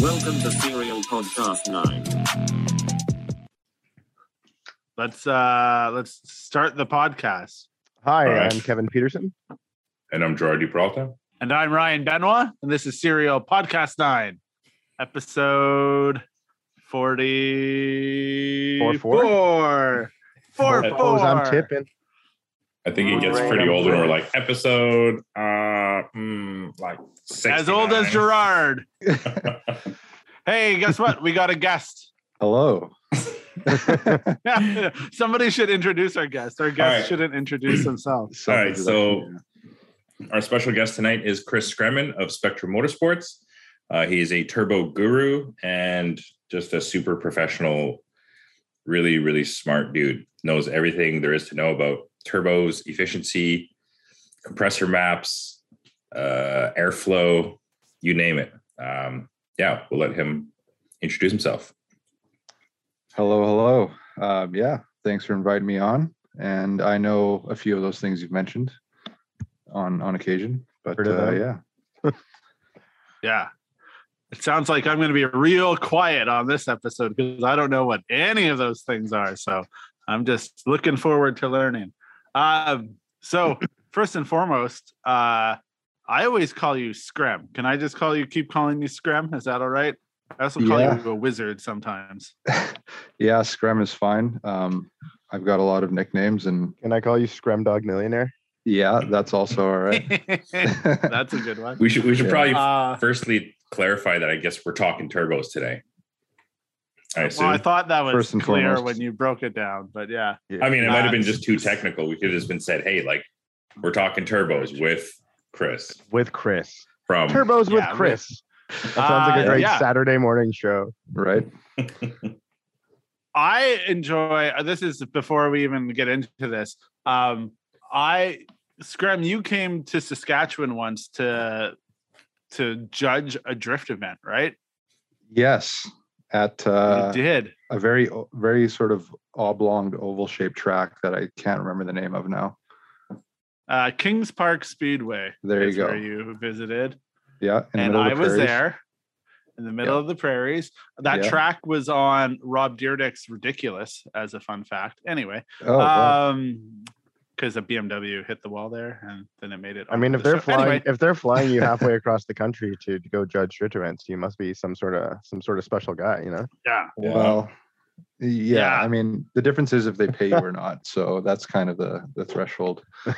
Welcome to Serial Podcast 9. Let's uh let's start the podcast. Hi, All right. I'm Kevin Peterson. And I'm Gerard DiPralta. And I'm Ryan Benoit, and this is Serial Podcast 9, episode 44. Four, Four, four. Four, Oh, I'm tipping. I think it gets pretty old when we're like episode uh like As old as Gerard. Hey, guess what? We got a guest. Hello. Somebody should introduce our guest. Our guest right. shouldn't introduce themselves. All right, so our special guest tonight is Chris Scremin of Spectrum Motorsports. Uh, he is a turbo guru and just a super professional, really, really smart dude. Knows everything there is to know about turbos, efficiency, compressor maps, uh, airflow, you name it. Um, yeah, we'll let him introduce himself. Hello, hello. Um, yeah, thanks for inviting me on. And I know a few of those things you've mentioned on on occasion, but uh, yeah, Yeah. It sounds like I'm going to be real quiet on this episode because I don't know what any of those things are. So I'm just looking forward to learning. Um, so first and foremost, uh, I always call you Screm. Can I just call you, keep calling you Screm? Is that all right? I also call Yeah. you a wizard sometimes. yeah, Scrum is fine. Um, I've got a lot of nicknames, and Can I call you Scrum Dog Millionaire? yeah, that's also all right. That's a good one. We should we should Yeah. probably Uh, firstly clarify that I guess we're talking turbos today. I assume. well, I thought that was First and clear foremost. when you broke it down, but yeah. I mean, it might have been just too technical. We could have just been said, "Hey, like we're talking turbos with Chris With Chris. from." Turbos with yeah, with- Chris. That sounds like Uh, a great yeah. Saturday morning show. right? I enjoy uh, this is before we even get into this. Um I Scrum, you came to Saskatchewan once to to judge a drift event, right? Yes, at uh, you did. a very very sort of oblong oval shaped track that I can't remember the name of now. Uh Kings Park Speedway. There you is go. Where you visited. Yeah, in the and middle of I the was there in the middle of the prairies. That Yeah. track was on Rob Dyrdek's Ridiculous as a fun fact. Anyway, Oh, um because a BMW hit the wall there and then it made it. I mean, if the they're show. flying, Anyway, if they're flying you halfway across the country to, to go judge drift events, you must be some sort of some sort of special guy, you know? yeah. Yeah. Well, yeah, Yeah. I mean, the difference is if they pay you or not. So that's kind of the the threshold.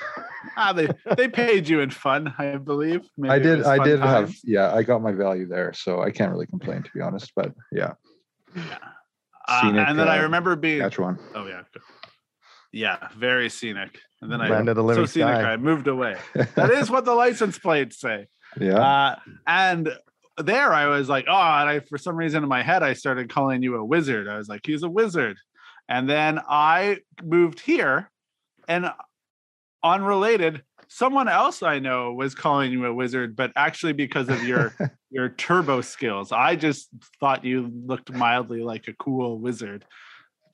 Ah, they they paid you in fun, I believe. Maybe I did, I fun did have, yeah, I got my value there, so I can't really complain to be honest. But yeah, Uh, scenic, and then I uh, remember being Saskatchewan. oh yeah, yeah, very scenic. And then I Land of the so scenic sky. I moved away. That is what the license plates say. yeah, Uh, and there I was like, oh, and I for some reason in my head I started calling you a wizard. I was like, he's a wizard. And then I moved here, and unrelated, someone else I know was calling you a wizard, but actually because of your your turbo skills. I just thought you looked mildly like a cool wizard.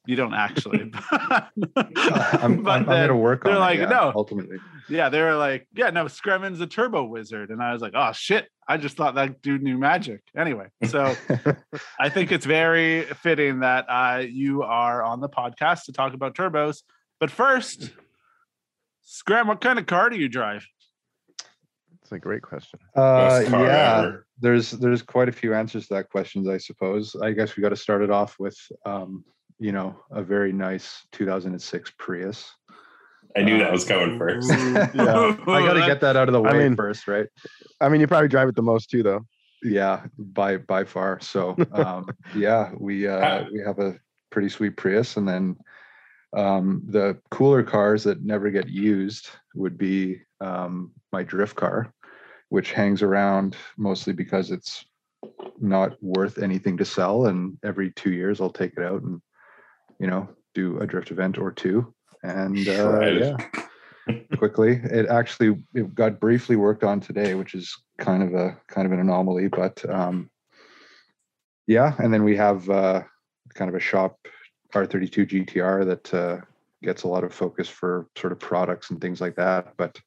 You don't actually. I'm, I'm, But I'm then gonna work on they're it. like, yeah, no. ultimately. yeah, they were like, yeah, no, Scremin's a turbo wizard. And I was like, oh shit. I just thought that dude knew magic. Anyway, so I think it's very fitting that uh, you are on the podcast to talk about turbos. But first, Scram, what kind of car do you drive? It's a great question. Uh, yeah, ever. there's there's quite a few answers to that question, I suppose. I guess we got to start it off with, um, you know, a very nice 2006 Prius. I knew that was coming first. Yeah, I got to get that out of the way I mean- first, right? I mean, you probably drive it the most too, though. Yeah, by by far. So um, yeah, we uh, we have a pretty sweet Prius, and then um, the cooler cars that never get used would be um, my drift car, which hangs around mostly because it's not worth anything to sell, and every two years I'll take it out and you know do a drift event or two, and uh, Shred. yeah, quickly. It actually it got briefly worked on today, which is kind of a kind of an anomaly, but um, yeah. And then we have uh, kind of a shop R32 GTR that uh, gets a lot of focus for sort of products and things like that, but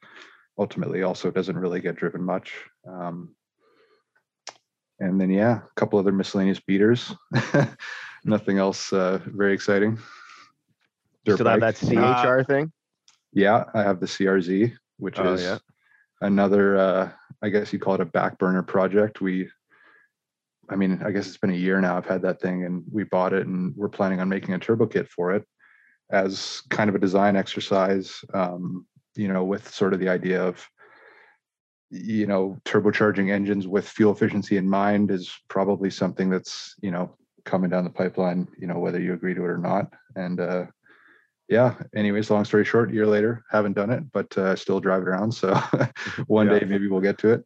ultimately also doesn't really get driven much. Um, and then yeah, a couple other miscellaneous beaters. Nothing else uh, very exciting. You Dirt still have that CHR thing? Yeah, I have the CRZ, which Oh, is yeah. another uh I guess you'd call it a back burner project. We I mean, I guess it's been a year now I've had that thing and we bought it and we're planning on making a turbo kit for it as kind of a design exercise um you know with sort of the idea of you know turbocharging engines with fuel efficiency in mind is probably something that's you know coming down the pipeline you know whether you agree to it or not and uh yeah anyways long story short a year later haven't done it but uh, still drive it around so one Yeah. day maybe we'll get to it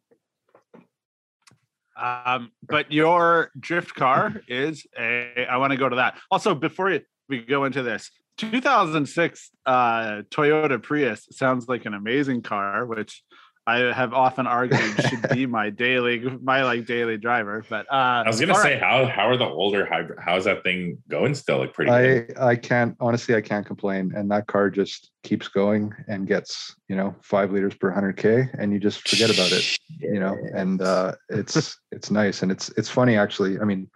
Um, but your drift car is a. I want to go to that. Also, before we go into this, 2006 uh, Toyota Prius sounds like an amazing car, which I have often argued should be my daily, my like daily driver. But uh, I was gonna say right. how how are the older hybrid? How's that thing going? Still like pretty good. i i can't honestly i can't complain and that car just keeps going and gets you know five liters per 100k and you just forget about it you know and uh it's it's nice and it's it's funny actually i mean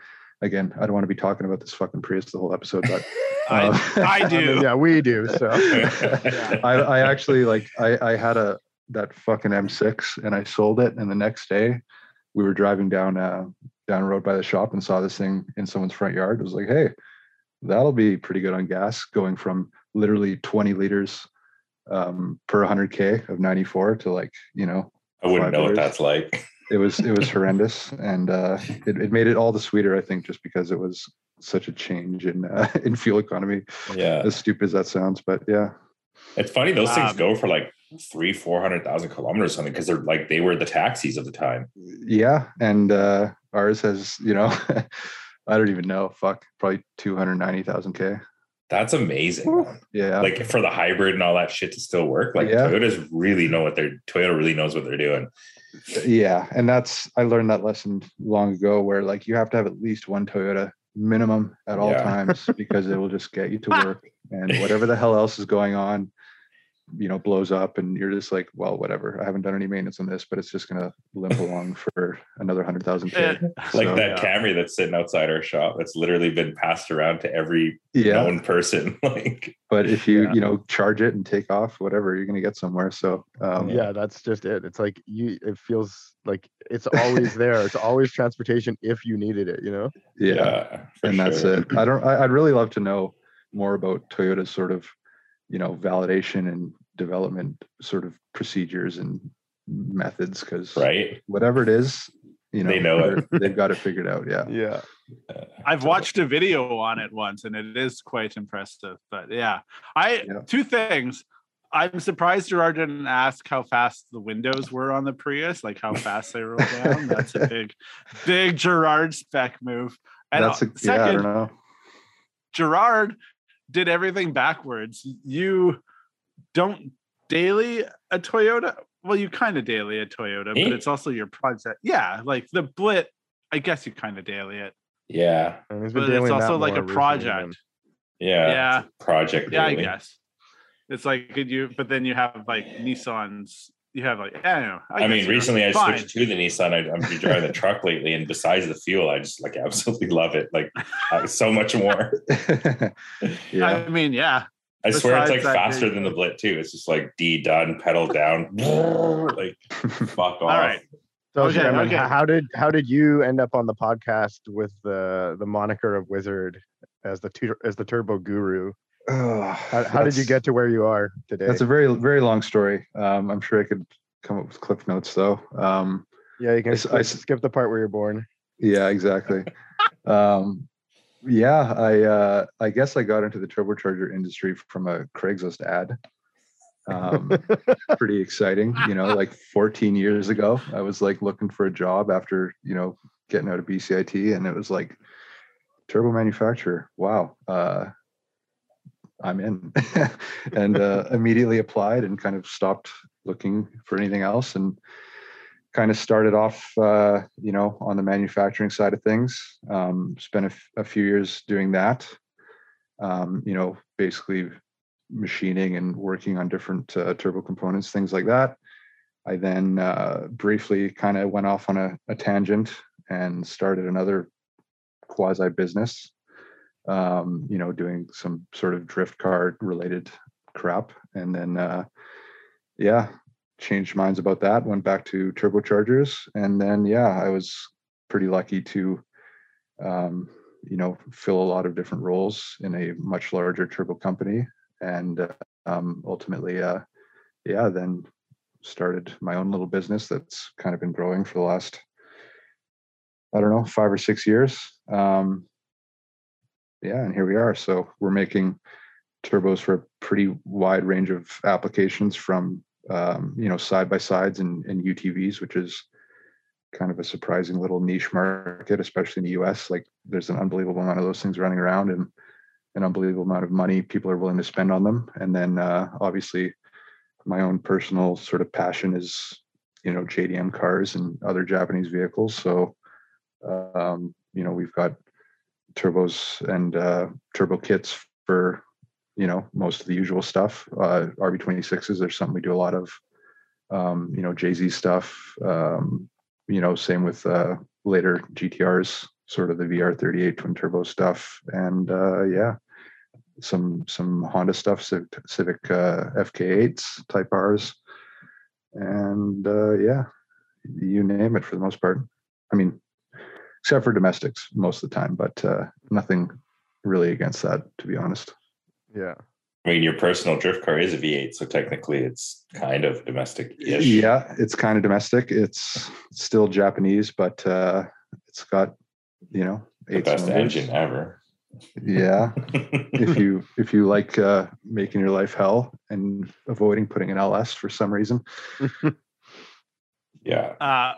again i don't want to be talking about this fucking prius the whole episode but I, uh, I I mean, do. yeah, we do. So I, I actually like I, I had a that fucking M6 and I sold it and the next day we were driving down uh down the road by the shop and saw this thing in someone's front yard. It was like, hey, that'll be pretty good on gas going from literally 20 liters um per 100k of 94 to like, you know, I wouldn't five know what that's like. it was it was horrendous and uh it, it made it all the sweeter, I think, just because it was such a change in uh, in fuel economy. Yeah, As stupid as that sounds, but yeah. it's funny those things Um, go for like three, four hundred thousand kilometers or something because they're like they were the taxis of the time. yeah and uh ours has you know i don't even know fuck probably 290000 k That's amazing. yeah Like for the hybrid and all that shit to still work. Like Yeah. Toyotas really know what they're Toyota really knows what they're doing. yeah and that's i learned that lesson long ago where like you have to have at least one toyota minimum at all Yeah. times because it will just get you to work and whatever the hell else is going on you know blows up and you're just like well whatever i haven't done any maintenance on this but it's just gonna limp along for another 100000 k Eh, Like So, that yeah. Camry that's sitting outside our shop that's literally been passed around to every yeah known person. like but if you Yeah. you know charge it and take off whatever you're gonna get somewhere so um yeah, that's just it. It's like you. It feels like it's always there. It's always transportation if you needed it. You know. yeah for and that's it. I don't. I, I'd really love to know more about Toyota's sort of, you know, validation and development sort of procedures and methods because Right? whatever it is, you know, They know it. they're- they've got it figured out. Yeah. Yeah. I've watched a video on it once and it is quite impressive. But yeah, I Yeah. two things. I'm surprised Gerard didn't ask how fast the windows were on the Prius, like how fast they roll down. That's a big, big Gerard spec move. And That's a, uh, yeah. I second, don't know. Gerard did everything backwards. You don't daily a Toyota. Well, you kind of daily a Toyota, Me? but it's also your project. Yeah, like the Blit. I guess you kind of daily it, Yeah. And he's been but it's also like a project. Yeah. Yeah. it's a Project. Yeah, I guess. It's like could you, but then you have like Nissans. You have like I don't know. I, guess mean, recently I fine. switched to the Nissan. I, I've been driving the truck lately, and besides the fuel, I just like absolutely love it. Like uh, so much more. yeah. I mean, yeah. I swear it's like faster you're- than the Blit too. It's just like D done, pedal down, like fuck off. All right. So, Okay, Sherman, okay. how did how did you end up on the podcast with the the moniker of Wizard as the tur- as the Turbo Guru? Ugh, How, how did you get to where you are today? That's a very very long story. Um, I'm sure I could come up with cliff notes though. Um, yeah, you can I I skip, s- skip the part where you're born. Yeah, exactly. um, yeah, I uh, I guess I got into the turbocharger industry from a Craigslist ad. Um, pretty exciting, you know. Like 14 years ago, I was like looking for a job after you know getting out of BCIT, and it was like turbo manufacturer. Wow, uh, I'm in, and uh, immediately applied and kind of stopped looking for anything else and kind of started off, uh, you know, on the manufacturing side of things. Um, spent a, f- a few years doing that. Um, you know, basically machining and working on different uh, turbo components, things like that. I then uh, briefly kind of went off on a, a tangent and started another quasi business. Um, you know, doing some sort of drift car related crap, and then uh, yeah, changed minds about that. Went back to turbochargers, and then yeah, I was pretty lucky to um, you know fill a lot of different roles in a much larger turbo company. And uh, um, ultimately uh, yeah then started my own little business that's kind of been growing for the last i don't know five or six years. Um, yeah and here we are so we're making turbos for a pretty wide range of applications from um, you know side by sides and, and utvs which is kind of a surprising little niche market, especially in the US. Like there's an unbelievable amount of those things running around and an unbelievable amount of money people are willing to spend on them. And then uh, obviously my own personal sort of passion is, you know, JDM cars and other Japanese vehicles. So, um, you know, we've got turbos and uh, turbo kits for, you know, most of the usual stuff. Uh, RB26s, there's something we do a lot of, um, you know, JZ stuff, um, you know, same with uh, later GTRs, sort of the VR38 twin turbo stuff, and uh, yeah, some some Honda stuff, Civic, Civic uh, FK8s, Type R's, and uh, yeah, you name it for the most part. I mean, except for domestics most of the time, but uh, nothing really against that, to be honest. Yeah. I mean, your personal drift car is a V8, so technically it's kind of domestic. Yeah, it's kind of domestic. It's still Japanese, but uh, it's got you know the best cylinders. engine ever. Yeah, if you if you like uh, making your life hell and avoiding putting an LS for some reason. yeah. Uh,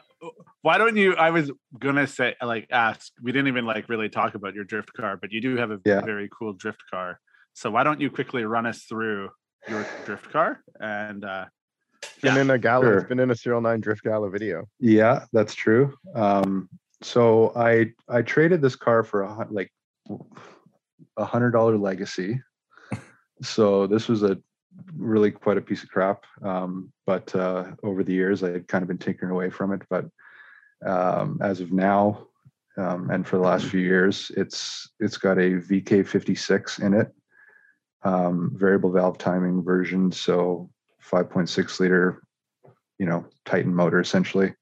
why don't you? I was gonna say like ask. We didn't even like really talk about your drift car, but you do have a yeah. very cool drift car. So why don't you quickly run us through your drift car and uh been yeah. in a gala sure. it's been in a serial 9 drift gala video yeah that's true um so i i traded this car for a like a hundred dollar legacy so this was a really quite a piece of crap um but uh over the years i had kind of been tinkering away from it but um as of now um, and for the last few years, it's it's got a VK56 in it, um, variable valve timing version. So 5.6 liter, you know, Titan motor essentially.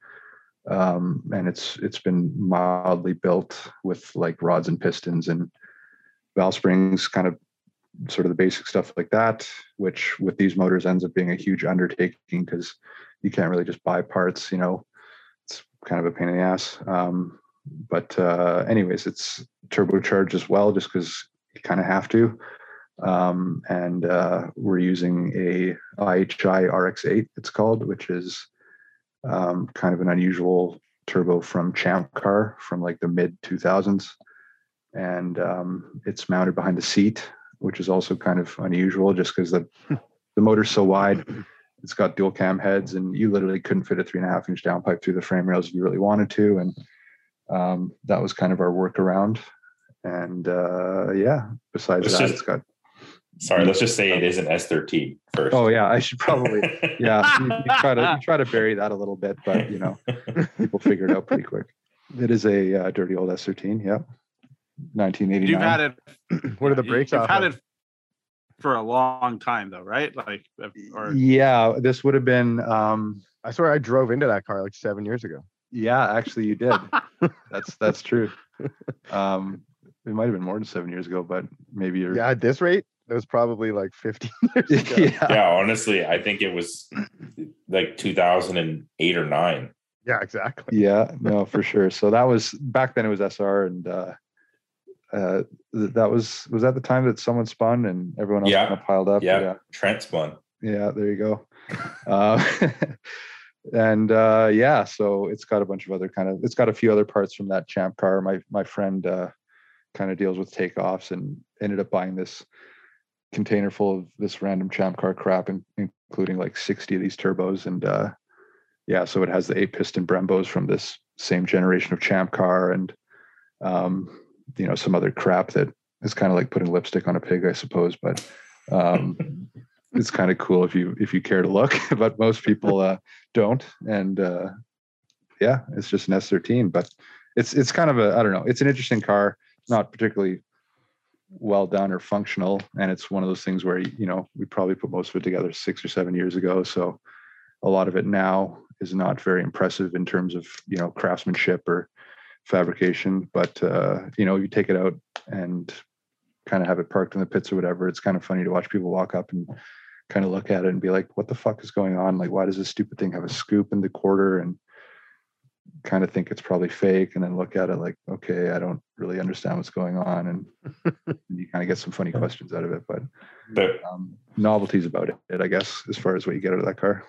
Um, and it's it's been mildly built with like rods and pistons and valve springs, kind of sort of the basic stuff like that, which with these motors ends up being a huge undertaking because you can't really just buy parts, you know, it's kind of a pain in the ass. Um, but uh, anyways, it's turbocharged as well, just because you kind of have to um, and uh, we're using a IHI RX8. It's called, which is um, kind of an unusual turbo from Champ Car from like the mid 2000s, and um, it's mounted behind the seat, which is also kind of unusual, just because the the motor's so wide. It's got dual cam heads, and you literally couldn't fit a three and a half inch downpipe through the frame rails if you really wanted to, and um, that was kind of our workaround. And uh, yeah, besides that, it's got Sorry, let's just say it is an S13 first. Oh yeah, I should probably yeah. you, you try to you try to bury that a little bit, but you know, people figure it out pretty quick. It is a uh, dirty old S13. Yeah, 1989. You've had it. what are the breaks? You've had of? it for a long time, though, right? Like, or yeah, this would have been. um I swear I drove into that car like seven years ago. Yeah, actually, you did. that's that's true. Um, it might have been more than seven years ago, but maybe you're. Yeah, at this rate, it was probably like 15 years ago. yeah. yeah, honestly, I think it was like 2008 or 9. Yeah, exactly. Yeah, no, for sure. So that was back then it was SR and uh uh that was was that the time that someone spun and everyone else yeah. kind of piled up. Yeah. yeah. Trent spun. Yeah, there you go. uh, and uh yeah, so it's got a bunch of other kind of it's got a few other parts from that champ car. My my friend uh kind of deals with takeoffs and ended up buying this container full of this random champ car crap, and including like 60 of these turbos. And uh, yeah, so it has the eight piston Brembos from this same generation of champ car, and um, you know some other crap that is kind of like putting lipstick on a pig, I suppose. But um, it's kind of cool if you if you care to look, but most people uh, don't. And uh, yeah, it's just an S13, but it's it's kind of a I don't know. It's an interesting car, not particularly well done or functional, and it's one of those things where you know we probably put most of it together six or seven years ago, so a lot of it now is not very impressive in terms of you know craftsmanship or fabrication. But uh, you know, you take it out and kind of have it parked in the pits or whatever. It's kind of funny to watch people walk up and kind of look at it and be like, "What the fuck is going on? Like, why does this stupid thing have a scoop in the quarter?" and kind of think it's probably fake and then look at it like okay i don't really understand what's going on and, and you kind of get some funny questions out of it but The, um, novelties about it i guess as far as what you get out of that car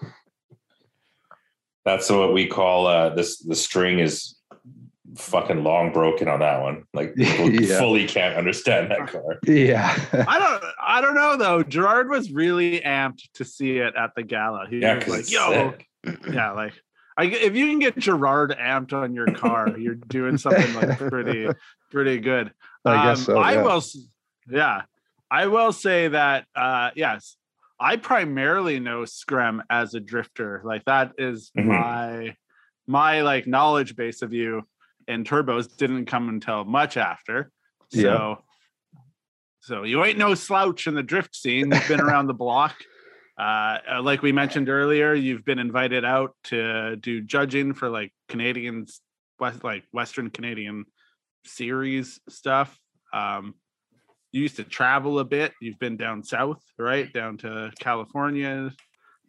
that's what we call uh, this. The string is fucking long broken on that one. Like Yeah. fully can't understand that car. yeah I don't I don't know though. Gerard was really amped to see it at the gala. He Yeah, was 'cause like, "Yo, sick. yeah, like I, if you can get Gerard amped on your car, you're doing something like pretty pretty good. i guess Um, so I will, yeah, I will say that. Uh, yes, I primarily know Screm as a drifter. Like that is Mhm. my my like knowledge base of you. And turbos didn't come until much after. So, Yeah. so you ain't no slouch in the drift scene. You've been around the block. Uh, uh, like we mentioned earlier, you've been invited out to do judging for like Canadians, West like Western Canadian series stuff. Um, you used to travel a bit. You've been down south, right? Down to California,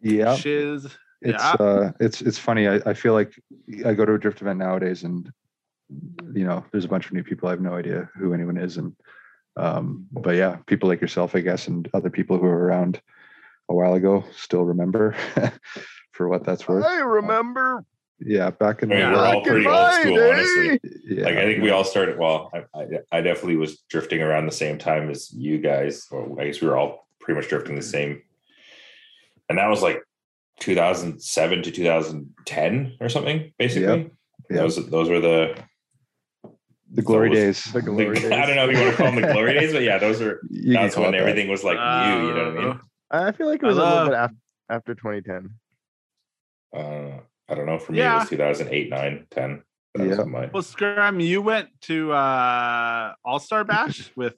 yeah shiz. it's Yeah. uh it's it's funny I, I feel like i go to a drift event nowadays and you know there's a bunch of new people i have no idea who anyone is and um but yeah people like yourself i guess and other people who were around a while ago still remember for what that's worth I remember. yeah back in I the mean, we're all pretty old school, day. honestly. yeah Like I think we all started. Well, I, I, I definitely was drifting around the same time as you guys. Well, I guess we were all pretty much drifting the same. And that was like 2007 to 2010 or something, basically. Yep. Those those were the. The glory those- days The glory the- days. I don't know if you want to call them the glory days, but yeah, those are. You That's when it that. everything was like new. You know what I mean? I feel like it I was a little bit after, after 2010. Uh, I don't know. For me, it was 2008, 9, 10. That was Yeah. my, Well, Scrum, you went to uh, All Star Bash with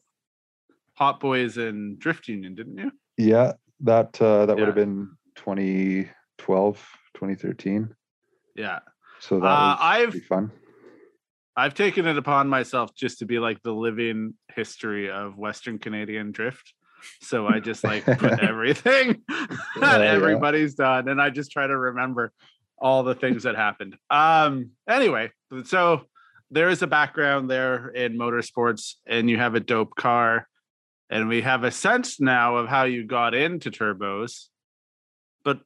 Hot Boys and Drift Union, didn't you? yeah that uh that would have been 2012 2013 Yeah. so that Uh, was I've pretty fun I've taken it upon myself just to be like the living history of Western Canadian drift. So I just like put everything that everybody's done, and I just try to remember all the things that happened. Um. Anyway, so there is a background there in motorsports, and you have a dope car, and we have a sense now of how you got into turbos, but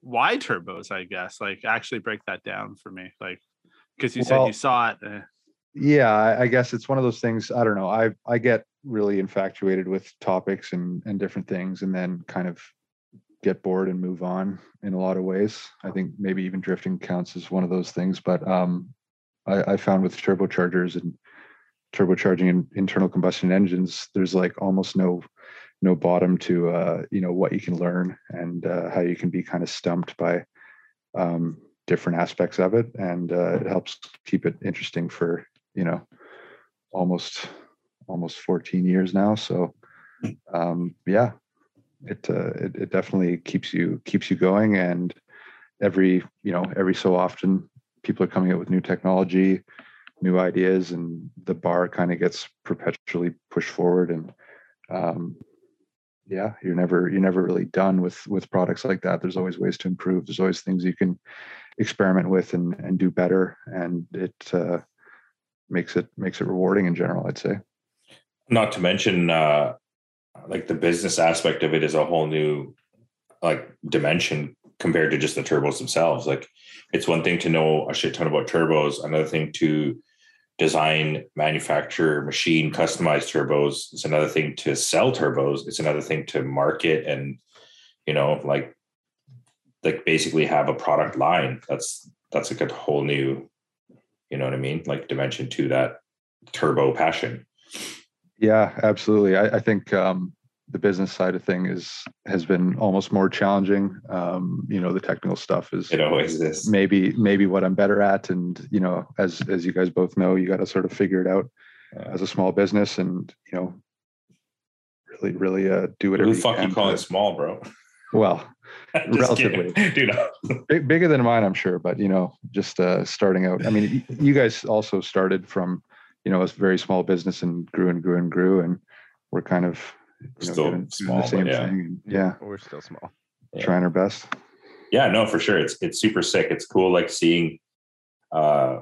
why turbos? I guess like actually break that down for me, like because you said you saw it. eh. yeah I, guess it's one of those things i don't know i i get really infatuated with topics and and different things and then kind of get bored and move on in a lot of ways i think maybe even drifting counts as one of those things but um i, I found with turbochargers and turbocharging in internal combustion engines there's like almost no no bottom to uh you know what you can learn and uh, how you can be kind of stumped by um different aspects of it and uh, it helps keep it interesting for you know almost almost 14 years now so um yeah. It uh, it, it definitely keeps you keeps you going and every you know every so often people are coming out with new technology new ideas and the bar kind of gets perpetually pushed forward and um yeah you're never you're never really done with with products like that. There's always ways to improve. There's always things you can experiment with and and do better. And it uh makes it makes it rewarding in general i'd say. Not to mention uh like the business aspect of it is a whole new like dimension compared to just the turbos themselves. Like it's one thing to know a shit ton about turbos another thing to design manufacture machine customize turbos. It's another thing to sell turbos. It's another thing to market and you know like like basically have a product line that's that's like a whole new you know what i mean like dimension to that turbo passion Yeah, absolutely. I, I think um, the business side of thing is has been almost more challenging. Um, you know, the technical stuff is It always is. maybe maybe what I'm better at, and you know, as as you guys both know, you got to sort of figure it out Yeah. as a small business, and you know, really really uh, do whatever Who the you fuck can you calling to- small, bro? Well, Just kidding. dude. big, bigger than mine, I'm sure, but you know, just uh, starting out. I mean, you guys also started from, you know, a very small business and grew and grew and grew, and we're kind of you know, Still doing- doing small, the same yeah. thing. Yeah, We're still small. Yeah. trying our best. yeah no for sure it's it's super sick it's cool like seeing uh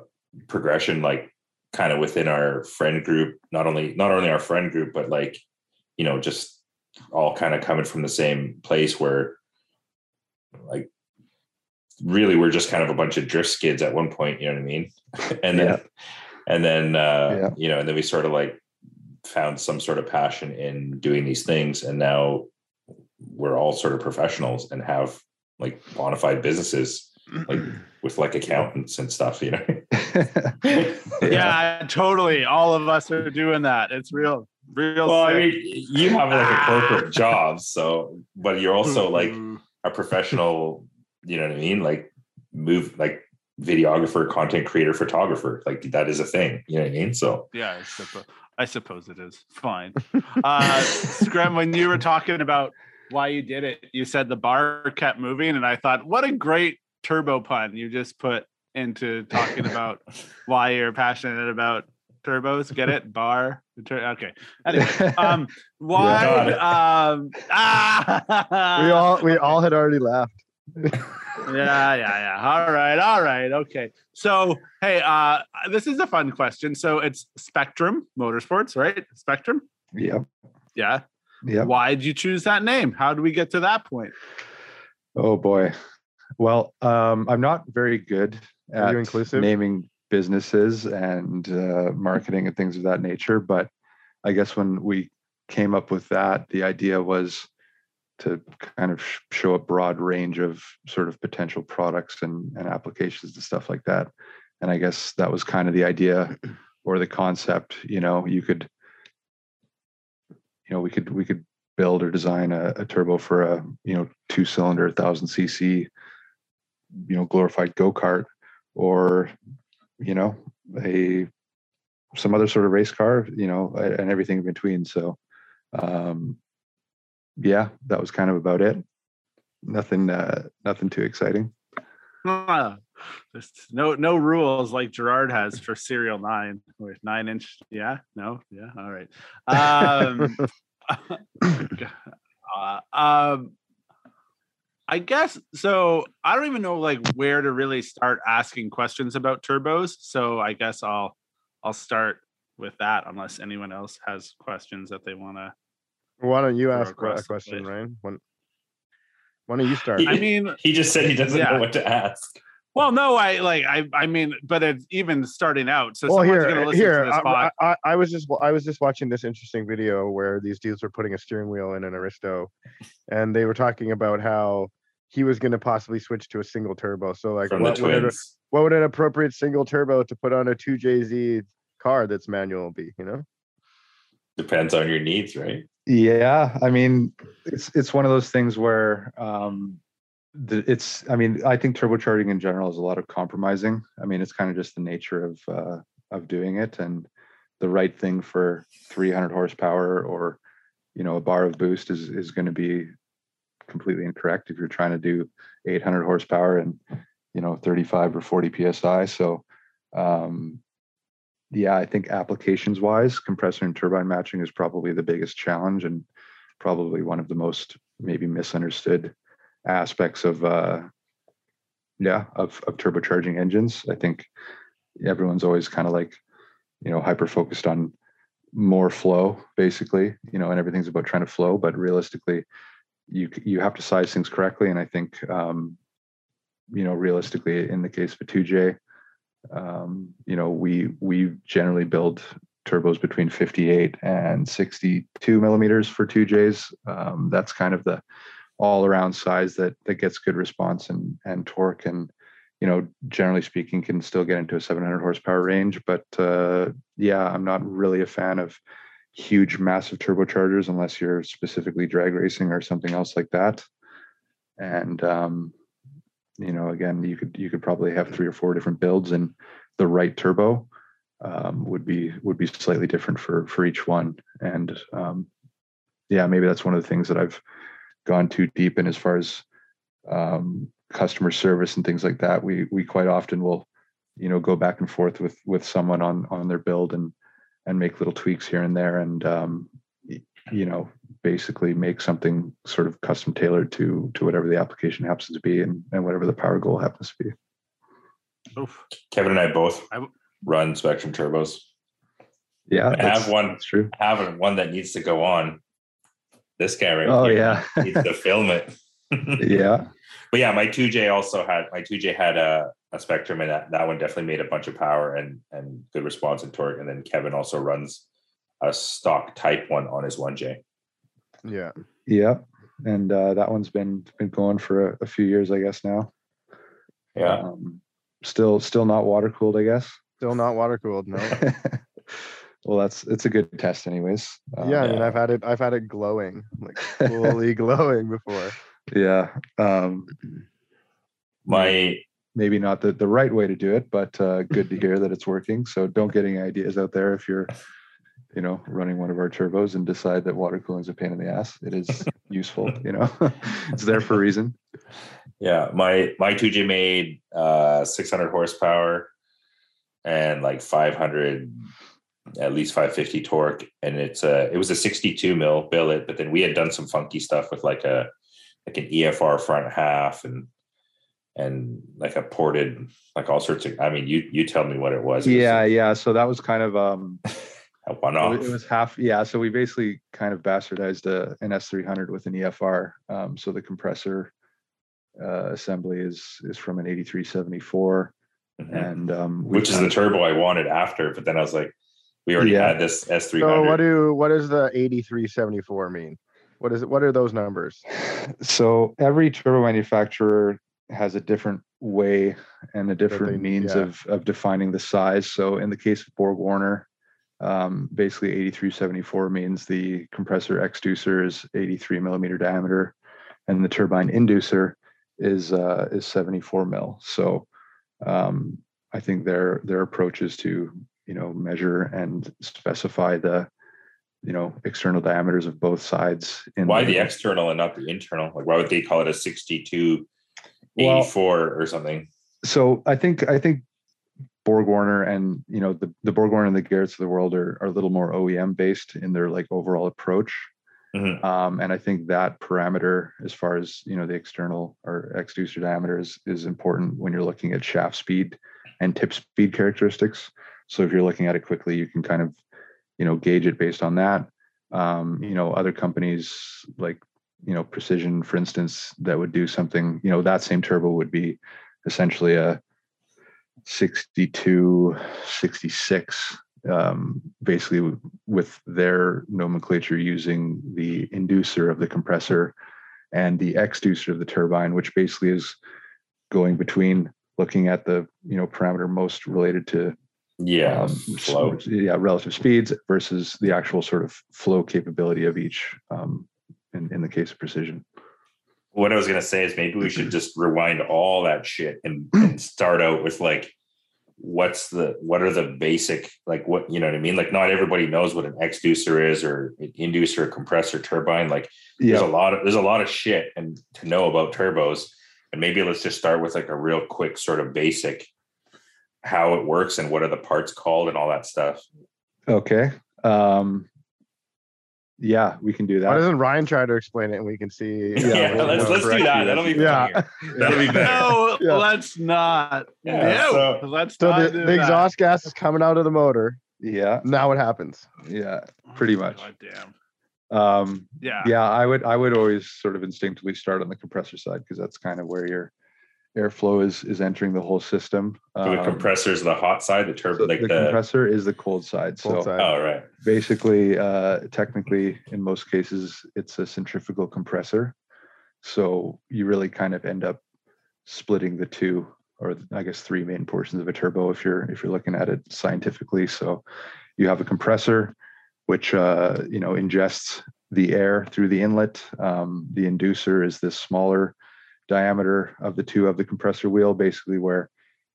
progression like kind of within our friend group not only not only our friend group but like you know just all kind of coming from the same place where like really we're just kind of a bunch of drift skids at one point you know what i mean and then Yeah. and then uh Yeah. you know and then we sort of like found some sort of passion in doing these things and now we're all sort of professionals and have like bona fide businesses like with like accountants and stuff you know Yeah. totally. All of us are doing that. It's real, real. well i mean you have like a corporate job so but you're also like Mhm. A professional you know what i mean like move like videographer content creator photographer like that is a thing you know what i mean so Yeah, I suppose, I suppose it is. Fine. Uh, Scrum, when you were talking about why you did it, you said the bar kept moving, and I thought, what a great turbo pun you just put into talking about why you're passionate about turbos. Get it? Bar. The tur- Okay. Anyway, um, why? Got it. Um, ah, we all we all had already laughed. yeah, yeah, yeah. All right, all right, okay. So, hey, uh, this is a fun question. So it's Spectrum Motorsports, right? Spectrum. yep. Yeah. Yep. Why did you choose that name? How did we get to that point? Oh boy. Well, um, I'm not very good Are at you inclusive? naming businesses and uh, marketing and things of that nature. But I guess when we came up with that, the idea was to kind of show a broad range of sort of potential products and, and applications and stuff like that. And I guess that was kind of the idea or the concept. You know, you could, you know, we could we could build or design a, a turbo for a you know two cylinder thousand cc you know glorified go-kart or you know a some other sort of race car you know and everything in between so um yeah that was kind of about it nothing uh nothing too exciting Ah, no no rules like Gerard has for Serial Nine with nine inch. Yeah, no, yeah, all right. Um, uh, um, I guess so. I don't even know like where to really start asking questions about turbos. So I guess I'll I'll start with that unless anyone else has questions that they want to. Why don't you ask a question, plate. Ryan? When, why don't you start? I mean, he just said he doesn't Yeah. know what to ask well, no, I like I I mean, but it's even starting out. So well, someone's here, gonna listen here, to this I, pod. I, I was just I was just watching this interesting video where these dudes were putting a steering wheel in an Aristo, and they were talking about how he was going to possibly switch to a single turbo. So like, from the what would, it, what would an appropriate single turbo to put on a two JZ car that's manual be? You know, depends on your needs right yeah i mean it's it's one of those things where um the, it's i mean i think turbocharging in general is a lot of compromising i mean it's kind of just the nature of uh of doing it and the right thing for 300 horsepower or you know a bar of boost is is going to be completely incorrect if you're trying to do 800 horsepower and you know 35 or 40 psi so um yeah i think applications wise compressor and turbine matching is probably the biggest challenge and probably one of the most maybe misunderstood aspects of uh yeah of, of turbocharging engines. I think everyone's always kind of like you know hyper focused on more flow basically you know and everything's about trying to flow but realistically you you have to size things correctly and i think um you know realistically in the case of a 2j um you know we we generally build turbos between 58 and 62 millimeters for 2js um, that's kind of the all around size that that gets good response and and torque and you know generally speaking can still get into a 700 horsepower range but uh yeah i'm not really a fan of huge, massive turbochargers unless you're specifically drag racing or something else like that. And um, you know, again, you could you could probably have three or four different builds, and the right turbo um, would be would be slightly different for for each one. And um, yeah, maybe that's one of the things that I've gone too deep in as far as um, customer service and things like that. We we quite often will, you know, go back and forth with with someone on on their build and and make little tweaks here and there, and um, you know, basically make something sort of custom tailored to to whatever the application happens to be and and whatever the power goal happens to be. Oof. Kevin and I both I w- run Spectrum turbos. Yeah, I have one. That's true. Having one that needs to go on. This guy right Oh here yeah, needs to film it. yeah. But yeah, my 2J also had my 2J had a, a Spectrum, and that, that one definitely made a bunch of power and and good response and torque. And then Kevin also runs a stock Type one on his 1J. Yeah. Yeah, and uh, that one's been been going for a, a few years, I guess now. Yeah, Um, still, still not water cooled, I guess. Still not water cooled. No. well, that's it's a good test, anyways. Um, yeah, I mean, yeah. I've had it. I've had it glowing, like fully glowing before. yeah. Um, my maybe not the, the right way to do it, but uh, good to hear that it's working. So don't get any ideas out there if you're, you know, running one of our turbos and decide that water cooling is a pain in the ass. It is useful, you know, it's there for a reason. yeah my my 2J made uh 600 horsepower and like 500 at least 550 torque and it's a it was a 62 mil billet but then we had done some funky stuff with like a like an efr front half and and like a ported like all sorts of i mean you you tell me what it was It was Yeah, yeah. So that was kind of um a one it off was- it was half yeah. So we basically kind of bastardized a, an S300 with an EFR. Um, so the compressor uh, assembly is is from an 8374 and um Mm-hmm. which is the turbo i wanted after but then i was like we already Yeah. had this s300 So what do what does the eighty three seventy four mean? What is it? What are those numbers? so every turbo manufacturer has a different way and a different they- means yeah. of of defining the size. So in the case of Borg Warner, um, basically 8374 means the compressor exducer is 83 millimeter diameter, and the turbine inducer is uh, is 74 mil. So um, I think their their approach is to you know measure and specify the you know external diameters of both sides. In why the external and not the internal like why would they call it a 62 Well- 84 or something so I think I think Borg Warner and you know the the Borg Warner and the Garrett's of the world are, are a little more OEM based in their like overall approach. Mhm. Um, and I think that parameter, as far as you know, the external or exducer diameter is is important when you're looking at shaft speed and tip speed characteristics. So if you're looking at it quickly, you can kind of you know gauge it based on that. Um, you know, other companies like you know Precision, for instance, that would do something. You know, that same turbo would be essentially a 62 66 um, basically with their nomenclature using the inducer of the compressor and the exducer of the turbine which basically is going between looking at the you know parameter most related to yeah um, flow yeah relative speeds versus the actual sort of flow capability of each um, in, in the case of precision. What i was going to say is maybe we should just rewind all that shit and, and start out with like what's the what are the basic like what you know what i mean? Like not everybody knows what an exducer is or an inducer compressor turbine like there's a lot of there's a lot of shit and to know about turbos. And maybe let's just start with like a real quick sort of basic how it works and what are the parts called and all that stuff. Okay um, yeah we can do that. Why doesn't Ryan try to explain it and we can see? yeah, we'll- let's we'll let's do that that'll be Yeah. that'll be better No, Yeah. let's not. Yeah, no, so- let's So not the, do the that. exhaust gas is coming out of the motor. yeah Now what happens? yeah pretty much. God damn. um, Yeah. yeah i would i would always sort of instinctively start on the compressor side because that's kind of where your airflow is is entering the whole system So the compressor is the hot side, the turbo, so like the, the. compressor is the cold side Cold so side. oh right, basically uh technically in most cases it's a centrifugal compressor so you really kind of end up splitting the two or i guess three main portions of a turbo if you're if you're looking at it scientifically so you have a compressor which uh, you know ingests the air through the inlet. Um, the inducer is this smaller diameter of the two of the compressor wheel, basically where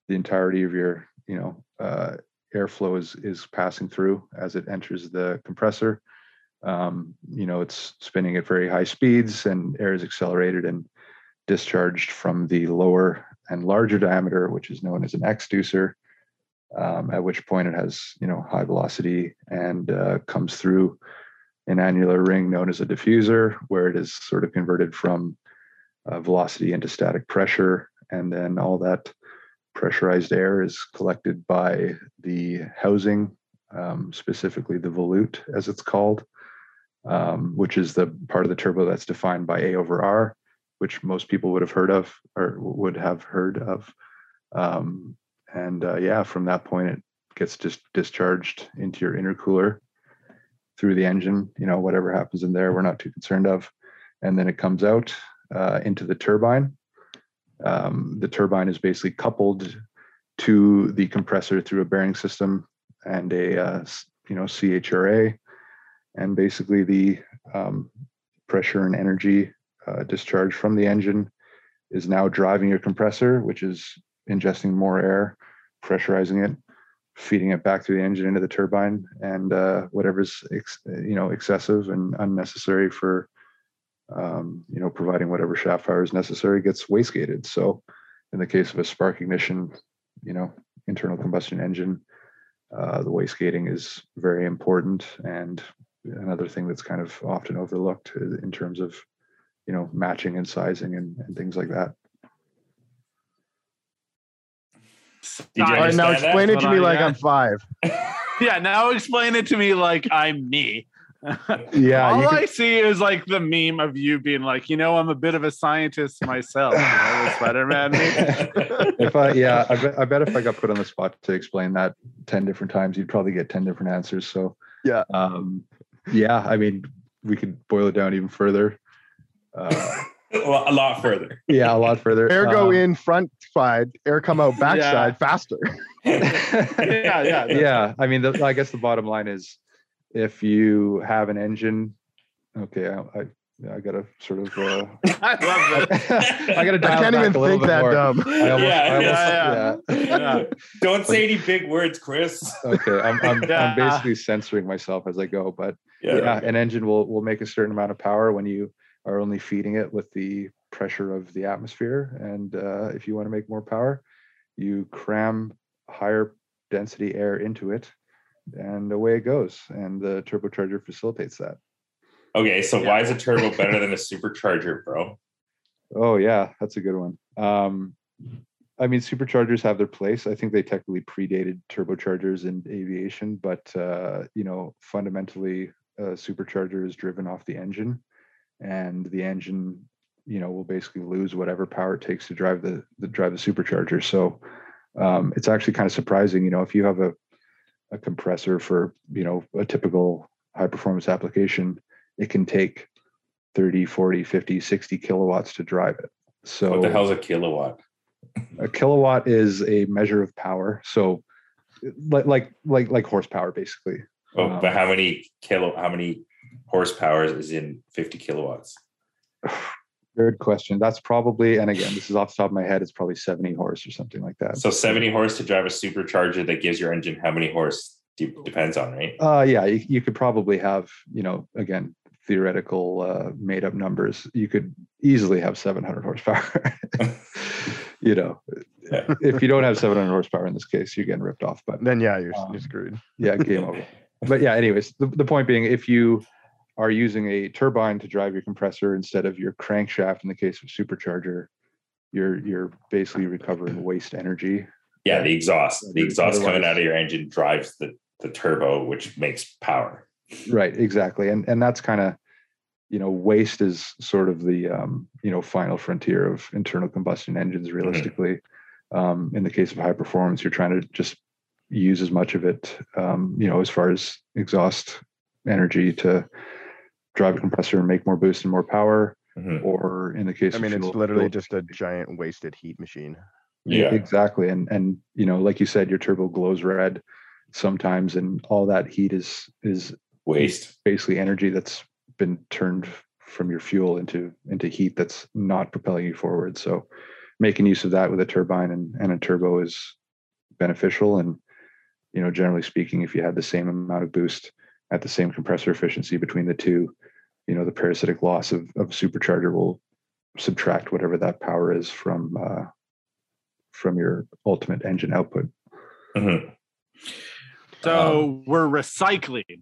the entirety of your you know uh, airflow is is passing through as it enters the compressor. Um, you know, it's spinning at very high speeds, and air is accelerated and discharged from the lower and larger diameter, which is known as an exducer. Um, at which point it has you know high velocity and uh, comes through an annular ring known as a diffuser, where it is sort of converted from uh, velocity into static pressure, and then all that pressurized air is collected by the housing, um, specifically the volute, as it's called, um, which is the part of the turbo that's defined by A over R, which most people would have heard of or would have heard of. Um, and uh, yeah, from that point, it gets just discharged into your intercooler through the engine. You know, whatever happens in there, we're not too concerned of. And then it comes out uh, into the turbine. Um, the turbine is basically coupled to the compressor through a bearing system and a uh, you know CHRA, and basically the um, pressure and energy uh, discharge from the engine is now driving your compressor, which is ingesting more air, pressurizing it, feeding it back through the engine into the turbine, and uh, whatever's ex- you know excessive and unnecessary for um, you know providing whatever shaft power is necessary gets wastegated. So, in the case of a spark ignition, you know internal combustion engine, uh, the wastegating is very important and another thing that's kind of often overlooked in terms of you know matching and sizing and, and things like that. Did you All right, now understand that? explain it to me like I'm five. Yeah, now explain it to me like I'm me. Yeah, All you I could- see is like the meme of you being like, you know, I'm a bit of a scientist myself. You know, Spider-Man if I yeah, I bet, I bet if I got put on the spot to explain that ten different times, you'd probably get ten different answers. So Yeah. um, yeah. I mean, we could boil it down even further. Uh, Well, a lot further. yeah, a lot further. Air go Um, in front side, air come out backside faster. yeah, yeah. yeah, I mean, the, I guess the bottom line is, if you have an engine, okay, I, I, I gotta sort of, uh, I love that. I gotta I can't back even a think that more. dumb. I almost, Yeah, I almost, yeah, yeah. Yeah. Don't say any big words, Chris. Okay, I'm, I'm, Yeah. I'm basically censoring myself as I go, but yeah, an engine will will make a certain amount of power when you are only feeding it with the pressure of the atmosphere and uh, if you want to make more power you cram higher density air into it and away it goes and the turbocharger facilitates that. Okay, so why is a turbo better than a supercharger, bro? oh yeah that's a good one. Um, i mean superchargers have their place. I think they technically predated turbochargers in aviation but uh, you know fundamentally a supercharger is driven off the engine and the engine you know will basically lose whatever power it takes to drive the, the drive the supercharger. So um, it's actually kind of surprising you know if you have a, a compressor for you know a typical high performance application it can take 30 40 50 60 kilowatts to drive it so What the hell's a kilowatt? a kilowatt is a measure of power so like like like like horsepower basically Oh, Um, but how many kilo? How many horsepower is in fifty kilowatts? good question that's probably and again this is off the top of my head it's probably 70 horse or something like that So seventy horse to drive a supercharger that gives your engine how many horse? De- depends on right. Uh, yeah, you, you could probably have, you know, again, theoretical uh, made up numbers. You could easily have 700 horsepower. you know, Yeah. if you don't have 700 horsepower in this case, you're getting ripped off. But Then yeah, you're, Um, you're screwed. yeah, game over. But yeah, anyways, the, the point being, if you are using a turbine to drive your compressor instead of your crankshaft in the case of supercharger, you're you're basically recovering waste energy. Yeah, the exhaust. The Otherwise- exhaust coming out of your engine drives the the turbo, which makes power. right exactly and and that's kind of you know waste is sort of the um you know final frontier of internal combustion engines realistically um in the case of high performance you're trying to just use as much of it um you know as far as exhaust energy to drive a compressor and make more boost and more power Mhm. or in the case I of mean, it's fuel- literally fuel- just a giant wasted heat machine. Yeah. exactly and and you know like you said your turbo glows red sometimes and all that heat is is Waste. basically energy that's been turned from your fuel into into heat that's not propelling you forward. So making use of that with a turbine and, and a turbo is beneficial. And you know, generally speaking, if you had the same amount of boost at the same compressor efficiency between the two, you know, the parasitic loss of, of supercharger will subtract whatever that power is from uh, from your ultimate engine output. Mhm. So we're recycling.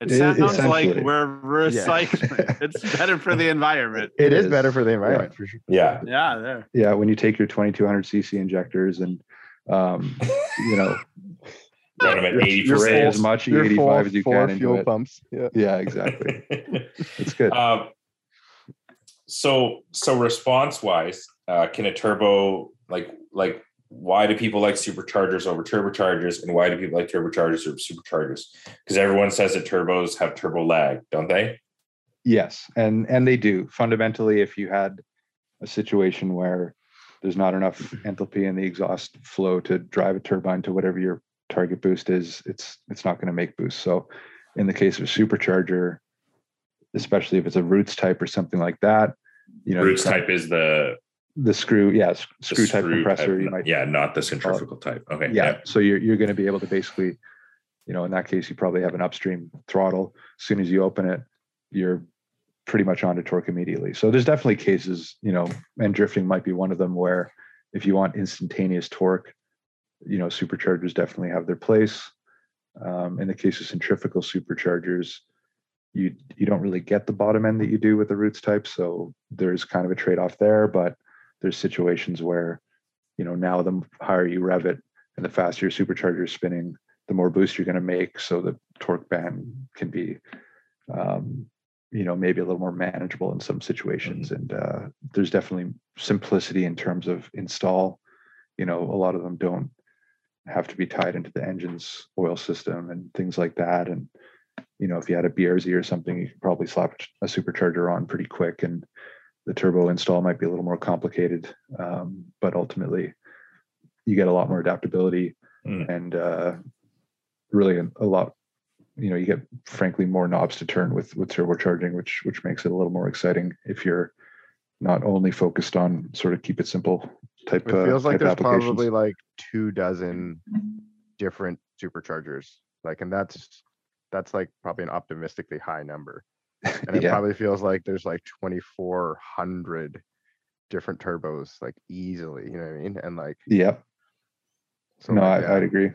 It sounds like we're recycling. it's better for the environment. It It is is. better for the environment for sure. Yeah. Yeah, there. Yeah, when you take your 2200 cc injectors and um, you know Run them at Your- 80 your spray full- as much Your 85 four, as you four can into fuel pumps. Yeah. Yeah, exactly. It's good. Um, so so response wise, uh, can a turbo like like why do people like superchargers over turbochargers, and why do people like turbochargers over superchargers? Because everyone says that turbos have turbo lag, don't they? Yes, and and they do. Fundamentally, if you had a situation where there's not enough enthalpy in the exhaust flow to drive a turbine to whatever your target boost is, it's it's not going to make boost. So, in the case of a supercharger, especially if it's a roots type or something like that, you know, Roots type is the, the screw, yeah, s- the screw type compressor. you might yeah, not the centrifugal uh, type. Okay, yeah. So you're you're going to be able to basically, you know, in that case, you probably have an upstream throttle. As soon as you open it, you're pretty much onto torque immediately. So there's definitely cases, you know, and drifting might be one of them where if you want instantaneous torque, you know, superchargers definitely have their place. Um, in the case of centrifugal superchargers, you you don't really get the bottom end that you do with the roots type. So there's kind of a trade-off there, but there's situations where, you know, now the higher you rev it and the faster your supercharger is spinning, the more boost you're going to make. So the torque band can be, um, you know, maybe a little more manageable in some situations. And uh, there's definitely simplicity in terms of install. You know, a lot of them don't have to be tied into the engine's oil system and things like that. And you know, if you had a BRZ or something, you could probably slap a supercharger on pretty quick, and the turbo install might be a little more complicated. Um, but ultimately, you get a lot more adaptability Mm. and uh, really a, a lot. You know, you get frankly more knobs to turn with with turbocharging, which which makes it a little more exciting if you're not only focused on sort of keep it simple type. It uh, feels like type there's probably like two dozen different superchargers. Like, and that's that's like probably an optimistically high number. And it yeah. probably feels like there's like 2,400 different turbos, like easily. You know what I mean? And like, Yep. so no, like, I, yeah. I'd agree.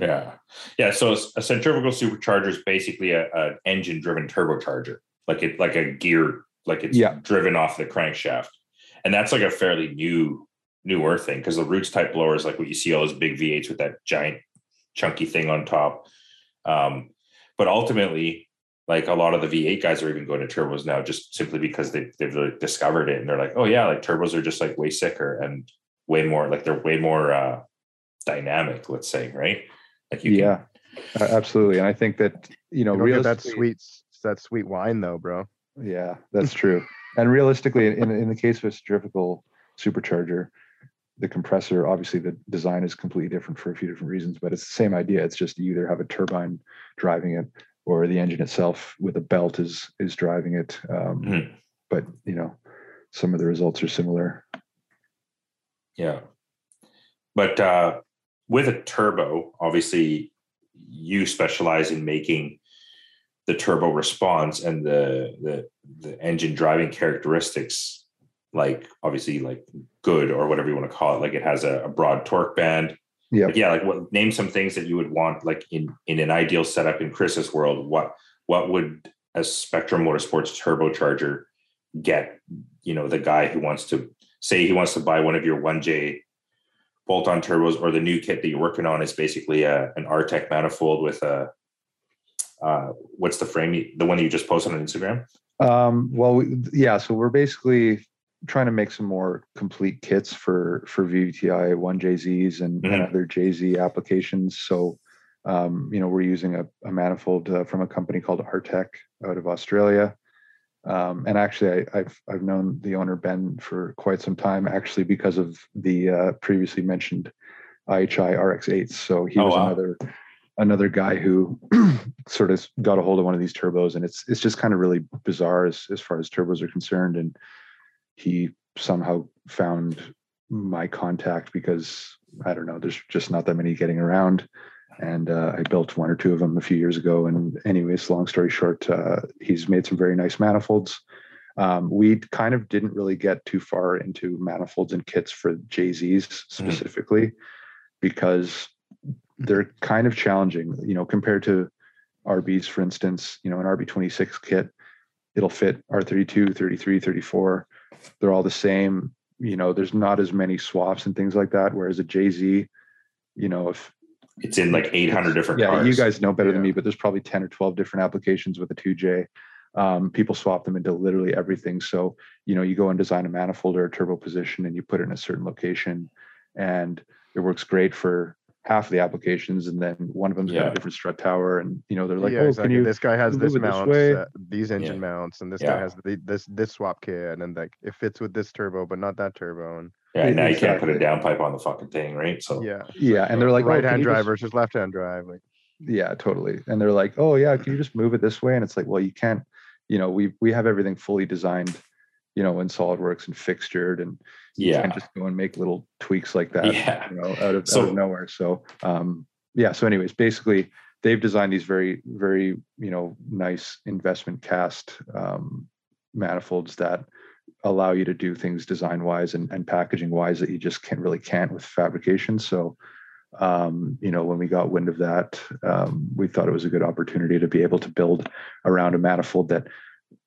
Yeah. Yeah. So a a centrifugal supercharger is basically a, an engine driven turbocharger, like it like a gear, like it's Yeah. driven off the crankshaft. And that's like a fairly new, newer thing because the roots type blowers, like what you see all those big V8s with that giant chunky thing on top. Um, but ultimately, like a lot of the V8 guys are even going to turbos now just simply because they, they've really discovered it and they're like, oh yeah, like turbos are just like way sicker and way more like they're way more uh dynamic, let's say, right? Like you can yeah, a- absolutely. And I think that you know, You don't that sweet, that sweet wine though, bro. Yeah, that's true. And realistically, in, in the case of a centrifugal supercharger, the compressor, obviously the design is completely different for a few different reasons, but it's the same idea. It's just you either have a turbine driving it or the engine itself with a belt is is driving it. Um, Mhm. But you know, some of the results are similar. Yeah. But uh, with a turbo, obviously, you specialize in making the turbo response and the the the engine driving characteristics, like obviously like good or whatever you want to call it. Like it has a, a broad torque band. Yep. Like, yeah. Like what? Name some things that you would want, like in in an ideal setup in Chris's world. What what would a Spectrum Motorsports turbocharger get? You know, the guy who wants to say he wants to buy one of your 1J bolt on turbos or the new kit that you're working on is basically a, an Artec manifold with a, uh, what's the frame? The one that you just posted on Instagram? Um, well, we, yeah, so we're basically trying to make some more complete kits for for VVTI one JZs and, and Mhm. other JZ applications. So, um, you know, we're using a, a manifold uh, from a company called Artec out of Australia. Um, and actually, I, I've I've known the owner Ben for quite some time, actually, because of the uh, previously mentioned IHI RX8s. So he Oh, was wow. another another guy who sort of got a hold of one of these turbos, and it's it's just kind of really bizarre as as far as turbos are concerned. And he somehow found my contact because I don't know, there's just not that many getting around. And uh, I built one or two of them a few years ago. And anyways, long story short, uh, he's made some very nice manifolds. Um, we kind of didn't really get too far into manifolds and kits for JZs specifically because they're kind of challenging, you know, compared to RBs, for instance, you know, an RB26 kit, it'll fit R32, 33, 34. They're all the same. You know, there's not as many swaps and things like that. Whereas a JZ, you know, if It's in like 800 different yeah, cars. you guys know better than me, but there's probably 10 or 12 different applications with a 2J. Um, people swap them into literally everything. So, you know, you go and design a manifold or a turbo position and you put it in a certain location and it works great for half of the applications. And then one of them's got a different strut tower. And, you know, they're like, yeah, oh, exactly. can you, this guy has this it this mount, way? uh, these engine mounts, and this Yeah. guy has the, this this swap kit, and then like it fits with this turbo, but not that turbo. And yeah, now you can't put a Exactly. downpipe on the fucking thing, right? So yeah, yeah. And they're like, oh, right hand you drive just- versus left hand drive. Like yeah totally and they're like oh yeah can you just move it this way and it's like well you can't you know we we have everything fully designed you know in solidworks and fixtured and you yeah, can't just go and make little tweaks like that yeah, you know out of, out of nowhere. So um yeah so anyways basically they've designed these very very you know nice investment cast um manifolds that allow you to do things design wise and, and packaging wise that you just can't really can't with fabrication. So um, you know, when we got wind of that, um, we thought it was a good opportunity to be able to build around a manifold that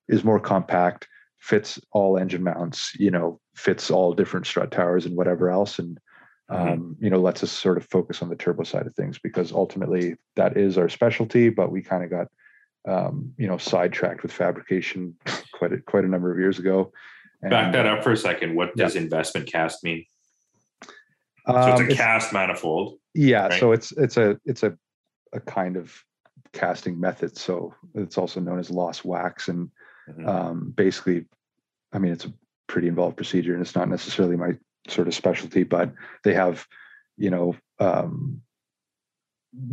is more compact, fits all engine mounts, you know, fits all different strut towers and whatever else, and um, you know, lets us sort of focus on the turbo side of things because ultimately that is our specialty. But we kind of got, um, you know, sidetracked with fabrication quite a, quite a number of years ago. back that up for a second. What Yeah. does investment cast mean? So um, it's a it's- cast manifold. Yeah, right? so it's it's a it's a a kind of casting method. So it's also known as lost wax, and Mhm. um, basically, I mean, it's a pretty involved procedure, and it's not necessarily my sort of specialty, but they have, you know, um,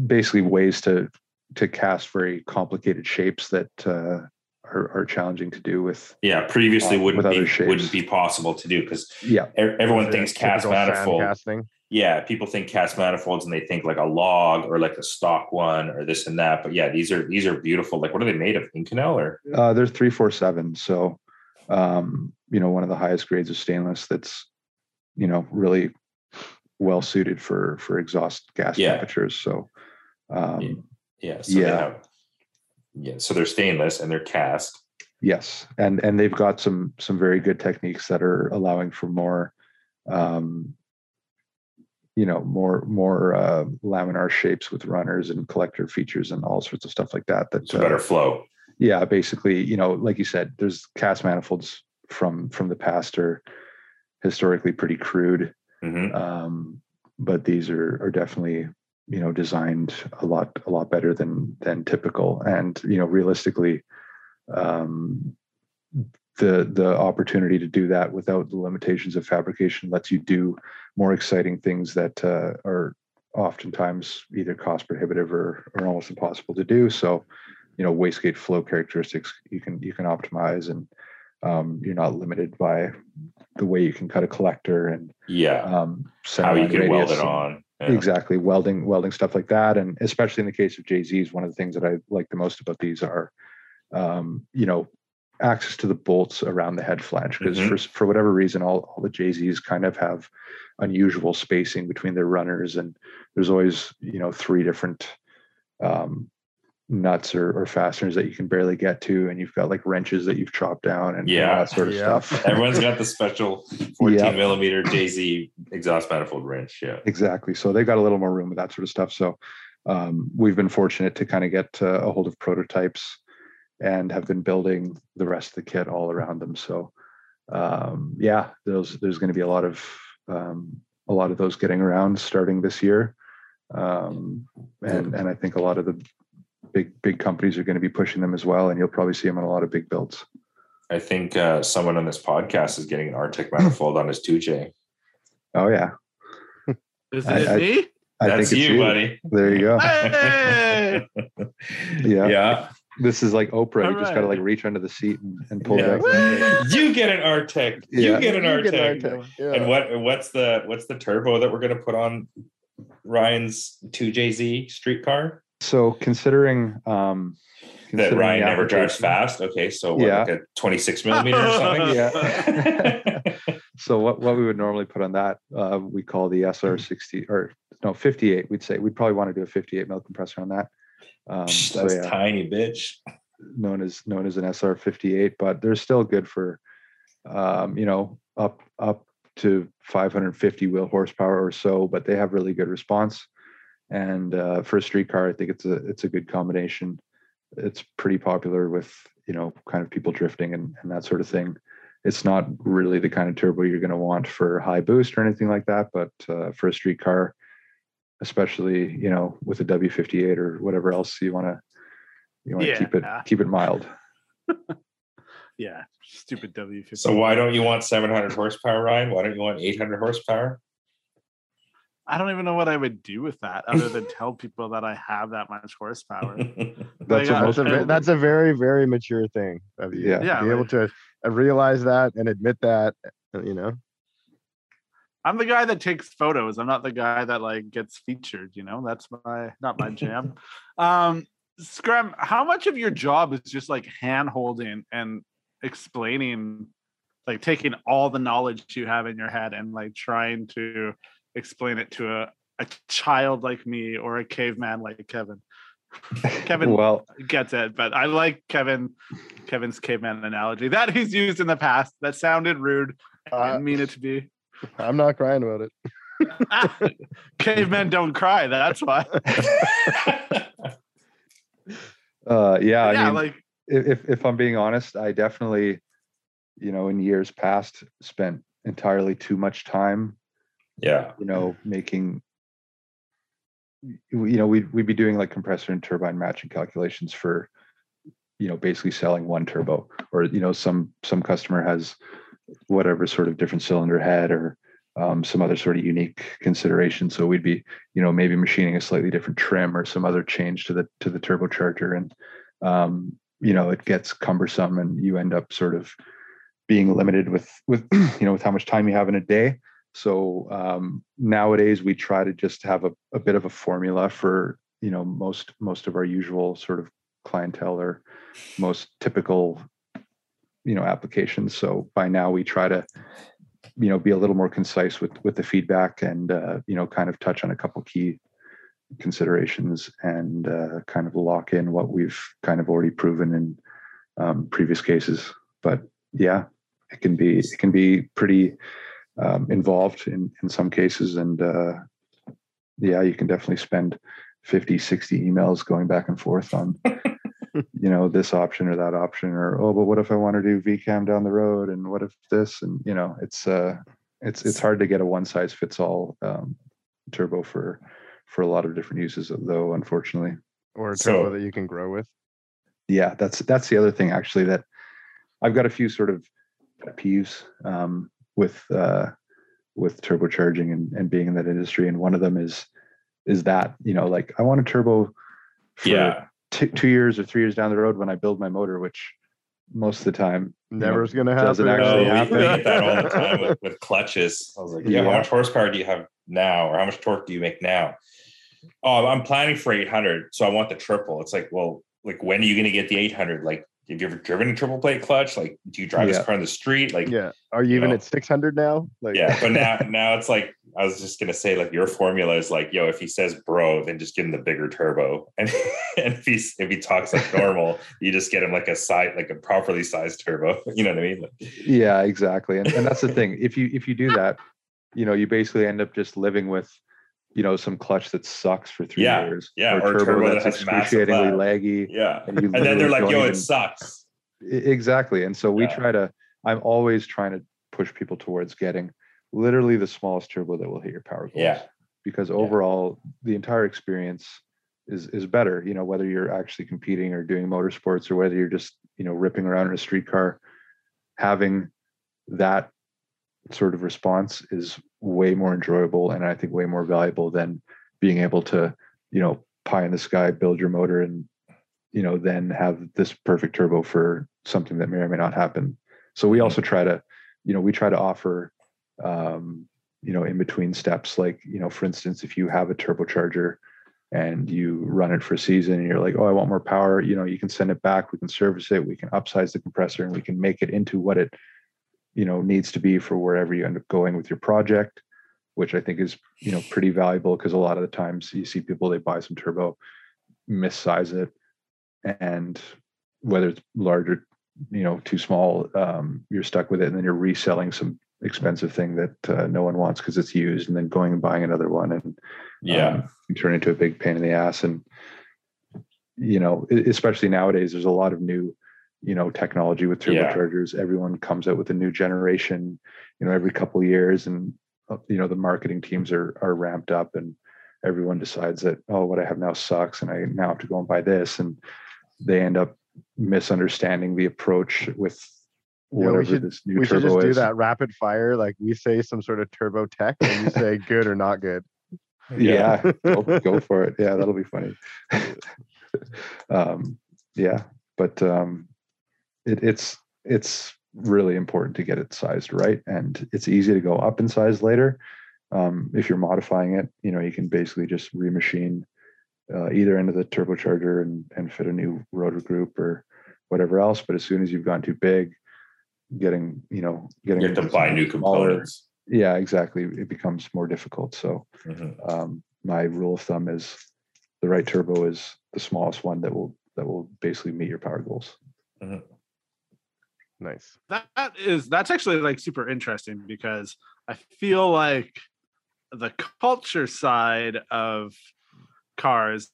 basically ways to to cast very complicated shapes that uh, are are challenging to do with. Yeah, previously um, wouldn't be shapes. wouldn't be possible to do because Yeah, everyone the thinks cast typical manifold. casting. Yeah, people think cast manifolds and they think like a log or like a stock one or this and that. But yeah, these are these are beautiful. Like, what are they made of? Inconel or Uh, they're three four seven, so um, you know one of the highest grades of stainless. That's you know really well suited for for exhaust gas Yeah. temperatures. So um, Yeah. yeah, so they Yeah. have yeah, so they're stainless and they're cast. yes, and and they've got some some very good techniques that are allowing for more. Um, you know more more uh, laminar shapes with runners and collector features and all sorts of stuff like that that So uh, better flow. yeah basically you know like you said there's cast manifolds from from the past are historically pretty crude. Hmm um, but these are are definitely you know designed a lot a lot better than than typical. And you know realistically um, the the opportunity to do that without the limitations of fabrication lets you do more exciting things that uh, are oftentimes either cost prohibitive or, or almost impossible to do so you know wastegate flow characteristics you can you can optimize and um, you're not limited by the way you can cut a collector and Yeah, um, how you can weld it on. Yeah. Exactly, welding, welding stuff like that, and especially in the case of JZs, one of the things that I like the most about these are, um, you know, access to the bolts around the head flange because Mhm. for for whatever reason, all all the JZs kind of have unusual spacing between their runners, and there's always you know three different um, nuts or, or fasteners that you can barely get to, and you've got like wrenches that you've chopped down and, and Yeah. all that sort of Yeah. stuff. Everyone's got the special 14 Yeah. millimeter JZ exhaust manifold wrench. Yeah. Exactly. So they've got a little more room with that sort of stuff. So um, we've been fortunate to kind of get uh, a hold of prototypes and have been building the rest of the kit all around them. So um, yeah, there's there's going to be a lot of um, a lot of those getting around starting this year, um, and and I think a lot of the big big companies are going to be pushing them as well, and you'll probably see them on a lot of big builds. I think uh, someone on this podcast is getting an Artec manifold on his 2J. Oh yeah, Is I- it I- me? I That's think it's you, buddy. There you go. Hey! Yeah. Yeah. This is like Oprah. You just got to like reach under the seat and, and pull Yeah. back. You get an Artec. Yeah. You get an You get an Artec, yeah. And what what's the what's the turbo that we're gonna put on Ryan's 2JZ streetcar? So considering um That considering Ryan never drives fast. Okay, so what, Yeah. like a 26 millimeter or something? Yeah. So what, what we would normally put on that, uh, we call the SR60 or no 58. We'd say we'd probably want to do a 58 mil compressor on that. Um, so That's yeah, tiny bitch. known as known as an SR58, but they're still good for, um, you know, up up to 550 wheel horsepower or so. But they have really good response, and uh, for a street car, I think it's a it's a good combination. It's pretty popular with you know kind of people drifting and, and that sort of thing. It's not really the kind of turbo you're going to want for high boost or anything like that, but uh, for a street car, especially you know with a W58 or whatever else you want to you want to keep it keep it mild. yeah, stupid W fifty. So why don't you want 700 horsepower, Ryan? Why don't you want 800 horsepower? I don't even know what I would do with that other than tell people that I have that much horsepower. That's Like, what uh, That's a, that's a very, very mature thing of you. Yeah. Yeah, be able to realize that and admit that, you know. I'm the guy that takes photos. I'm not the guy that like gets featured, you know? That's my not my jam. um Scrum, how much of your job is just like hand holding and explaining like taking all the knowledge you have in your head and like trying to explain it to a, a child like me or a caveman like Kevin. Kevin well, gets it, but I like Kevin Kevin's caveman analogy that he's used in the past. That sounded rude. I Uh, didn't mean it to be. I'm not crying about it. Cavemen don't cry. That's why. uh, yeah, I mean, like if if I'm being honest, I definitely, you know, in years past, spent entirely too much time, yeah. you know, making. You know, we'd we'd be doing like compressor and turbine matching calculations for, you know, basically selling one turbo, or you know, some some customer has whatever sort of different cylinder head or um, some other sort of unique consideration. So we'd be, you know, maybe machining a slightly different trim or some other change to the to the turbocharger, and um, you know, it gets cumbersome, and you end up sort of being limited with with you know with how much time you have in a day. So um, nowadays we try to just have a, a bit of a formula for you know most most of our usual sort of clientele or most typical you know applications. So by now we try to you know be a little more concise with with the feedback and uh, you know kind of touch on a couple key considerations and uh, kind of lock in what we've kind of already proven in um, previous cases. But yeah, it can be it can be pretty um, involved in in some cases, and uh, yeah, you can definitely spend 50, 60 emails going back and forth on you know this option or that option or oh but what if i want to do vcam down the road and what if this and you know it's uh it's it's hard to get a one size fits all um, turbo for for a lot of different uses though unfortunately Or a So- turbo that you can grow with. yeah that's that's the other thing actually that i've got a few sort of peeves um, with uh, with turbocharging and, and being in that industry and one of them is is that you know like i want a turbo for Yeah. Two, two years or three years down the road when i build my motor which most of the time you know, Never's gonna happen. doesn't actually we, happen. we get that all the time with, with clutches. I was like, yeah, how much horsepower do you have now? Or how much torque do you make now? Oh, I'm planning for 800. So I want the triple. It's like, well, like, when are you going to get the 800? Like, have you ever driven a triple plate clutch? Like, do you drive Yeah. this car on the street? Like, Yeah. Are you even know. at 600 now? Like, yeah. But now, now it's like, I was just going to say, like, your formula is like, yo, if he says bro, then just give him the bigger turbo. And, and if he's, if he talks like normal, you just get him like a side, like a properly sized turbo. You know what I mean? Like, yeah exactly and, and that's the thing if you if you do that you know you basically end up just living with you know some clutch that sucks for three Yeah, years yeah, or a turbo that that's excruciatingly laggy yeah. and, And then they're like, yo, even- it sucks. Exactly. And so we Yeah. try to, I'm always trying to push people towards getting literally the smallest turbo that will hit your power goals. Yeah. Because overall, the entire experience is is better. You know, whether you're actually competing or doing motorsports or whether you're just, you know, ripping around in a street car, having that sort of response is way more enjoyable and I think way more valuable than being able to, you know, pie in the sky, build your motor and, you know, then have this perfect turbo for something that may or may not happen. So we also try to, you know, we try to offer, um, you know, in between steps, like, you know, for instance, if you have a turbocharger and you run it for a season and you're like, oh, I want more power, you know, you can send it back, we can service it, we can upsize the compressor and we can make it into what it, you know, needs to be for wherever you end up going with your project, which I think is, you know, pretty valuable because a lot of the times you see people, they buy some turbo, missize it, and whether it's large or, you know, too small, um, you're stuck with it and then you're reselling some expensive thing that uh, no one wants because it's used and then going and buying another one and Yeah. um, you turn into a big pain in the ass and you know especially nowadays there's a lot of new you know technology with Yeah. turbochargers everyone comes out with a new generation you know every couple of years and uh, you know the marketing teams are are ramped up and everyone decides that oh what i have now sucks and i now have to go and buy this and they end up misunderstanding the approach with Yeah, we whatever should- this new we should turbo just do that rapid fire. Like we say some sort of turbo tech, and you say good or not good. yeah go, go for it yeah that'll be funny um yeah but um it, it's it's really important to get it sized right and it's easy to go up in size later um if you're modifying it you know you can basically just remachine uh, either end of the turbocharger and and fit a new rotor group or whatever else but as soon as you've gone too big getting you know getting You have to buy new smaller- components. yeah exactly it becomes more difficult so Mhm. um, my rule of thumb is the right turbo is the smallest one that will that will basically meet your power goals. Nice. that that is that's actually like super interesting because I feel like the culture side of cars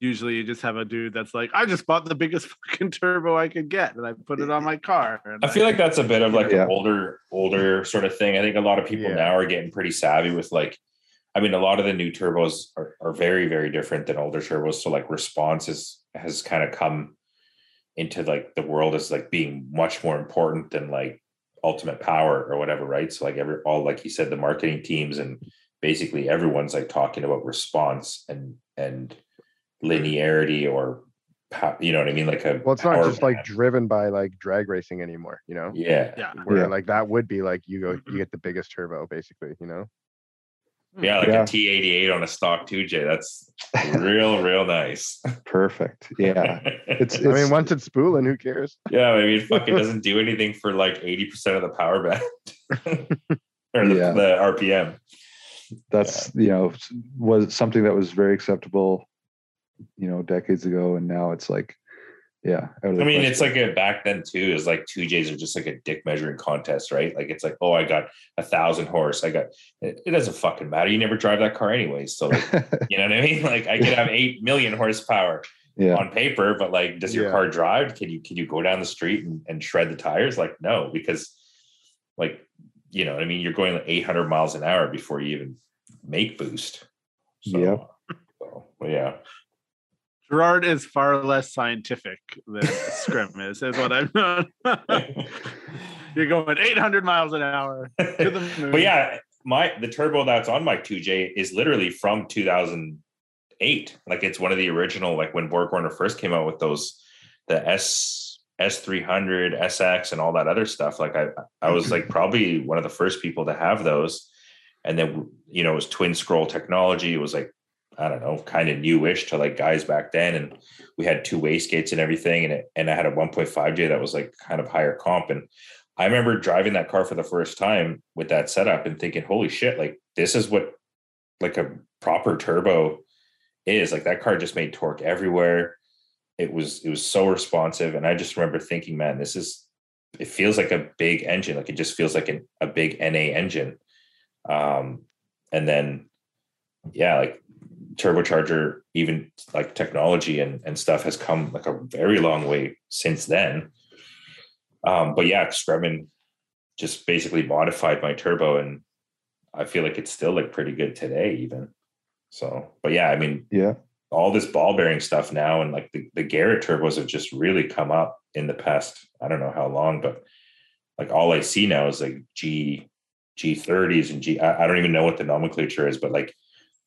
usually you just have a dude that's like I just bought the biggest fucking turbo I could get and I put it on my car. And I feel like that's a bit of like Yeah. an older, older sort of thing. I think a lot of people Yeah. now are getting pretty savvy with like, I mean, a lot of the new turbos are, are very, very different than older turbos. So like response is, has kind of come into like the world as like being much more important than like ultimate power or whatever, right? So like every all like you said, the marketing teams and basically everyone's like talking about response and and linearity or you know what I mean? Like a Well, it's not power just like driven by like drag racing anymore. You know, yeah. yeah. where Yeah. like that would be like you go, you mm-hmm. get the biggest turbo, basically. You know. Hmm. Yeah, like Yeah. a T88 on a stock 2J. That's real, real nice. Perfect. Yeah. It's, it's I mean, once it's spooling, who cares? yeah, I mean, it fucking doesn't do anything for like 80% of the power band or the, Yeah. the RPM. that's you know was something that was very acceptable, you know, decades ago, and now it's like, yeah. out of the I mean, it's like a back then too, is like 2Js are just like a dick measuring contest, right? Like it's like, oh, I got a thousand horse. I got it, it doesn't fucking matter. You never drive that car anyways. So, like, you know what I mean? Like I could have 8 million horsepower yeah, on paper, but like, does your Yeah. car drive? Can you can you go down the street and, and shred the tires? Like, no, because like, you know, what I mean, you're going like 800 miles an hour before you even make boost. So, Yep. so, but yeah, Gerard is far less scientific than Scrim is, is what I've known. You're going 800 miles an hour to the moon. but yeah, my the turbo that's on my 2J is literally from 2008. Like it's one of the original, like when Borg Warner first came out with those, the S S300, SX, and all that other stuff. Like I, I was like probably one of the first people to have those. And then you know, it was twin scroll technology. It was like I don't know, kind of newish to like guys back then. And we had two wastegates and everything. And it, and I had a 1.5J that was like kind of higher comp. And I remember driving that car for the first time with that setup and thinking, holy shit, like this is what like a proper turbo is. Like that car just made torque everywhere. It was it was so responsive. And I just remember thinking, man, this is it feels like a big engine. Like it just feels like an, a big NA engine. Um, and then yeah, like turbocharger, even like technology and, and stuff has come like a very long way since then. Um, but yeah, Scremin just basically modified my turbo and I feel like it's still like pretty good today, even. So, but yeah, I mean, yeah, all this ball bearing stuff now and like the, the Garrett turbos have just really come up in the past, I don't know how long, but like all I see now is like G G30s and G I, I don't even know what the nomenclature is, but like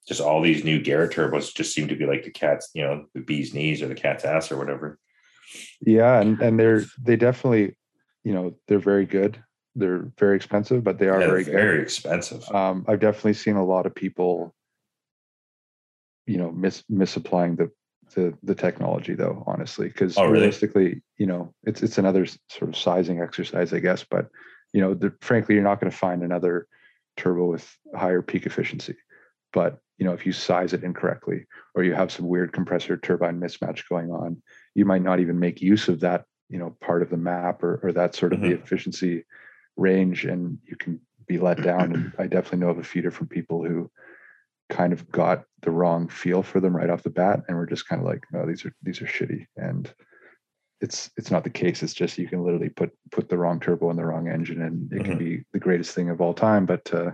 just all these new Garrett turbos just seem to be like the cat's, you know, the bee's knees or the cat's ass or whatever. Yeah, and and they're they definitely, you know, they're very good. They're very expensive, but they are Yeah, very very, good. expensive. Um, I've definitely seen a lot of people, you know, mis misapplying the the the technology though, honestly, because Oh, really? realistically, you know, it's it's another sort of sizing exercise, I guess. But you know, the, frankly, you're not going to find another turbo with higher peak efficiency. But you know, if you size it incorrectly, or you have some weird compressor turbine mismatch going on, you might not even make use of that, you know, part of the map or or that sort of the Mhm. efficiency range, and you can be let down. And I definitely know of a few different people who kind of got the wrong feel for them right off the bat, and we're just kind of like, no, these are these are shitty, and it's it's not the case. It's just you can literally put put the wrong turbo in the wrong engine, and it can Mhm. be the greatest thing of all time. But uh,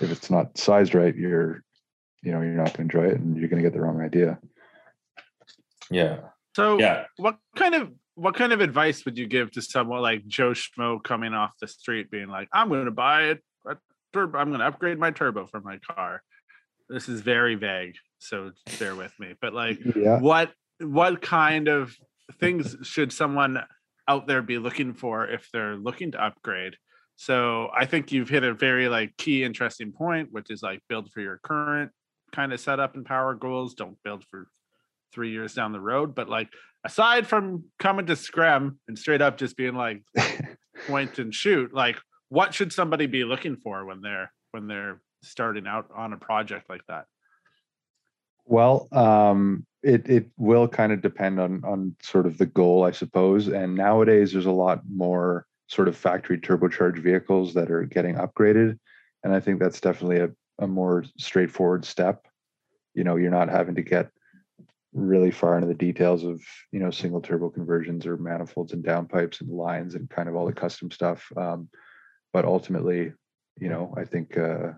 if it's not sized right, you're you know you're not going to enjoy it, and you're going to get the wrong idea. yeah. So Yeah. what kind of what kind of advice would you give to someone like Joe Schmo coming off the street being like, I'm gonna buy a, a turbo, I'm gonna upgrade my turbo for my car. This is very vague, so bear with me. But like Yeah. what what kind of things should someone out there be looking for if they're looking to upgrade so i think you've hit a very like key interesting point which is like build for your current kind of set up and power goals don't build for three years down the road but like aside from coming to scrum and straight up just being like point and shoot like what should somebody be looking for when they're when they're starting out on a project like that Well, um, it it will kind of depend on on sort of the goal, I suppose. And nowadays, there's a lot more sort of factory turbocharged vehicles that are getting upgraded, and I think that's definitely a a more straightforward step. You know, you're not having to get really far into the details of you know single turbo conversions or manifolds and downpipes and lines and kind of all the custom stuff. Um, but ultimately, you know, I think uh,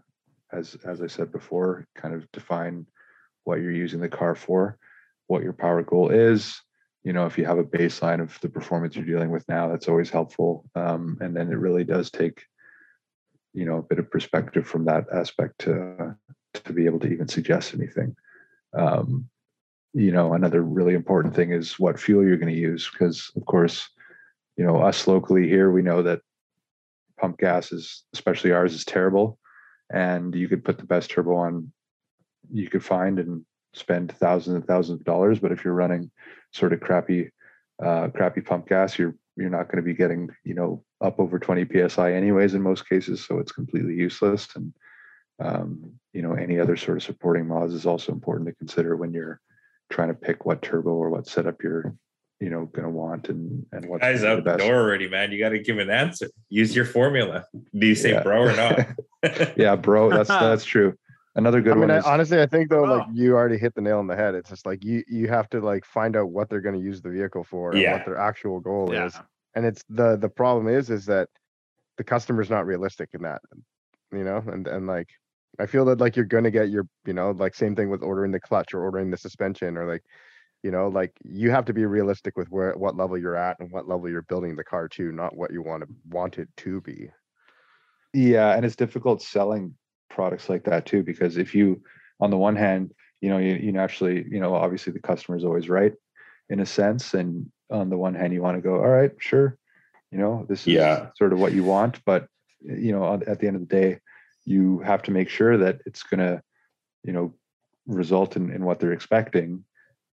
as as I said before, kind of define what you're using the car for, what your power goal is. You know, if you have a baseline of the performance you're dealing with now, that's always helpful. Um, and then it really does take, you know, a bit of perspective from that aspect to to be able to even suggest anything. Um, you know, another really important thing is what fuel you're going to use, because of course, you know, us locally here, we know that pump gas is, especially ours, is terrible, and you could put the best turbo on you could find and spend thousands and thousands of dollars. But if you're running sort of crappy, uh, crappy pump gas, you're you're not going to be getting you know up over 20 psi anyways in most cases, so it's completely useless. And um, you know any other sort of supporting mods is also important to consider when you're trying to pick what turbo or what setup you're you know going to want and and what's Guys out the door already, man. You got to give an answer. Use your formula. Do you say Yeah. bro or not? yeah, bro, that's that's true. Another good I mean, one I, is honestly, I think though, like Oh. you already hit the nail on the head. It's just like you you have to like find out what they're going to use the vehicle for and what their actual goal yeah is. And it's the the problem is is that the customer's not realistic in that, you know. And and like I feel that like you're going to get your you know like same thing with ordering the clutch or ordering the suspension or like you know like you have to be realistic with where what level you're at and what level you're building the car to, not what you want to want it to be. Yeah, and it's difficult selling products like that too because if you, on the one hand, you know, you, you naturally, you know, obviously the customer is always right in a sense, and on the one hand, you want to go, all right, sure, you know, this is Yeah. sort of what you want, but you know, at the end of the day, you have to make sure that it's going to, you know, result in, in what they're expecting.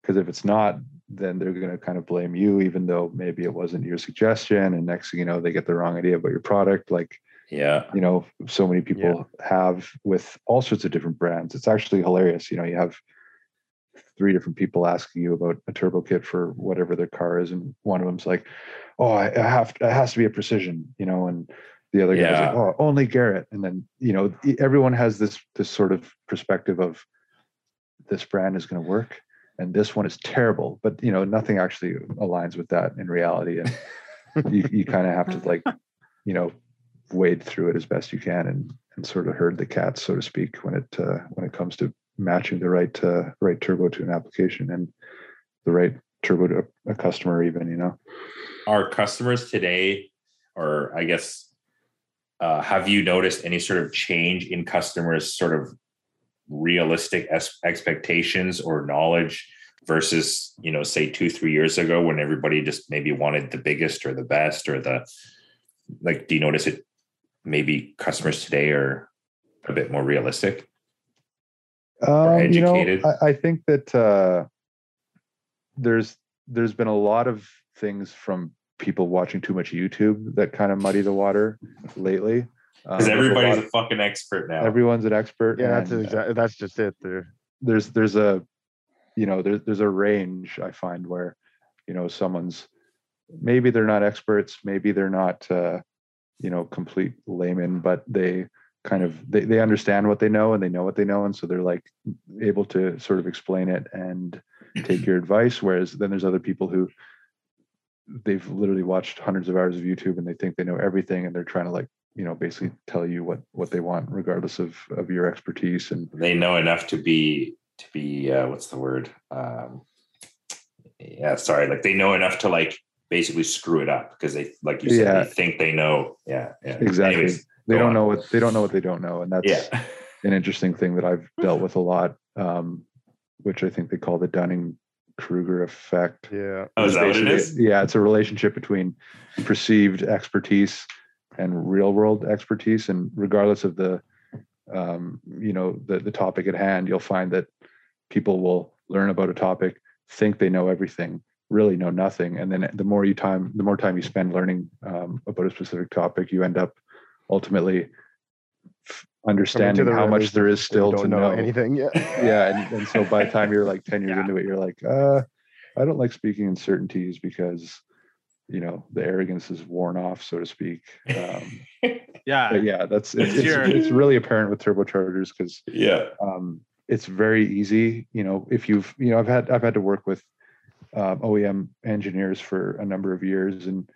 Because if it's not, then they're going to kind of blame you, even though maybe it wasn't your suggestion. And next thing you know, they get the wrong idea about your product. Like, yeah. you know so many people have with all sorts of different brands. It's actually hilarious you know you have three different people asking you about a turbo kit for whatever their car is and one of them's like oh i I have it has to be a precision you know and the other guy's like oh only garrett and then you know everyone has this this sort of perspective of this brand is going to work and this one is terrible but you know nothing actually aligns with that in reality and you, you kind of have to like you know wade through it as best you can and and sort of herd the cats so to speak when it uh, when it comes to matching the right uh, right turbo to an application and the right turbo to a, customer even you know? Are customers today, or I guess, uh, have you noticed any sort of change in customers' sort of realistic es- expectations or knowledge versus you know say two three years ago when everybody just maybe wanted the biggest or the best or the like do you notice it maybe customers today are a bit more realistic Um, you know, educated. I, I think that uh, there's there's been a lot of things from people watching too much YouTube that kind of muddy the water lately. Um, because there's a everybody's a of- fucking expert now everyone's an expert. Yeah, that's and, uh, exactly that's just it. There. there's there's a you know there's there's a range I find where you know someone's maybe they're not experts, maybe they're not uh, you know complete laymen, but they kind of they, they understand what they know and they know what they know. And so they're like able to sort of explain it and take your advice. Whereas then there's other people who they've literally watched hundreds of hours of youtube and they think they know everything and they're trying to like you know basically tell you what what they want regardless of of your expertise and they know enough to be to be uh, what's the word? Um yeah sorry like they know enough to like basically screw it up because they like you said Yeah. they think they know yeah yeah Exactly. Anyways, they don't on. know what they don't know what they don't know and that's yeah an interesting thing that i've dealt with a lot um which i think they call the dunning kruger effect Yeah. oh is that what it Basically, is Yeah, it's a relationship between perceived expertise and real world expertise, and regardless of the, um, you know, the the topic at hand, you'll find that people will learn about a topic, think they know everything, really know nothing, and then the more you time, the more time you spend learning um, about a specific topic, you end up ultimately f- understanding how much there is still don't to know. anything. Yeah. Yeah, and, and so by the time you're like 10 years Yeah. into it, you're like, uh, I don't like speaking in certainties because, you know, the arrogance is worn off, so to speak. Um, Yeah. but yeah, that's it's, It's it's, it's really apparent with turbochargers because yeah um, it's very easy. You know, if you've, you know, I've had I've had to work with um, OEM engineers for a number of years, and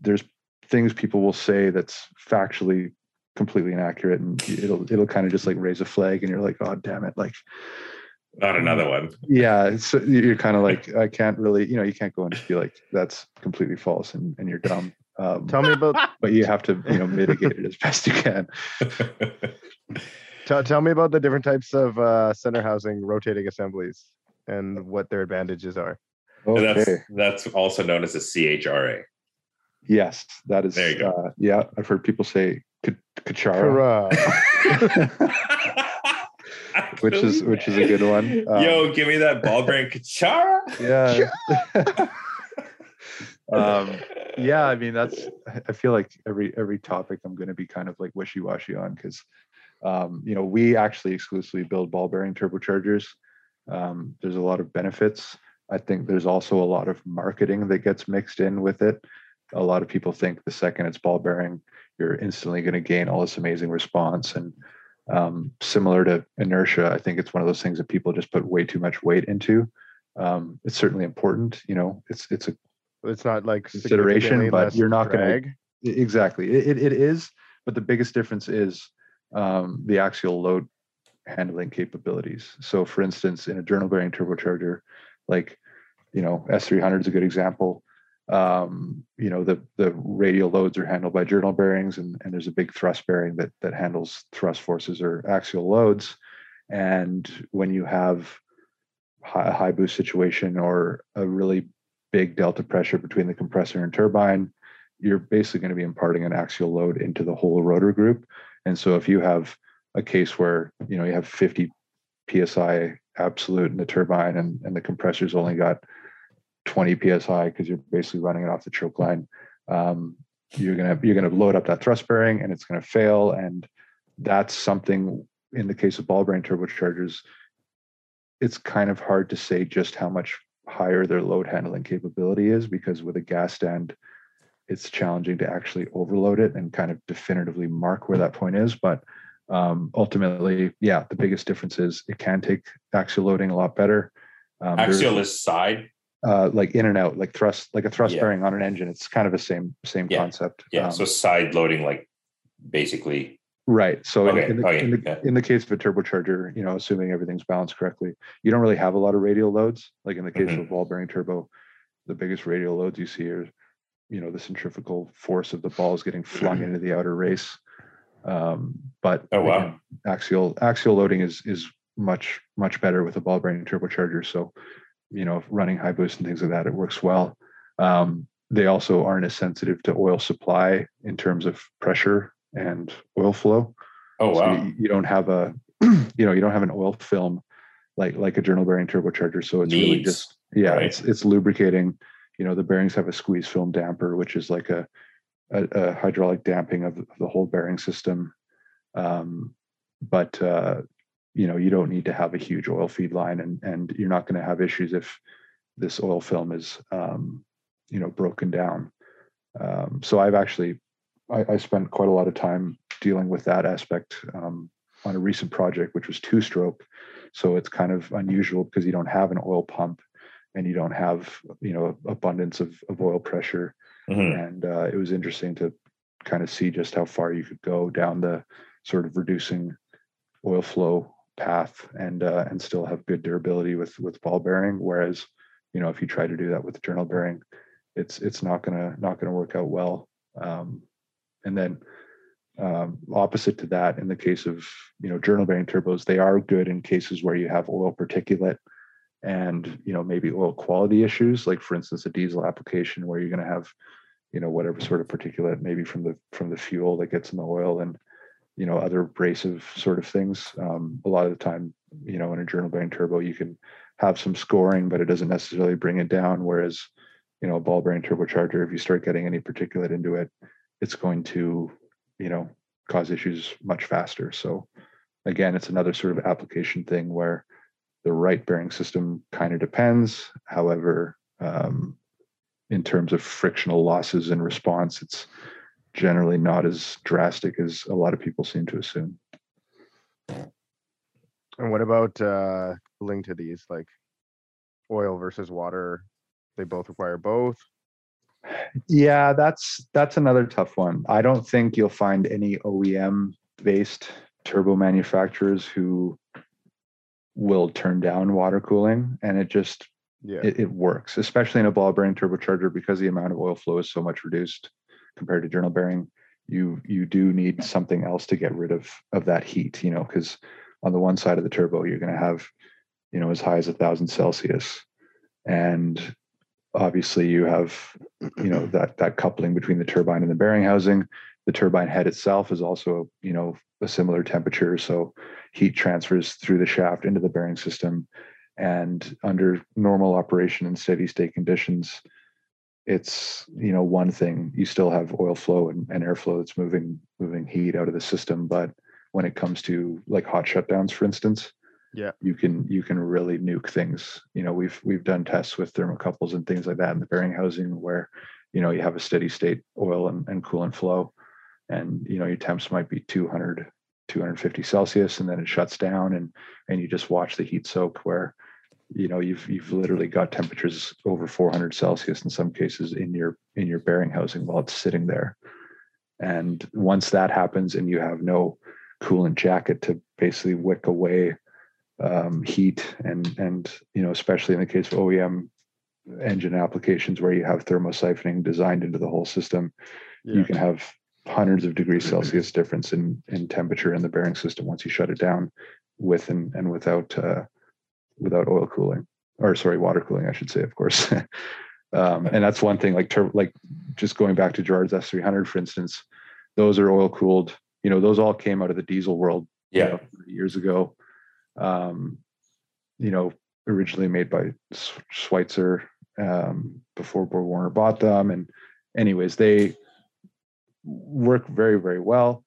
there's things people will say that's factually completely inaccurate, and it'll it'll kind of just like raise a flag, and you're like, oh damn it, like not another one. Yeah so you're kind of like i can't really you know you can't go and just be like that's completely false and, and you're dumb. Um, Tell me about but you have to you know mitigate it as best you can. Tell, tell me about the different types of uh, center housing rotating assemblies and what their advantages are. And that's that's also known as a chra yes that is There you go. uh, yeah i've heard people say Ka- kachara. Which is which is a good one. Um, yo give me that ball bearing kachara? Yeah. Um yeah i mean that's I- i feel like every every topic i'm going to be kind of like wishy-washy on because um you know we actually exclusively build ball bearing turbochargers. Um there's a lot of benefits i think there's also a lot of marketing that gets mixed in with it a lot of people think the second it's ball bearing you're instantly going to gain all this amazing response and um, similar to inertia i think it's one of those things that people just put way too much weight into um, it's certainly important you know it's it's a It's not like Consideration, but you're not. I- E, Exactly. It, it, it is, but the biggest difference is um, the axial load handling capabilities. So, for instance, in a journal bearing turbocharger, like, you know, S300 is a good example. Um, you know, the, the radial loads are handled by journal bearings, and, and there's a big thrust bearing that, that handles thrust forces or axial loads. And when you have a high boost situation or a really big delta pressure between the compressor and turbine, you're basically going to be imparting an axial load into the whole rotor group. And so if you have a case where you know you have 50 psi absolute in the turbine and, and the compressor's only got 20 psi because you're basically running it off the choke line, um, you're gonna you're gonna load up that thrust bearing and it's gonna fail. And that's something in the case of ball bearing turbochargers, it's kind of hard to say just how much higher their load handling capability is because with a gas stand, it's challenging to actually overload it and kind of definitively mark where that point is. But um, ultimately, yeah, the biggest difference is it can take axial loading a lot better. Um, axial is side uh, like in and out, like thrust, like a thrust Yeah. bearing on an engine. It's kind of the same same Yeah. concept. yeah Um, so side loading like basically Right. So in- Okay, in, the, okay, in, the, yeah. in the case of a turbocharger, you know, assuming everything's balanced correctly, you don't really have a lot of radial loads. Like in the case Mhm. of a ball bearing turbo, the biggest radial loads you see are, you know, the centrifugal force of the balls getting flung into the outer race. Um, but oh wow again, axial axial loading is is much much better with a ball bearing turbocharger. So, you know, running high boost and things like that, it works well. Um, they also aren't as sensitive to oil supply in terms of pressure and oil flow. Oh So wow. you, you don't have a, you know, you don't have an oil film like like a journal bearing turbocharger. So it's really just yeah, right? it's it's lubricating. You know, the bearings have a squeeze film damper, which is like a a, a hydraulic damping of, of the whole bearing system. Um, but uh, you know, you don't need to have a huge oil feed line, and and you're not going to have issues if this oil film is um, you know broken down. Um, so I've actually I, I spent quite a lot of time dealing with that aspect um, on a recent project, which was two stroke. So it's kind of unusual because you don't have an oil pump and you don't have you know abundance of, of oil pressure. Mhm. And uh, it was interesting to kind of see just how far you could go down the sort of reducing oil flow path and uh, and still have good durability with with ball bearing. Whereas you know if you try to do that with journal bearing, it's it's not gonna not gonna work out well. Um, and then um, opposite to that, in the case of you know journal bearing turbos, they are good in cases where you have oil particulate and you know maybe oil quality issues, like for instance a diesel application where you're going to have you know whatever sort of particulate maybe from the from the fuel that gets in the oil and you know other abrasive sort of things. Um, a lot of the time, you know, in a journal bearing turbo, you can have some scoring, but it doesn't necessarily bring it down. Whereas you know a ball bearing turbocharger, if you start getting any particulate into it, it's going to you know cause issues much faster so again it's another sort of application thing where the right bearing system kind of depends however um, in terms of frictional losses in response it's generally not as drastic as a lot of people seem to assume And what about uh cooling to these like oil versus water? They both require both. Yeah, that's that's another tough one. I don't think you'll find any OEM based turbo manufacturers who will turn down water cooling and it just Yeah. it, it works, especially in a ball bearing turbocharger because the amount of oil flow is so much reduced compared to journal bearing. You you do need something else to get rid of of that heat, you know, because on the one side of the turbo you're going to have, you know, as high as a thousand Celsius, and obviously you have, you know, that that coupling between the turbine and the bearing housing. The turbine head itself is also, you know, a similar temperature, so heat transfers through the shaft into the bearing system and under normal operation and steady state conditions it's you know one thing you still have oil flow and, and airflow that's moving moving heat out of the system but when it comes to like hot shutdowns for instance Yeah. you can you can really nuke things you know we've we've done tests with thermocouples and things like that in the bearing housing where you know you have a steady state oil and, and coolant flow and you know your temps might be 200 250 celsius and then it shuts down and and you just watch the heat soak where you know you've you've literally got temperatures over 400 celsius in some cases in your in your bearing housing while it's sitting there and once that happens and you have no coolant jacket to basically wick away um, heat and and you know especially in the case of OEM engine applications where you have thermosiphoning designed into the whole system Yeah. you can have hundreds of degrees Celsius difference in in temperature in the bearing system once you shut it down with and, and without uh, without oil cooling or sorry water cooling I should say of course. Um, and that's one thing like tur- like just going back to Gerard's S300 for instance those are oil cooled you know those all came out of the diesel world you Yeah. know, years ago. Um, you know originally made by Schwitzer um, before Borg Warner bought them. And anyways they work very very well.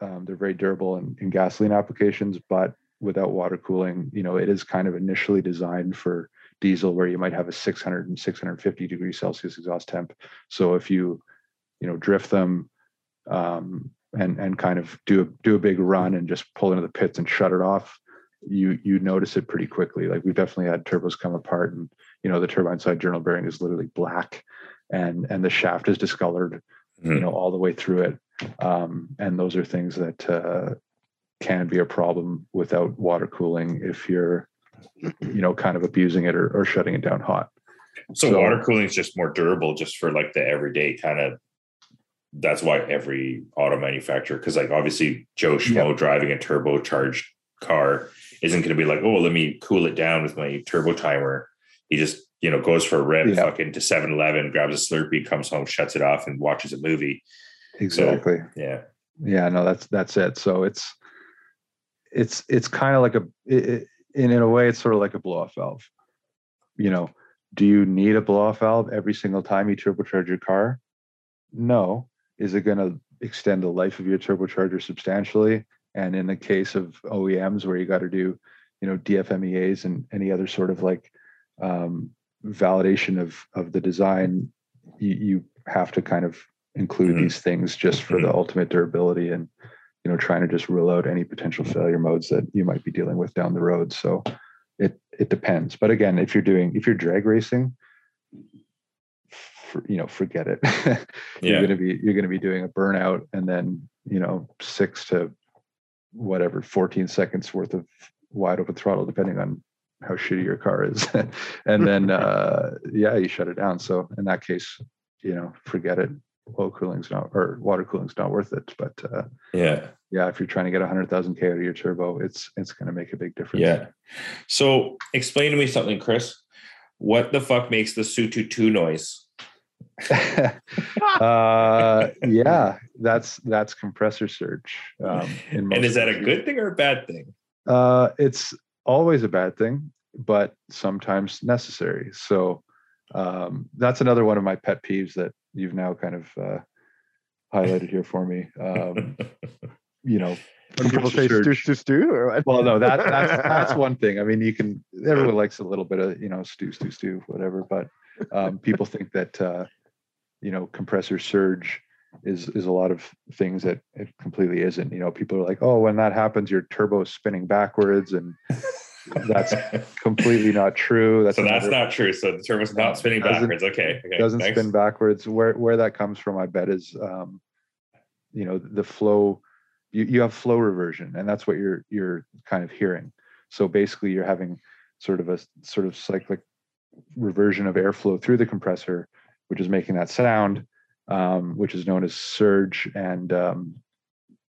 Um, they're very durable in, in gasoline applications but without water cooling you know it is kind of initially designed for diesel where you might have a 600 and 650 degrees celsius exhaust temp. So if you you know drift them um, and and kind of do a do a big run and just pull into the pits and shut it off you you notice it pretty quickly. Like we've definitely had turbos come apart and you know the turbine side journal bearing is literally black and and the shaft is discolored you Mhm. know all the way through it um, and those are things that uh, can be a problem without water cooling if you're you know kind of abusing it or, or shutting it down hot So, So- water cooling is just more durable, just for like the everyday kind of. That's why every auto manufacturer, because like obviously Joe Schmo driving a turbocharged car, isn't going to be like, oh, let me cool it down with my turbo timer. He just, you know, goes for a rip, Yeah. fucking to 7 Eleven, grabs a Slurpee, comes home, shuts it off, and watches a movie. Exactly. Yeah. yeah no that's that's it so it's it's it's kind of like a it- in, in a way it's sort of like a blow off valve you know do you need a blow off valve every single time you turbocharge your car no is it going to extend the life of your turbocharger substantially and in the case of oems where you got to do you know dfmeas and any other sort of like um, validation of of the design you, you have to kind of include Mhm. these things just for the ultimate durability and you know trying to just rule out any potential failure modes that you might be dealing with down the road so it it depends but again if you're doing if you're drag racing for, you know forget it you're Yeah. to be you're going to be doing a burnout and then you know 6 to whatever 14 seconds worth of wide open throttle depending on how shitty your car is and then uh yeah you shut it down so in that case you know forget it oil cooling's not or water cooling's not worth it but uh Yeah. yeah if you're trying to get 100000 k out of your turbo it's it's going to make a big difference Yeah. So explain to me something, Chris. What the fuck makes the Sutu noise? uh yeah that's that's compressor surge um And is that a good thing or a bad thing? Uh, it's always a bad thing, but sometimes necessary. So um, that's another one of my pet peeves that you've now kind of uh, highlighted here for me. Um, you know, When people say stew, stew, stew, or what? well, no, that that's that's one thing. I mean, you can everyone likes a little bit of you know stew, stew, stew, whatever. But um, people think that uh, you know compressor surge is is a lot of things that it completely isn't. You know, people are like, oh, when that happens, your turbo is spinning backwards, and that's completely not true. That's so that's another- not true. So the turbo's No, not spinning backwards. Okay. Okay. doesn't spin backwards. Where where that comes from, I bet, is um, you know the flow. You you have flow reversion, and that's what you're you're kind of hearing. So basically, you're having sort of a sort of cyclic reversion of airflow through the compressor, which is making that sound, um, which is known as surge. And um,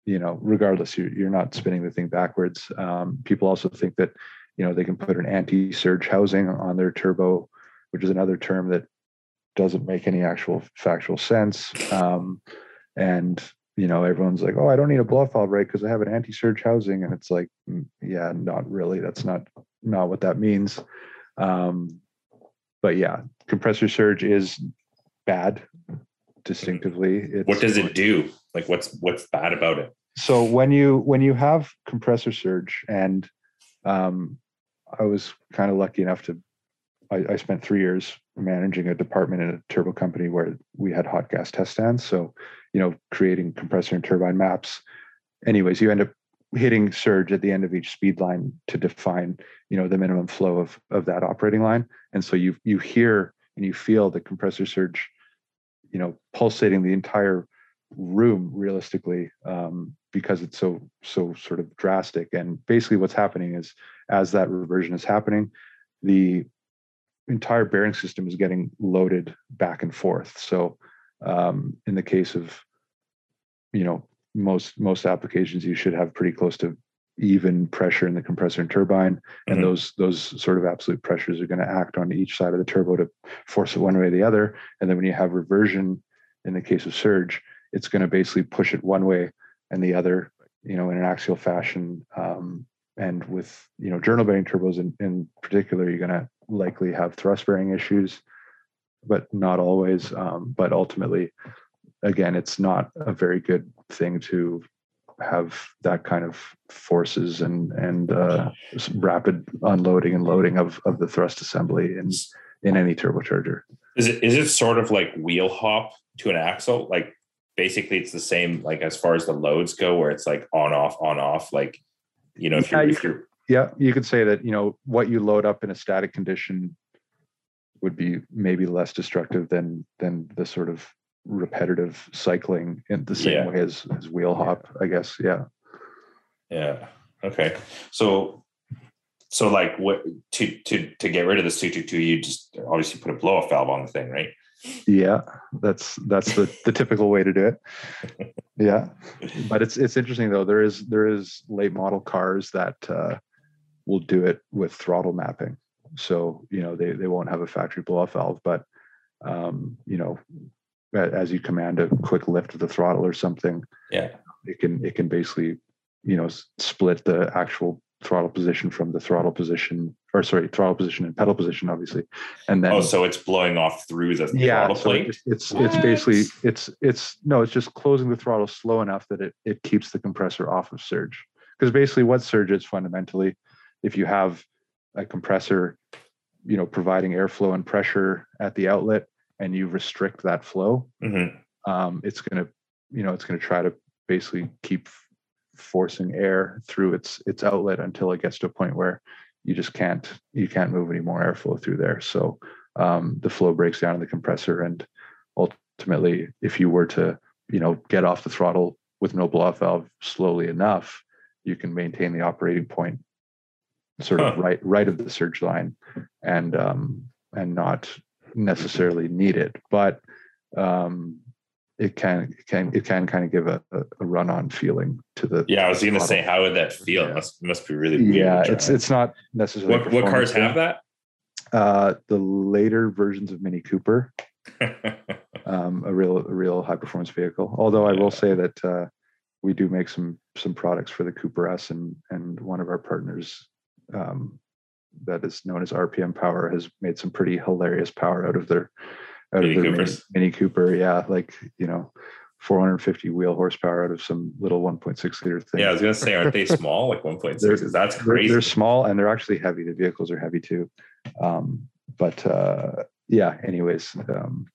you know, regardless, you're you're not spinning the thing backwards. Um, people also think that you know they can put an anti-surge housing on their turbo, which is another term that doesn't make any actual factual sense. Um, and you know, everyone's like, "Oh, I don't need a blow valve, right? Because I have an anti-surge housing." And it's like, mm, yeah, not really. That's not not what that means. Um, but yeah, compressor surge is bad distinctively. It's What does it do? Like what's what's bad about it? so when you when you have compressor surge and um, i was kind of lucky enough to I, I spent three years managing a department in a turbo company where we had hot gas test stands. So you know creating compressor and turbine maps. Anyways you end up hitting surge at the end of each speed line to define you know the minimum flow of of that operating line. And so you you hear and you feel the compressor surge you know pulsating the entire room realistically um, because it's so so sort of drastic. And basically what's happening is as that reversion is happening the entire bearing system is getting loaded back and forth so um, in the case of you know most most applications you should have pretty close to even pressure in the compressor and turbine and Mhm. those those sort of absolute pressures are going to act on each side of the turbo to force it one way or the other and then when you have reversion in the case of surge it's going to basically push it one way and the other you know in an axial fashion um, and with you know journal bearing turbos in, in particular you're going to likely have thrust bearing issues but not always um, but ultimately again it's not a very good thing to have that kind of forces and and uh, rapid unloading and loading of of the thrust assembly in in any turbocharger Is it is it sort of like wheel hop to an axle? Like basically it's the same like as far as the loads go where it's like on off on off like you know if Yeah, you're you if you're Yeah, you could say that, you know, what you load up in a static condition would be maybe less destructive than than the sort of repetitive cycling in the same Yeah. way as as wheel hop, I guess. Yeah. Yeah. Okay. So, so like what to to to get rid of two two, you just obviously put a blow off valve on the thing, right? Yeah. That's that's the the typical way to do it. Yeah. But it's it's interesting though. There is there is late model cars that uh will do it with throttle mapping. So you know they they won't have a factory blow off valve, but um, you know as you command a quick lift of the throttle or something, Yeah. it can it can basically you know split the actual throttle position from the throttle position or sorry throttle position and pedal position obviously and then Oh, so it's blowing off through the yeah throttle so plate. it's it's, it's basically it's it's no it's just closing the throttle slow enough that it it keeps the compressor off of surge because basically what surge is fundamentally if you have a compressor you know providing airflow and pressure at the outlet and you restrict that flow Mhm. um, it's going to you know it's going to try to basically keep forcing air through its its outlet until it gets to a point where you just can't you can't move any more airflow through there so um, the flow breaks down in the compressor and ultimately if you were to you know get off the throttle with no blow off valve slowly enough you can maintain the operating point sort of Huh. right right of the surge line and um and not necessarily need it but um it can it can it can kind of give a, a, run on feeling to the Yeah, I was gonna say, how would that feel? It must must be really yeah it's it's not necessarily what what cars have that? uh the later versions of mini cooper. Um a real a real high performance vehicle. Although i will say that uh we do make some some products for the cooper s and and one of our partners um that is known as rpm power has made some pretty hilarious power out of their out Mini of their mini, mini cooper yeah like you know 450 wheel horsepower out of some little 1.6 liter thing yeah, I was gonna say, aren't they small? Like 1.6? They're- That's they're, crazy. they're small and they're actually heavy. The vehicles are heavy too. Um, but uh, yeah, anyways, um,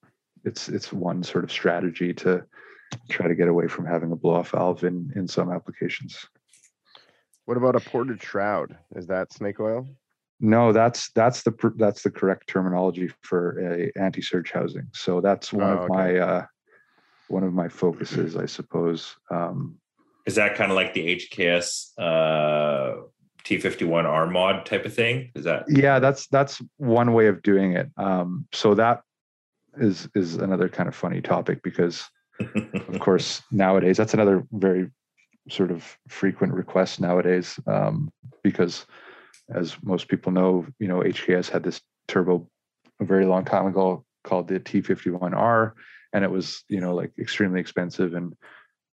it's it's one sort of strategy to try to get away from having a blow off valve in in some applications. What about a ported shroud? Is that snake oil? No, that's that's the that's the correct terminology for a anti surge housing. So that's one Oh, of okay. my uh, one of my focuses, I suppose. Um, Is that kind of like the HKS uh, T51R mod type of thing? Is that yeah that's that's one way of doing it um so that is is another kind of funny topic because of course nowadays that's another very sort of frequent request nowadays um because as most people know you know hks had this turbo a very long time ago called the t51r and it was you know like extremely expensive and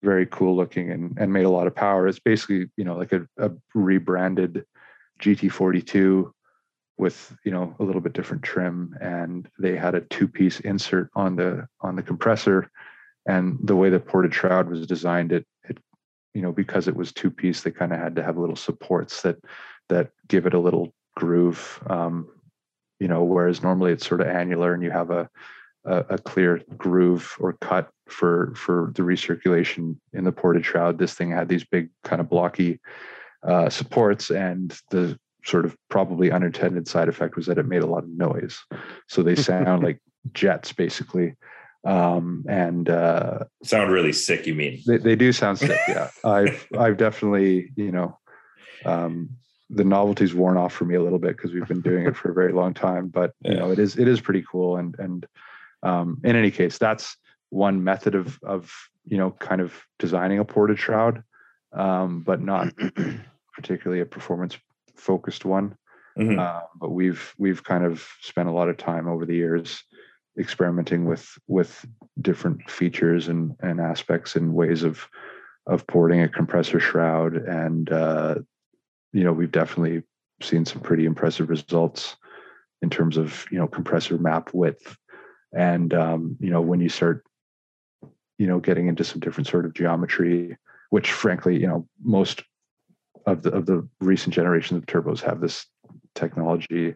very cool looking and, and made a lot of power. It's basically you know like a, a rebranded gt42 with you know a little bit different trim and they had a two piece insert on the on the compressor and the way the ported shroud was designed it it you know because it was two piece they kind of had to have little supports that that give it a little groove um you know whereas normally it's sort of annular and you have a a, a clear groove or cut for for the recirculation in the ported shroud this thing had these big kind of blocky uh, supports and the sort of probably unintended side effect was that it made a lot of noise so they sound like jets basically um, and uh, sound really sick? You mean? they, they do sound sick yeah i've i've definitely you know um, the novelty's worn off for me a little bit because we've been doing it for a very long time but you know it is it is pretty cool. And and um, in any case that's one method of of you know kind of designing a ported shroud um, but not particularly a performance focused one. Mhm. uh, but we've we've kind of spent a lot of time over the years experimenting with with different features and and aspects and ways of of porting a compressor shroud and uh, you know we've definitely seen some pretty impressive results in terms of you know compressor map width and um, you know when you start you know getting into some different sort of geometry which frankly you know most of the of the recent generations of turbos have this technology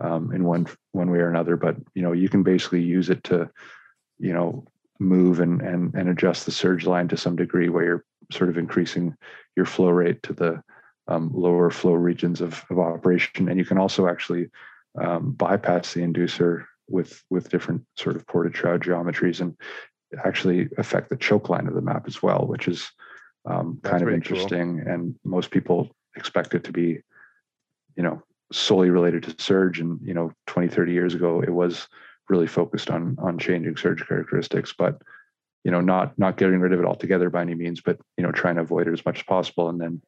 um, in one one way or another. But you know, you can basically use it to, you know, move and and and adjust the surge line to some degree, where you're sort of increasing your flow rate to the um, lower flow regions of, of operation, and you can also actually um, bypass the inducer with with different sort of ported shroud geometries and actually affect the choke line of the map as well, which is um, kind of pretty cool. interesting. And most people expect it to be, you know, solely related to surge. And, you know, 20, 30 years ago, it was really focused on on changing surge characteristics, but you know, not not getting rid of it altogether by any means, but you know, trying to avoid it as much as possible. And then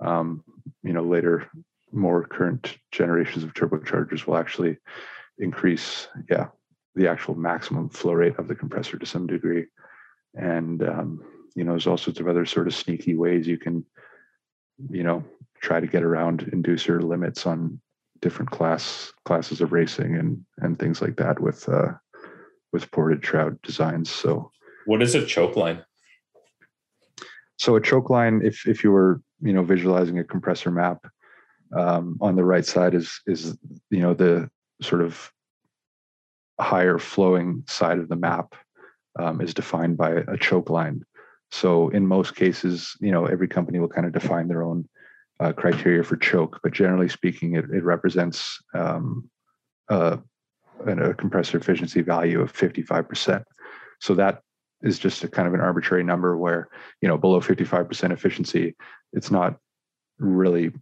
um, you know, later more current generations of turbochargers will actually increase, yeah, the actual maximum flow rate of the compressor to some degree. And um, you know, there's all sorts of other sort of sneaky ways you can, you know, try to get around inducer limits on different class classes of racing and and things like that with uh, with ported shroud designs. So What is a choke line? so a choke line, if if you were you know visualizing a compressor map, um, on the right side is is you know the sort of higher flowing side of the map um, is defined by a choke line. So in most cases, you know every company will kind of define their own uh, criteria for choke, but generally speaking, it, it represents um, a, a compressor efficiency value of 55%. So that is just a kind of an arbitrary number where, you know, below 55% efficiency, it's not really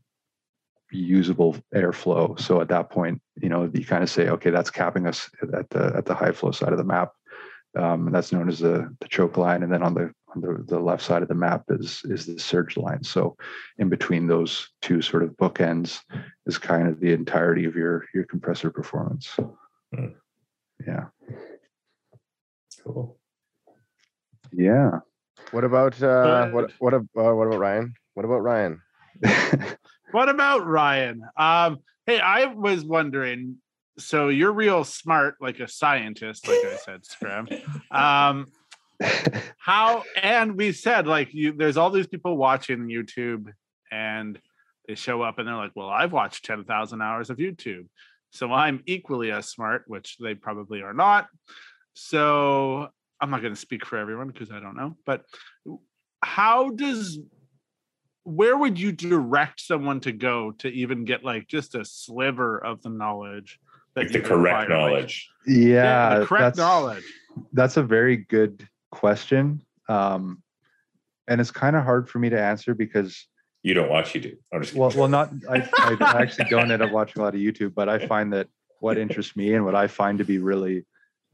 usable airflow. So at that point, you know, you kind of say, okay, that's capping us at the at the high flow side of the map. Um, and that's known as the, the choke line. And then on the on the, the left side of the map is is the surge line. So in between those two sort of bookends is kind of the entirety of your your compressor performance. Hmm. Yeah. Cool. Yeah. What about uh, what what ab- uh, what about Ryan? What about Ryan? What about Ryan? Um, hey, I was wondering. So you're real smart, like a scientist, like I said, Scram. Um, how and we said like you there's all these people watching YouTube and they show up and they're like, Well, I've watched 10,000 hours of YouTube. So I'm equally as smart, which they probably are not. So I'm not going to speak for everyone because I don't know, but how does where would you direct someone to go to even get like just a sliver of the knowledge that Like the you correct require? Like, knowledge. yeah. the correct that's- knowledge. That's a very good question. Um, and it's kind of hard for me to answer because You don't watch YouTube. I'm just well, well, not I, I actually don't end up watching a lot of YouTube, but I find that what interests me and what I find to be really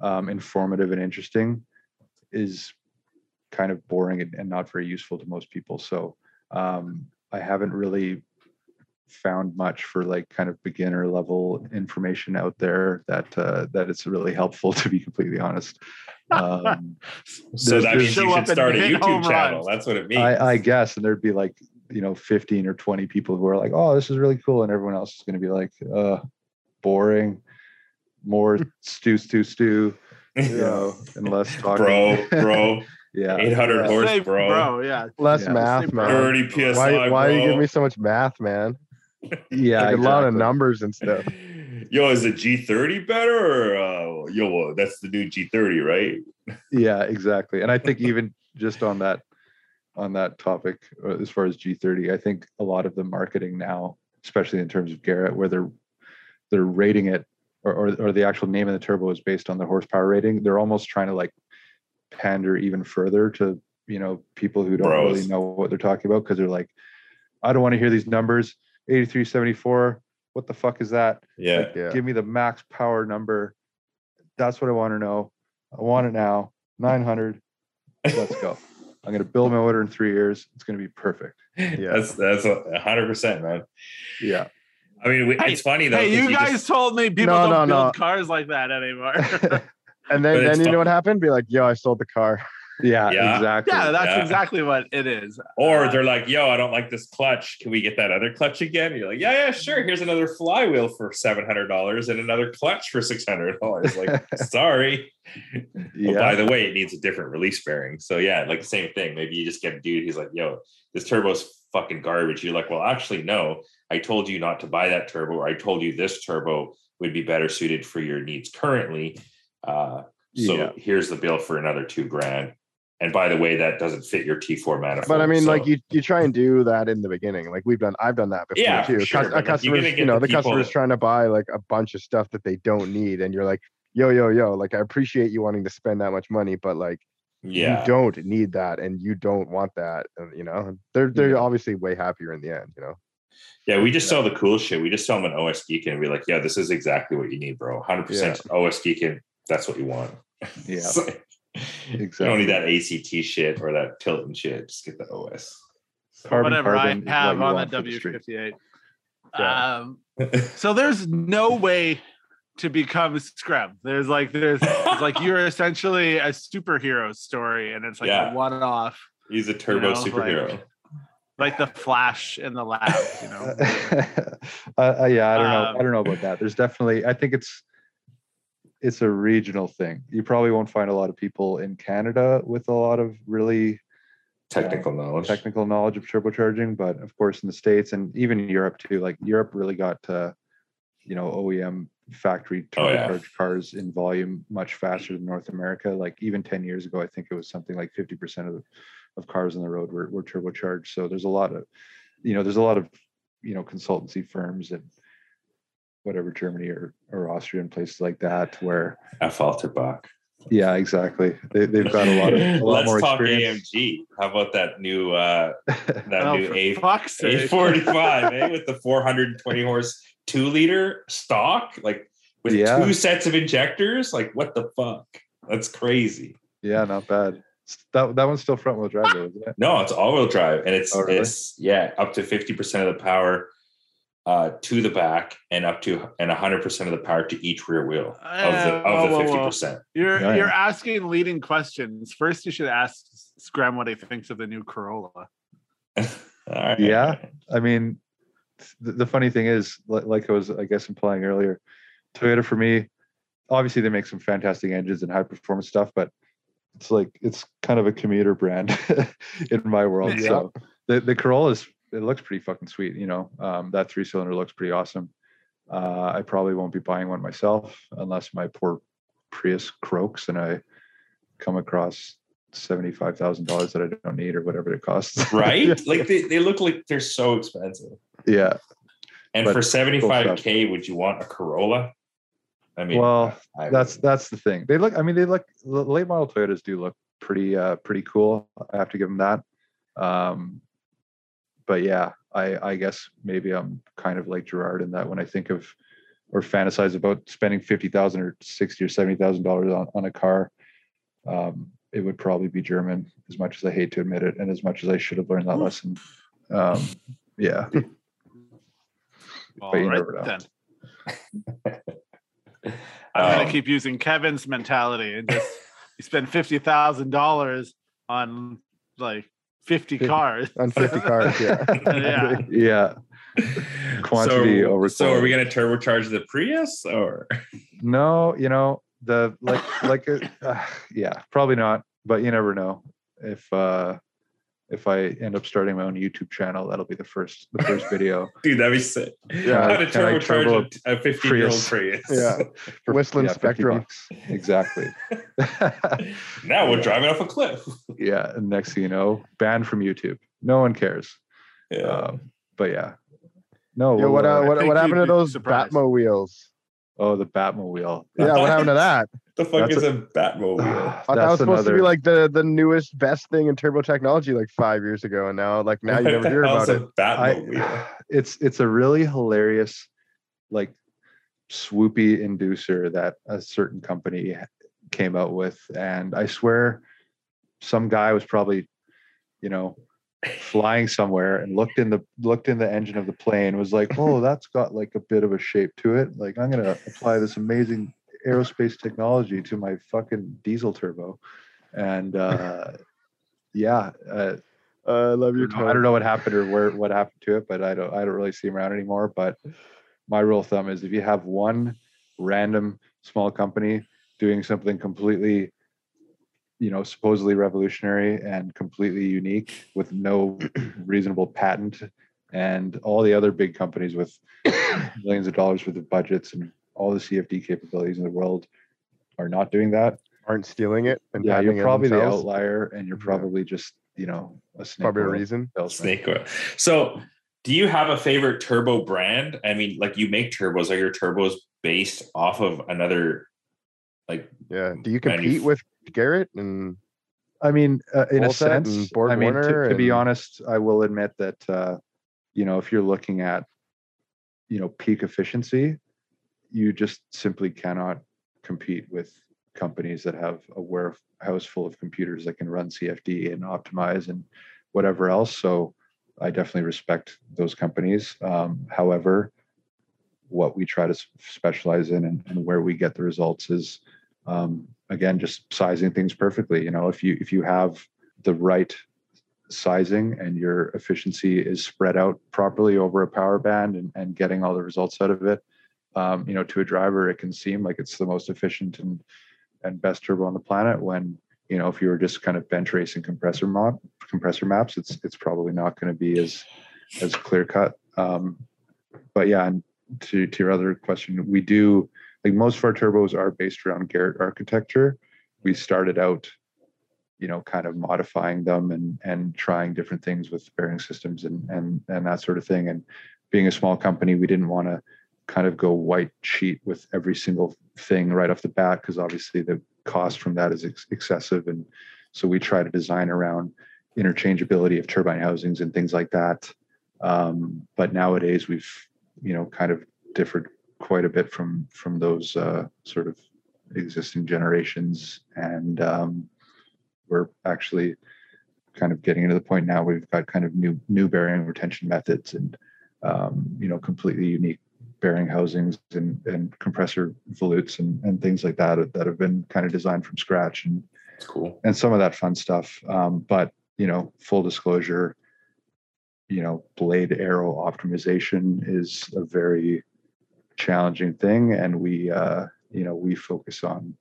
um, informative and interesting is kind of boring and, and not very useful to most people. So um, I haven't really found much for like kind of beginner level information out there that uh, that it's really helpful to be completely honest. Um, so there's- that means you should start a YouTube channel. runs. That's what it means. I, I guess, and there'd be like you know 15 or 20 people who are like, "Oh, this is really cool," and everyone else is going to be like, "Uh, boring, more stew, stew, stew," you know, and less talking. bro, bro, yeah, 800 yeah. horse, Say, bro. bro, yeah. Less Yeah. math, Say man. 30 psi, Why why you bro. give me so much math, man? Yeah, like a lot of numbers and stuff. Yo, is the G30 better or uh, yo? uh, That's the new G30, right? Yeah, exactly. And I think even just on that on that topic, uh, as far as G30, I think a lot of the marketing now, especially in terms of Garrett, where they're they're rating it or, or or the actual name of the turbo is based on the horsepower rating. They're almost trying to like pander even further to you know people who don't Bros. really know what they're talking about because they're like, I don't want to hear these numbers. 8374. What the fuck is that? Yeah. Like, Yeah. Give me the max power number. That's what I want to know. I want it now. 900. Let's go. I'm going to build my order in three years. It's going to be perfect. Yeah. That's that's a hundred percent, man. Yeah. I mean, we, Hey, it's funny though. Hey, 'cause you guys just- told me people No, don't no, build no. cars like that anymore. And then then you know what happened? Be like, yo, I sold the car. Yeah, Yeah. exactly. yeah, that's Yeah. exactly what it is. or Uh, they're like, "Yo, I don't like this clutch. Can we get that other clutch again?" You're like, "Yeah, yeah, sure. Here's another flywheel for seven hundred dollars and another clutch for six hundred dollars." Like, sorry. But yeah. by the way, it needs a different release bearing. So yeah, like the same thing. Maybe you just get a dude. He's like, "Yo, this turbo's fucking garbage." You're like, "Well, actually, no. I told you not to buy that turbo, or I told you this turbo would be better suited for your needs currently. Uh, so Yeah. here's the bill for another two grand." And by the way, that doesn't fit your T4 manifold. But I mean, so- like you you try and do that in the beginning. Like we've done, I've done that before Yeah, too. sure, Cus- but, you're customers, you know, the the customer's that- trying to buy like a bunch of stuff that they don't need, and you're like, yo, yo, yo, like I appreciate you wanting to spend that much money, but like yeah, you don't need that, and you don't want that. And, you know, they're they're Yeah. obviously way happier in the end. You know, Yeah, we just sell the cool shit. We just sell them an OS Giken and be like, yeah, this is exactly what you need, bro. 100% OS Giken and that's what you want. Yeah, So, You don't need that ACT shit or that Tilton shit. Just get the OS. Carbon whatever I carbon is what have you on want the for the street. W58. Yeah. Um, so there's no way to become Screm. There's like there's it's like you're essentially a superhero story, and it's like Yeah. a one-off, He's a turbo know, superhero. like the Flash in the lab. You know, uh, uh, yeah, I don't know. Um, I don't know about that. There's definitely. I think it's it's a regional thing. You probably won't find a lot of people in Canada with a lot of really Technical knowledge. technical knowledge of turbocharging, but of course in the states and even Europe too. Like Europe really got to you know OEM factory Oh, yeah. turbocharged cars in volume much faster than North America. Like even ten years ago, I think it was something like fifty percent of of cars on the road were, were turbocharged. So there's a lot of you know there's a lot of you know consultancy firms and whatever Germany or or Austria and places like that where Affalterbach. yeah exactly they, they've got a lot of a lot Let's more talk experience. AMG. How about that new uh that oh, new A fuck's sake. A forty five, eh? With the four hundred and twenty horse two liter stock, like with Yeah. two sets of injectors. Like what the fuck? That's crazy. Yeah, not bad. S- That that one's still front wheel drive though, isn't it? No, it's all wheel drive, and it's Oh, really? it's yeah, up to fifty percent of the power uh to the back, and up to and hundred percent of the power to each rear wheel of the of whoa, the whoa, fifty whoa. percent. You're Yeah, you're yeah. asking leading questions. First, you should ask Scram what he thinks of the new Corolla. All right. Yeah. I mean, the, the funny thing is, like I was, I guess, implying earlier, Toyota for me, obviously they make some fantastic engines and high performance stuff, but it's like it's kind of a commuter brand in my world. Yeah. So the the Corolla is it looks pretty fucking sweet. You know, um, that three cylinder looks pretty awesome. Uh, I probably won't be buying one myself unless my poor Prius croaks and I come across seventy five thousand dollars that I don't need or whatever it costs. Right? Like they, they look like they're so expensive. yeah. And But for 75k, would you want a Corolla? I mean, Well, I that's would. that's the thing. They look. I mean, they look. The late model Toyotas do look pretty uh pretty cool. I have to give them that. Um, but yeah, I I guess maybe I'm kind of like Gerard in that when I think of or fantasize about spending fifty thousand or sixty or seventy thousand dollars on on a car, um, it would probably be German. As much as I hate to admit it, and as much as I should have learned that lesson. Um, yeah, All you right never know. then. I'm Um, gonna keep using Kevin's mentality and just you spend fifty thousand dollars on like fifty Fif- cars. on 50 cars. Yeah. Yeah. yeah. Quantity so, over So are we going to turbocharge the Prius or? No, you know the like like uh, yeah, probably not. But you never know. If uh if I end up starting my own YouTube channel, that'll be the first the first video. Dude, that'd be sick. Yeah, How to I turbo turbocharge a 15 year old Prius. Yeah. Whistling 50 Spectrum. Exactly. now we're Yeah. driving off a cliff. yeah. And next thing you know, banned from YouTube. No one cares. Yeah. Um, but yeah. No. Yo, what, uh, uh, what, what happened to those surprised. Batmo wheels? Oh, the Batmobile. Yeah, what happened to that? the fuck that's is a, Batmobile? I thought that was supposed to be like the the newest best thing in turbo technology like five years ago, and now like now you What never hear hell's about it. a I, Batmobile. it's it's a really hilarious like swoopy inducer that a certain company came out with and i swear some guy was probably you know flying somewhere and looked in the looked in the engine of the plane was like oh that's got like a bit of a shape to it. Like i'm going to apply this amazing aerospace technology to my fucking diesel turbo. And uh yeah uh, Uh, I love your I don't know what happened or where what happened to it, but I don't I don't really see him around anymore. But my rule of thumb is if you have one random small company doing something completely, you know, supposedly revolutionary and completely unique with no reasonable patent, and all the other big companies with millions of dollars worth of budgets and all the CFD capabilities in the world are not doing that. Aren't stealing it and Yeah, you're probably the outlier, and you're Yeah. probably just you know a snake Probably a oil reason. salesman. Snake oil. So, do you have a favorite turbo brand? I mean, like you make turbos. Are your turbos based off of another, like, Yeah. Do you Manuf- compete with Garrett and I mean, uh, in a Wolfett sense, I mean, to, to be honest, I will admit that, uh, you know, if you're looking at, you know, peak efficiency, you just simply cannot compete with companies that have a warehouse full of computers that can run CFD and optimize and whatever else. So I definitely respect those companies. Um, however, what we try to specialize in and, and where we get the results is um, again just sizing things perfectly. You know, if you if you have the right sizing and your efficiency is spread out properly over a power band and, and getting all the results out of it, um, you know, to a driver, it can seem like it's the most efficient and and best turbo on the planet when you know if you were just kind of bench racing compressor map compressor maps it's it's probably not going to be as as clear cut um but yeah and to to your other question we do like most of our turbos are based around garrett architecture. We started out you know kind of modifying them and and trying different things with bearing systems and and and that sort of thing. And being a small company we didn't want to kind of go white sheet with every single thing right off the bat because obviously the cost from that is ex- excessive. And so we try to design around interchangeability of turbine housings and things like that. Um, but nowadays we've you know kind of differed quite a bit from from those uh, sort of existing generations and um, we're actually kind of getting into the point now we've got kind of new new bearing retention methods and um, you know completely unique bearing housings and, and compressor volutes and, and things like that that have been kind of designed from scratch and It's cool. and some of that fun stuff. Um, but you know, full disclosure, you know, blade aero optimization is a very challenging thing, and we uh, you know we focus on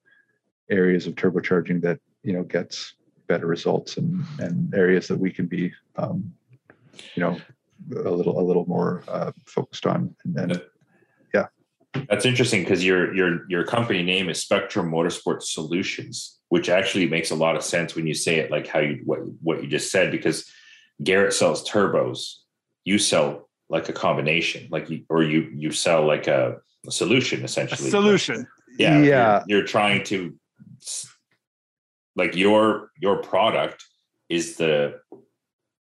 areas of turbocharging that you know gets better results and and areas that we can be um, you know a little a little more uh, focused on. And, and That's interesting because your your your company name is Spectrum Motorsport Solutions, which actually makes a lot of sense when you say it like how you what what you just said because Garrett sells turbos, you sell like a combination, like you or you you sell like a, a solution A essentially. solution. Yeah, you're- Yeah. You're, trying to like your your product is the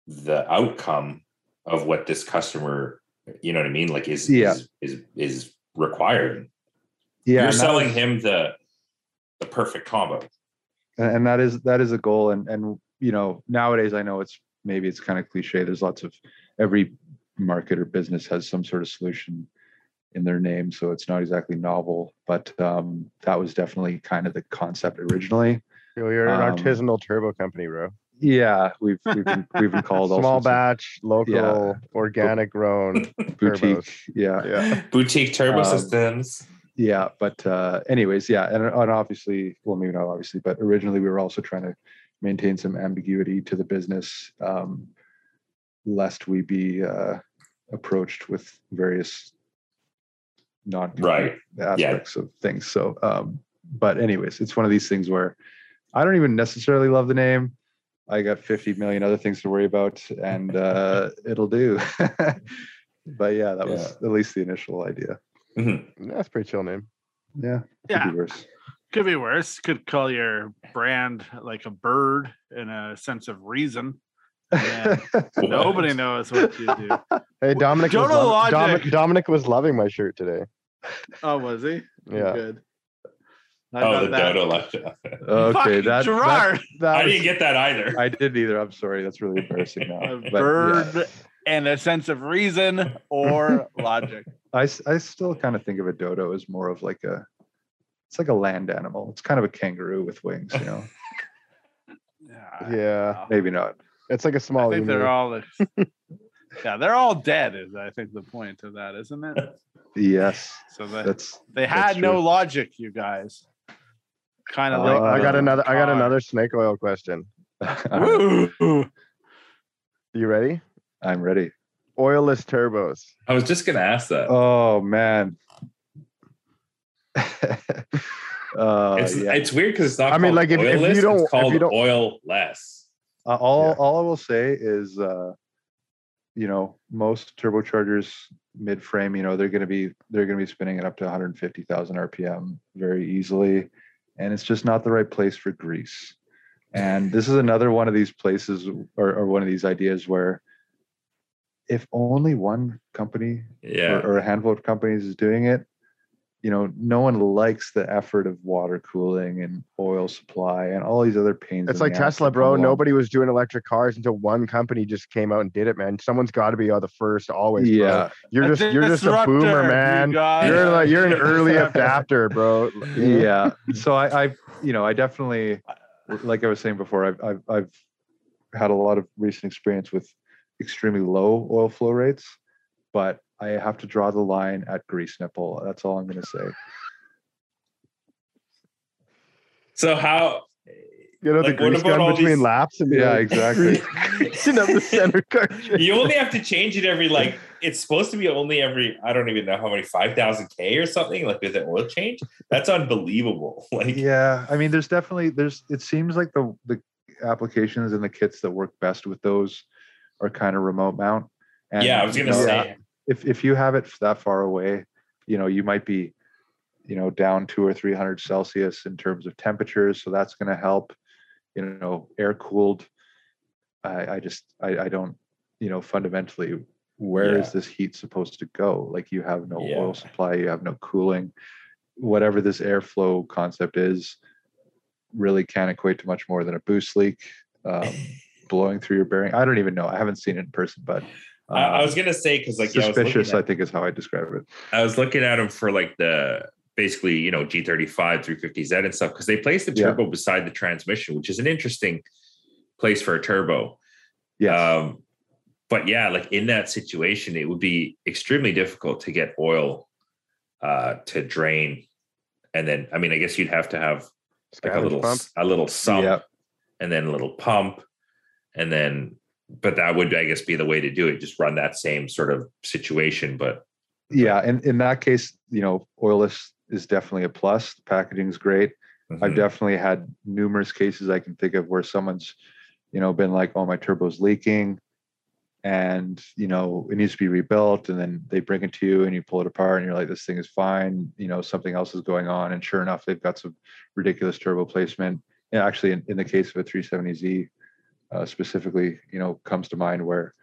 the outcome of what this customer, you know what I mean? Like is Yeah. is, is is required. yeah You're selling was- him the the perfect combo. and and that is that is a goal and and you know nowadays i know it's maybe it's kind of cliche there's lots of every market or business has some sort of solution in their name so it's not exactly novel but um that was definitely kind of the concept originally You're an Um, artisanal turbo company, bro. yeah we've we've been, we've been called all Small sorts of batch, local, organic grown. boutique turbos. yeah Yeah. Boutique turbo Um, systems. yeah but uh anyways yeah and, and obviously well maybe not obviously but originally we were also trying to maintain some ambiguity to the business um lest we be uh approached with various non Right. aspects of things so um but anyways it's one of these things where i don't even necessarily love the name i got 50 million other things to worry about and uh it'll do but yeah that was at least the initial idea Mhm. That's a pretty chill name. yeah could Yeah. be worse Could be worse. Could call your brand like a bird in a sense of reason. Yeah. Nobody knows what you do. Hey, Dominic was, Dodo lov- Domi- Logic. Dominic was loving my shirt today. Oh, was he? Yeah. Good. I Oh, the that. dodo left. okay Fucking that, Gerard. that, that I was- didn't get that either. I didn't either. I'm sorry. That's really embarrassing now. a But, bird yeah, and a sense of reason or logic. I, I still kind of think of a dodo as more of like a, it's like a land animal. It's kind of a kangaroo with wings, you know. Yeah. Yeah. Maybe not. It's like a small I think they're all. yeah, they're all dead. Is I think the point of that, isn't it? Yes, So they that's they that's had no true. logic, you guys. Kind of Uh, like I got the another I got another snake oil question. Woo! You ready? I'm ready. Oilless turbos. I was just gonna ask that. Oh man. uh, it's yeah. it's weird because it's not. I mean, called like, if- if you don't- it's if called you don't- oil less. Uh, all Yeah. all I will say is, uh, you know, most turbochargers mid frame, you know, they're going to be they're going to be spinning it up to 150,000 RPM very easily, and it's just not the right place for grease. And this is another one of these places or, or one of these ideas where if only one company Yeah. or, or a handful of companies is doing it, you know, no one likes the effort of water cooling and oil supply and all these other pains. It's like Tesla, bro. along. Nobody was doing electric cars until one company just came out and did it, man. Someone's got to be on the first always. bro. Yeah, You're A just you're just a boomer, disruptor, you man. You're like you're an early adapter, bro. yeah. So I, I, you know, I definitely, like I was saying before, I've, I've, I've had a lot of recent experience with extremely low oil flow rates, but I have to draw the line at grease nipple. That's all I'm going to say. So how? You know Like, the grease gun between these- laps and Yeah, exactly. greasing up the center cartridge. You only have to change it every like. It's supposed to be only every. I don't even know how many five thousand k or something. Like with an oil change, that's unbelievable. Like Yeah, I mean, there's definitely there's. It seems like the the applications and the kits that work best with those are kind of remote mount. And, yeah, I was gonna know, say. If if you have it that far away, you know, you might be, you know, down two or three hundred Celsius in terms of temperatures. So that's going to help. You know, air cooled. I I just I I don't you know fundamentally where is Yeah. this heat supposed to go? Like you have no Yeah. oil supply, you have no cooling. Whatever this airflow concept is, really can't equate to much more than a boost leak um, blowing through your bearing. I don't even know. I haven't seen it in person, but I, I um, was gonna say because like yeah, I was suspicious. I think is how I describe it. I was looking at them for like the basically, you know, G35, 350Z and stuff because they placed the Yeah. turbo beside the transmission, which is an interesting place for a turbo. Yes. Um, but yeah, like in that situation, it would be extremely difficult to get oil uh, to drain. And then, I mean, I guess you'd have to have like a little pump. a little sump and then a little pump and then but that would i guess be the way to do it just run that same sort of situation but yeah, and in that case, you know, oilless is definitely a plus. The packaging is great. I've mhm. definitely had numerous cases I can think of where someone's, you know, been like, "Oh, my turbo's leaking," and you know it needs to be rebuilt, and then they bring it to you and you pull it apart, and you're like, "This thing is fine." You know, something else is going on, and sure enough, they've got some ridiculous turbo placement. And actually, in, in the case of a 370Z, uh, specifically, you know, comes to mind where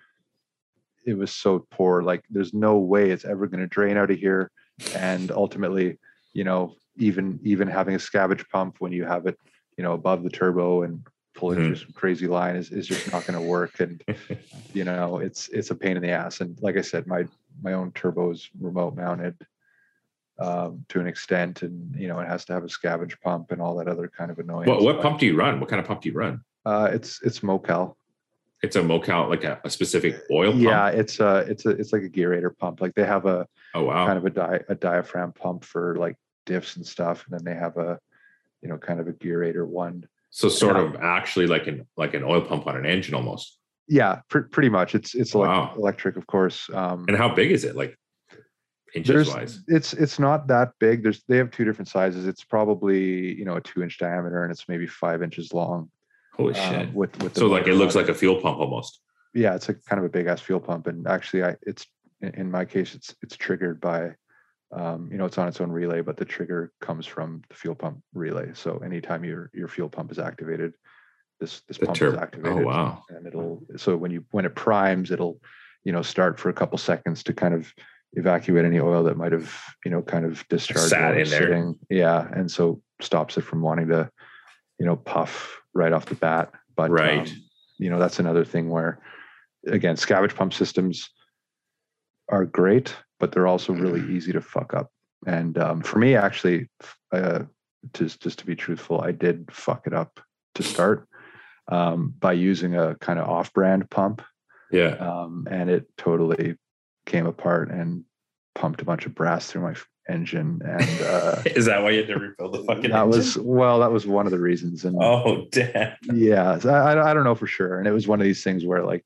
it was so poor. Like, there's no way it's ever going to drain out of here, and ultimately, you know, even even having a scavenge pump when you have it, you know, above the turbo and pulling through some crazy line is, is just not going to work. And you know, it's it's a pain in the ass. And like I said, my my own turbo is remote mounted um, to an extent, and you know, it has to have a scavenge pump and all that other kind of annoyance. what, what pump do you run what kind of pump do you run Uh, it's it's Mocal. it's a mocal like a, a specific oil pump Yeah, it's a it's a it's like a gerotor pump. Like they have a oh wow kind of a di- a diaphragm pump for like diffs and stuff, and then they have a you know kind of a gerotor one. so sort yeah. of actually like an like an oil pump on an engine almost Yeah, pr- pretty much. It's it's elec- Wow. electric, of course. Um, and how big is it like inches wise it's it's not that big. There's they have two different sizes. It's probably you know a two inch diameter, and it's maybe five inches long. Holy um, shit with with so like it looks on like a fuel pump almost yeah, it's a kind of a big ass fuel pump, and actually, I it's in in my case, it's it's triggered by, um, you know, it's on its own relay, but the trigger comes from the fuel pump relay. So anytime your your fuel pump is activated, this this The pump turb- is oh, wow. And it'll so when you when it primes, it'll you know start for a couple seconds to kind of evacuate any oil that might have you know kind of discharged Sat in there. sitting. Yeah, and so stops it from wanting to, you know, puff right off the bat. But Right. um, you know that's another thing where again scavenge pump systems are great but they're also really easy to fuck up and um, for me actually uh, just just to be truthful i did fuck it up to start um, by using a kind of off-brand pump yeah um, and it totally came apart and pumped a bunch of brass through my engine and uh, is that why you had to rebuild the fucking that engine? was well that was one of the reasons and oh damn. Yeah I, I- don't know for sure. And it was one of these things where like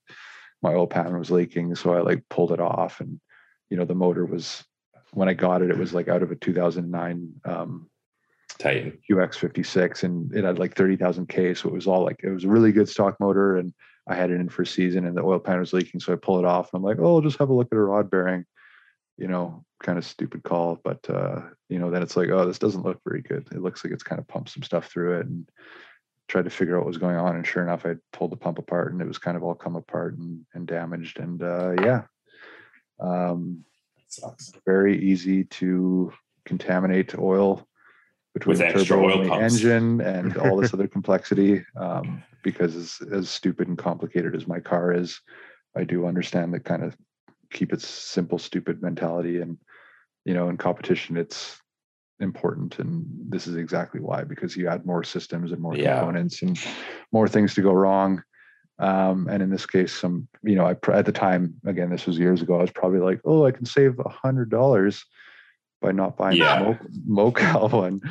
my oil pan was leaking so i like pulled it off and you know the motor was when i got it it was like out of a 2009 um titan. VK56 and it had like 30000 k so it was all like it was a really good stock motor and i had it in for a season and the oil pan was leaking so i pull it off and i'm like oh I'll just have a look at a rod bearing you know kind of stupid call but uh you know then it's like oh this doesn't look very good it looks like it's kind of pumped some stuff through it and tried to figure out what was going on and sure enough i pulled the pump apart and it was kind of all come apart and, and damaged and uh yeah um sucks very easy to contaminate oil between With the turbo oil and the pumps. engine and all this other complexity. Um, because as, as stupid and complicated as my car is, I do understand that kind of keep its simple, stupid mentality. And, you know, in competition, it's important. And this is exactly why, because you add more systems and more Yeah. components and more things to go wrong. Um, and in this case, some, you know, I at the time, again, this was years ago, I was probably like, oh, I can save a hundred dollars by not buying Yeah. the Mo- Mocal one.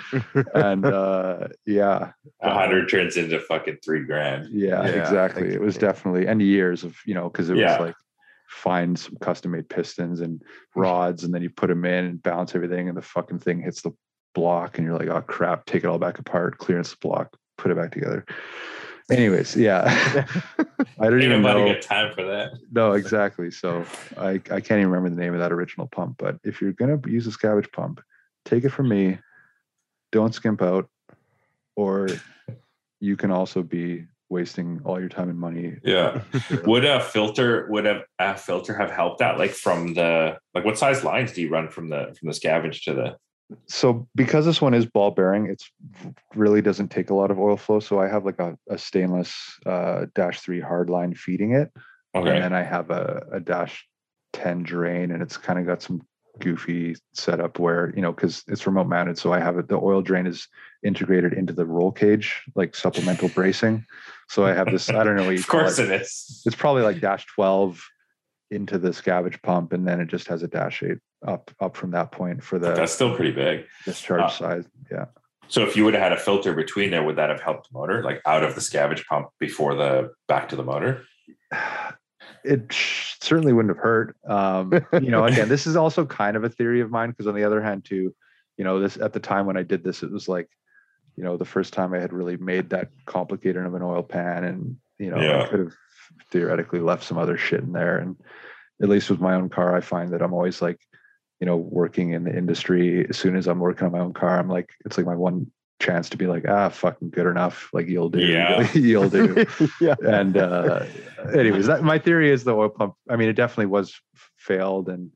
And uh, yeah, A hundred turns into fucking three grand. yeah, Yeah, exactly. think- It was yeah. definitely and years of you know because it Yeah. was like find some custom made pistons and hmm. rods and then you put them in and bounce everything and the fucking thing hits the block and you're like oh crap take it all back apart clearance the block put it back together. Anyways yeah. I don't Ain't even know got time for that. no exactly so i i can't even remember the name of that original pump but if you're gonna use a scavenge pump take it from me don't skimp out or you can also be wasting all your time and money Yeah. would a filter would a, a filter have helped that? Like from the like what size lines do you run from the from the scavenge to the so because this one is ball bearing it's really doesn't take a lot of oil flow so i have like a, a stainless uh, dash 3 hard line feeding it okay. and then i have a, a dash 10 drain and it's kind of got some goofy setup where you know because it's remote mounted so i have it the oil drain is integrated into the roll cage like supplemental bracing so i have this i don't know what you of course it it is. it's probably like dash 12 into the scavenge pump and then it just has a dash 8 up up from that point for the That's still pretty big. discharge uh, size yeah So if you would have had a filter between there, would that have helped the motor, like out of the scavenge pump before the back to the motor? it certainly wouldn't have hurt. Um, you know, again, this is also kind of a theory of mine because on the other hand, too, you know, this at the time when I did this, it was like, you know, the first time I had really made that complicated of an oil pan, and you know, Yeah. I could have theoretically left some other shit in there. And at least with my own car, I find that I'm always like, you know, working in the industry. As soon as I'm working on my own car, I'm like, it's like my one chance to be like, ah, fucking good enough. Like you'll do, Yeah. you'll do yeah. and uh anyways that my theory is the oil pump i mean it definitely was failed and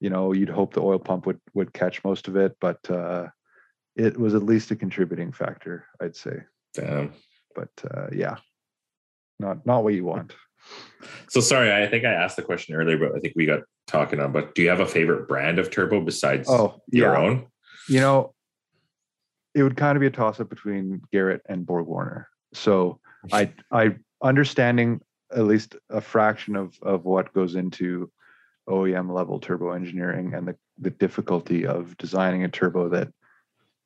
you know you'd hope the oil pump would would catch most of it but uh it was at least a contributing factor i'd say Damn. but uh yeah not not what you want So sorry, I think I asked the question earlier, but I think we got talking on. But do you have a favorite brand of turbo besides oh your yeah own? you know it would kind of be a toss up between garrett and borg warner so i i understanding at least a fraction of of what goes into OEM level turbo engineering and the, the difficulty of designing a turbo that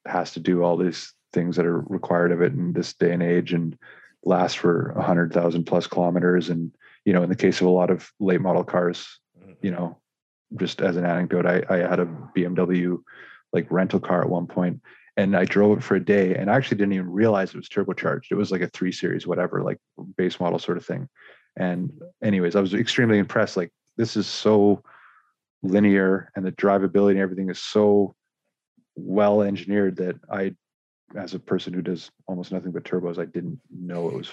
has to do all these things that are required of it in this day and age and last for a hundred thousand plus kilometers. And, you know, in the case of a lot of late model cars, mm-hmm. you know, just as an anecdote, I, I had a BMW like rental car at one point and I drove it for a day and I actually didn't even realize it was turbocharged. It was like a three series, whatever, like base model sort of thing. And anyways, I was extremely impressed. Like this is so linear and the drivability and everything is so well engineered that I, as a person who does almost nothing but turbos, I didn't know it was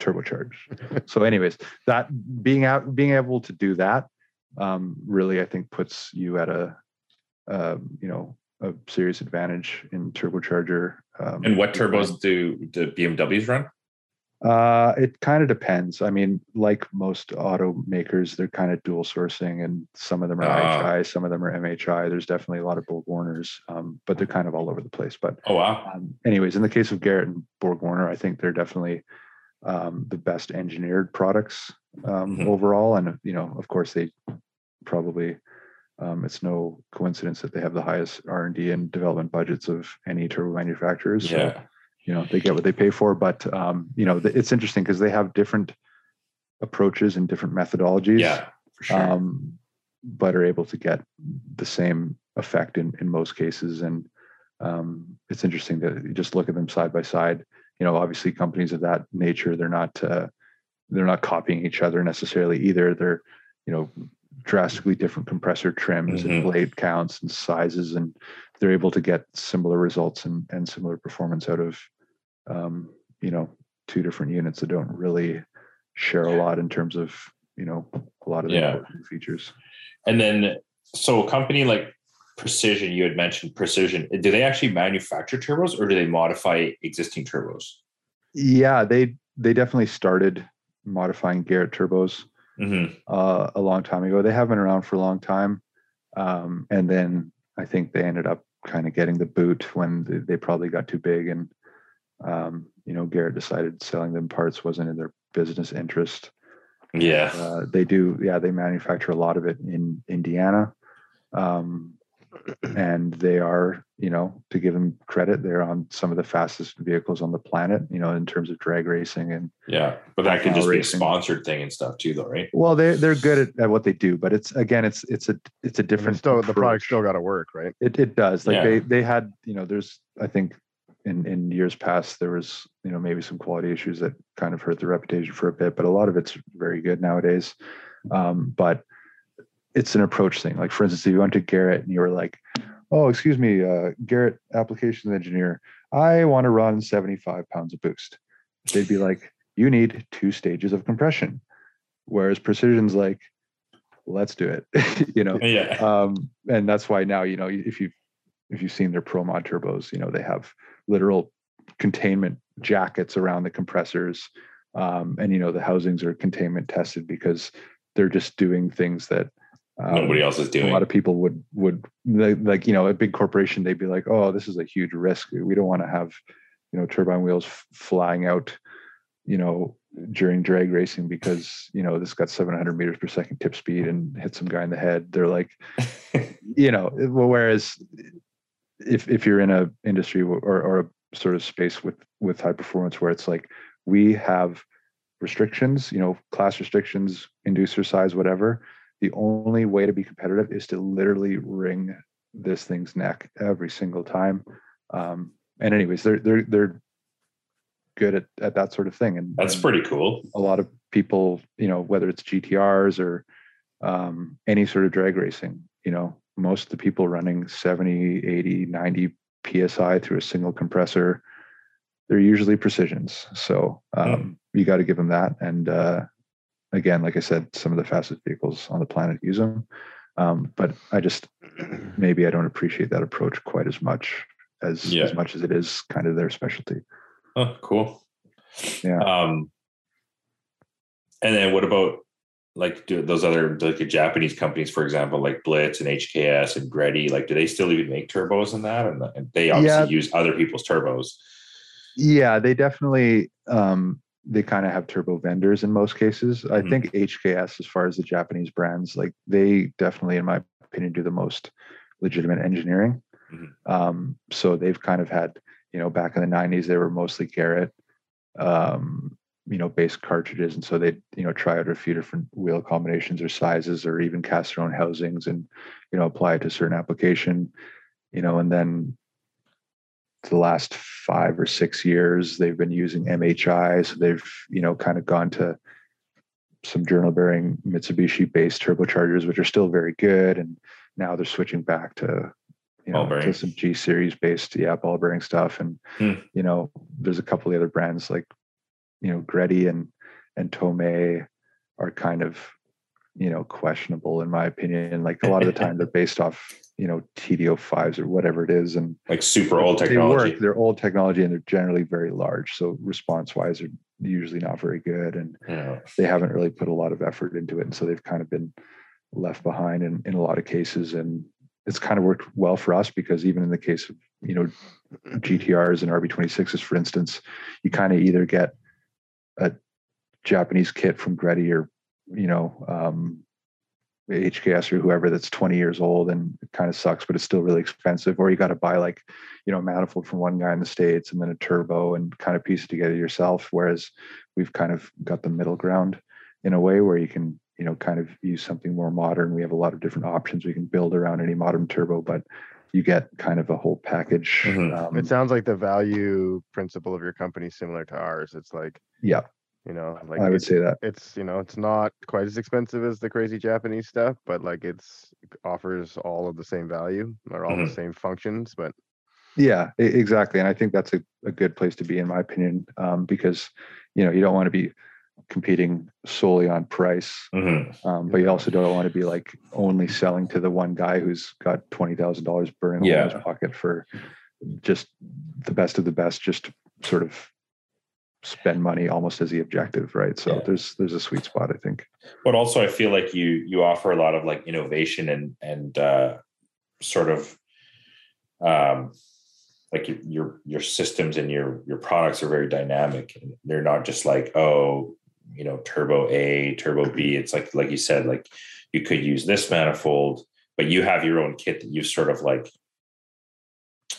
turbocharged. so anyways, that being out, being able to do that um, really, I think puts you at a, um, you know, a serious advantage in turbocharger. Um, And what turbos do do BMWs run? Uh, it kind of depends. I mean, like most automakers, they're kind of dual sourcing, and some of them are Ah. IHI, some of them are MHI. There's definitely a lot of Borg Warners, um, but they're kind of all over the place. But Oh wow. um, anyways, in the case of Garrett and Borg Warner, I think they're definitely um, the best engineered products um, Mhm. overall. And you know, of course, they probably um, it's no coincidence that they have the highest R and D and development budgets of any turbo manufacturers. So, Yeah. you know, they get what they pay for. But um, you know, th- it's interesting because they have different approaches and different methodologies Yeah. For sure. um, but are able to get the same effect in, in most cases. And um, it's interesting that you just look at them side by side. You know, obviously companies of that nature, they're not uh, they're not copying each other necessarily either. They're you know drastically different compressor trims Mhm. and blade counts and sizes, and they're able to get similar results and, and similar performance out of um, you know two different units that don't really share a lot in terms of you know a lot of the Yeah. features. And then, so a company like Precision, you had mentioned Precision. Do they actually manufacture turbos or do they modify existing turbos? Yeah, they they definitely started modifying Garrett turbos hmm uh, a long time ago. They have been around for a long time, um, and then I think they ended up kind of getting the boot when they, they probably got too big, and um, you know Garrett decided selling them parts wasn't in their business interest. Yeah. Uh, they do, yeah, they manufacture a lot of it in Indiana. Um, and they are, you know, to give them credit, they're on some of the fastest vehicles on the planet, you know, in terms of drag racing. And Yeah. But that could Now just be a sponsored thing and stuff too, though, right? well, they're they're good at, at what they do, but it's again, it's it's a it's a Different different still the product still got to work, right? It it does. Like Yeah. they they had, you know, there's I think in in years past there was, you know, maybe some quality issues that kind of hurt the reputation for a bit, but a lot of it's very good nowadays. Um, but it's an approach thing. Like for instance, if you went to Garrett and you were like, "Oh, excuse me, uh, Garrett applications engineer, I want to run 75 pounds of boost," they'd be like, "You need two stages of compression," whereas Precision's like, "Let's do it," you know Yeah. um, and that's why now you know if you if you've seen their pro mod turbos you know they have literal containment jackets around the compressors um, and you know the housings are containment tested because they're just doing things that um, Nobody else is doing. a lot of people would would like, like you know a big corporation they'd be like oh this is a huge risk we don't want to have you know turbine wheels f- flying out you know during drag racing because you know this got 700 meters per second tip speed and hit some guy in the head they're like you know well, whereas if if you're in a industry or, or a sort of space with with high performance where it's like we have restrictions you know class restrictions inducer size whatever the only way to be competitive is to literally wring this thing's neck every single time um and anyways they're they're they're good at, at that sort of thing and That's and pretty cool. a lot of people, you know, whether it's GTRs or um, any sort of drag racing, you know, most of the people running 70, 80, 90 PSI through a single compressor, they're usually precisions. So um, you got to give them that. And uh, again, like I said, some of the fastest vehicles on the planet use them. Um, but I just maybe I don't appreciate that approach quite as much as Yeah. as much as it is kind of their specialty. Oh, cool. Yeah. Um, and then what about like do those other like the Japanese companies, for example, like Blitz and HKS and Greddy? Like, do they still even make turbos in that? And, they obviously Yeah. use other people's turbos. Yeah, they definitely um they kind of have turbo vendors in most cases. I Mhm. think HKS, as far as the Japanese brands, like they definitely, in my opinion, do the most legitimate engineering. Mhm. Um, so they've kind of had, you know, back in the '90s, they were mostly Garrett, um, you know, based cartridges, and so they, you know, try out a few different wheel combinations or sizes, or even cast their own housings, and you know, apply it to certain application, you know, and then the last five or six years they've been using MHI. So they've, you know, kind of gone to some journal bearing Mitsubishi based turbochargers, which are still very good. And now they're switching back to, you know, to some G series based, yeah, ball bearing stuff. And, Hmm. you know, there's a couple of other brands like, you know, Greddy and, and Tomei are kind of, you know, questionable in my opinion. Like a lot of the time they're based off, you know, TDO fives or whatever it is. And, Like super old they technology. work. They're old technology and they're generally very large. So response wise, are usually not very good. And Yeah. they haven't really put a lot of effort into it. And so they've kind of been left behind in, in a lot of cases. And it's kind of worked well for us because even in the case of, you know, GTRs and RB26s, for instance, you kind of either get a Japanese kit from Greddy or, you know, um, HKS or whoever that's 20 years old and it kind of sucks, but it's still really expensive. Or you got to buy like, you know, a manifold from one guy in the States and then a turbo and kind of piece it together yourself. Whereas we've kind of got the middle ground in a way where you can, you know, kind of use something more modern. We have a lot of different options we can build around any modern turbo, but you get kind of a whole package. Mhm. Um, It sounds like the value principle of your company is similar to ours. It's like, yeah, you know, like I would say that. it's, you know, it's not quite as expensive as the crazy Japanese stuff, but like it's offers all of the same value or all Mhm. the same functions. But Yeah, exactly. And I think that's a, a good place to be, in my opinion, um, because you know you don't want to be competing solely on price. Mhm. Um, but you also don't want to be like only selling to the one guy who's got twenty thousand dollars burning yeah. in his pocket for just the best of the best, just sort of spend money almost as the objective, right? So yeah. there's there's a sweet spot, I think. But also, I feel like you you offer a lot of like innovation and and uh, sort of um, like your, your your systems and your your products are very dynamic. And they're not just like oh you know turbo A, turbo B. It's like like you said, like you could use this manifold, but you have your own kit that you've sort of like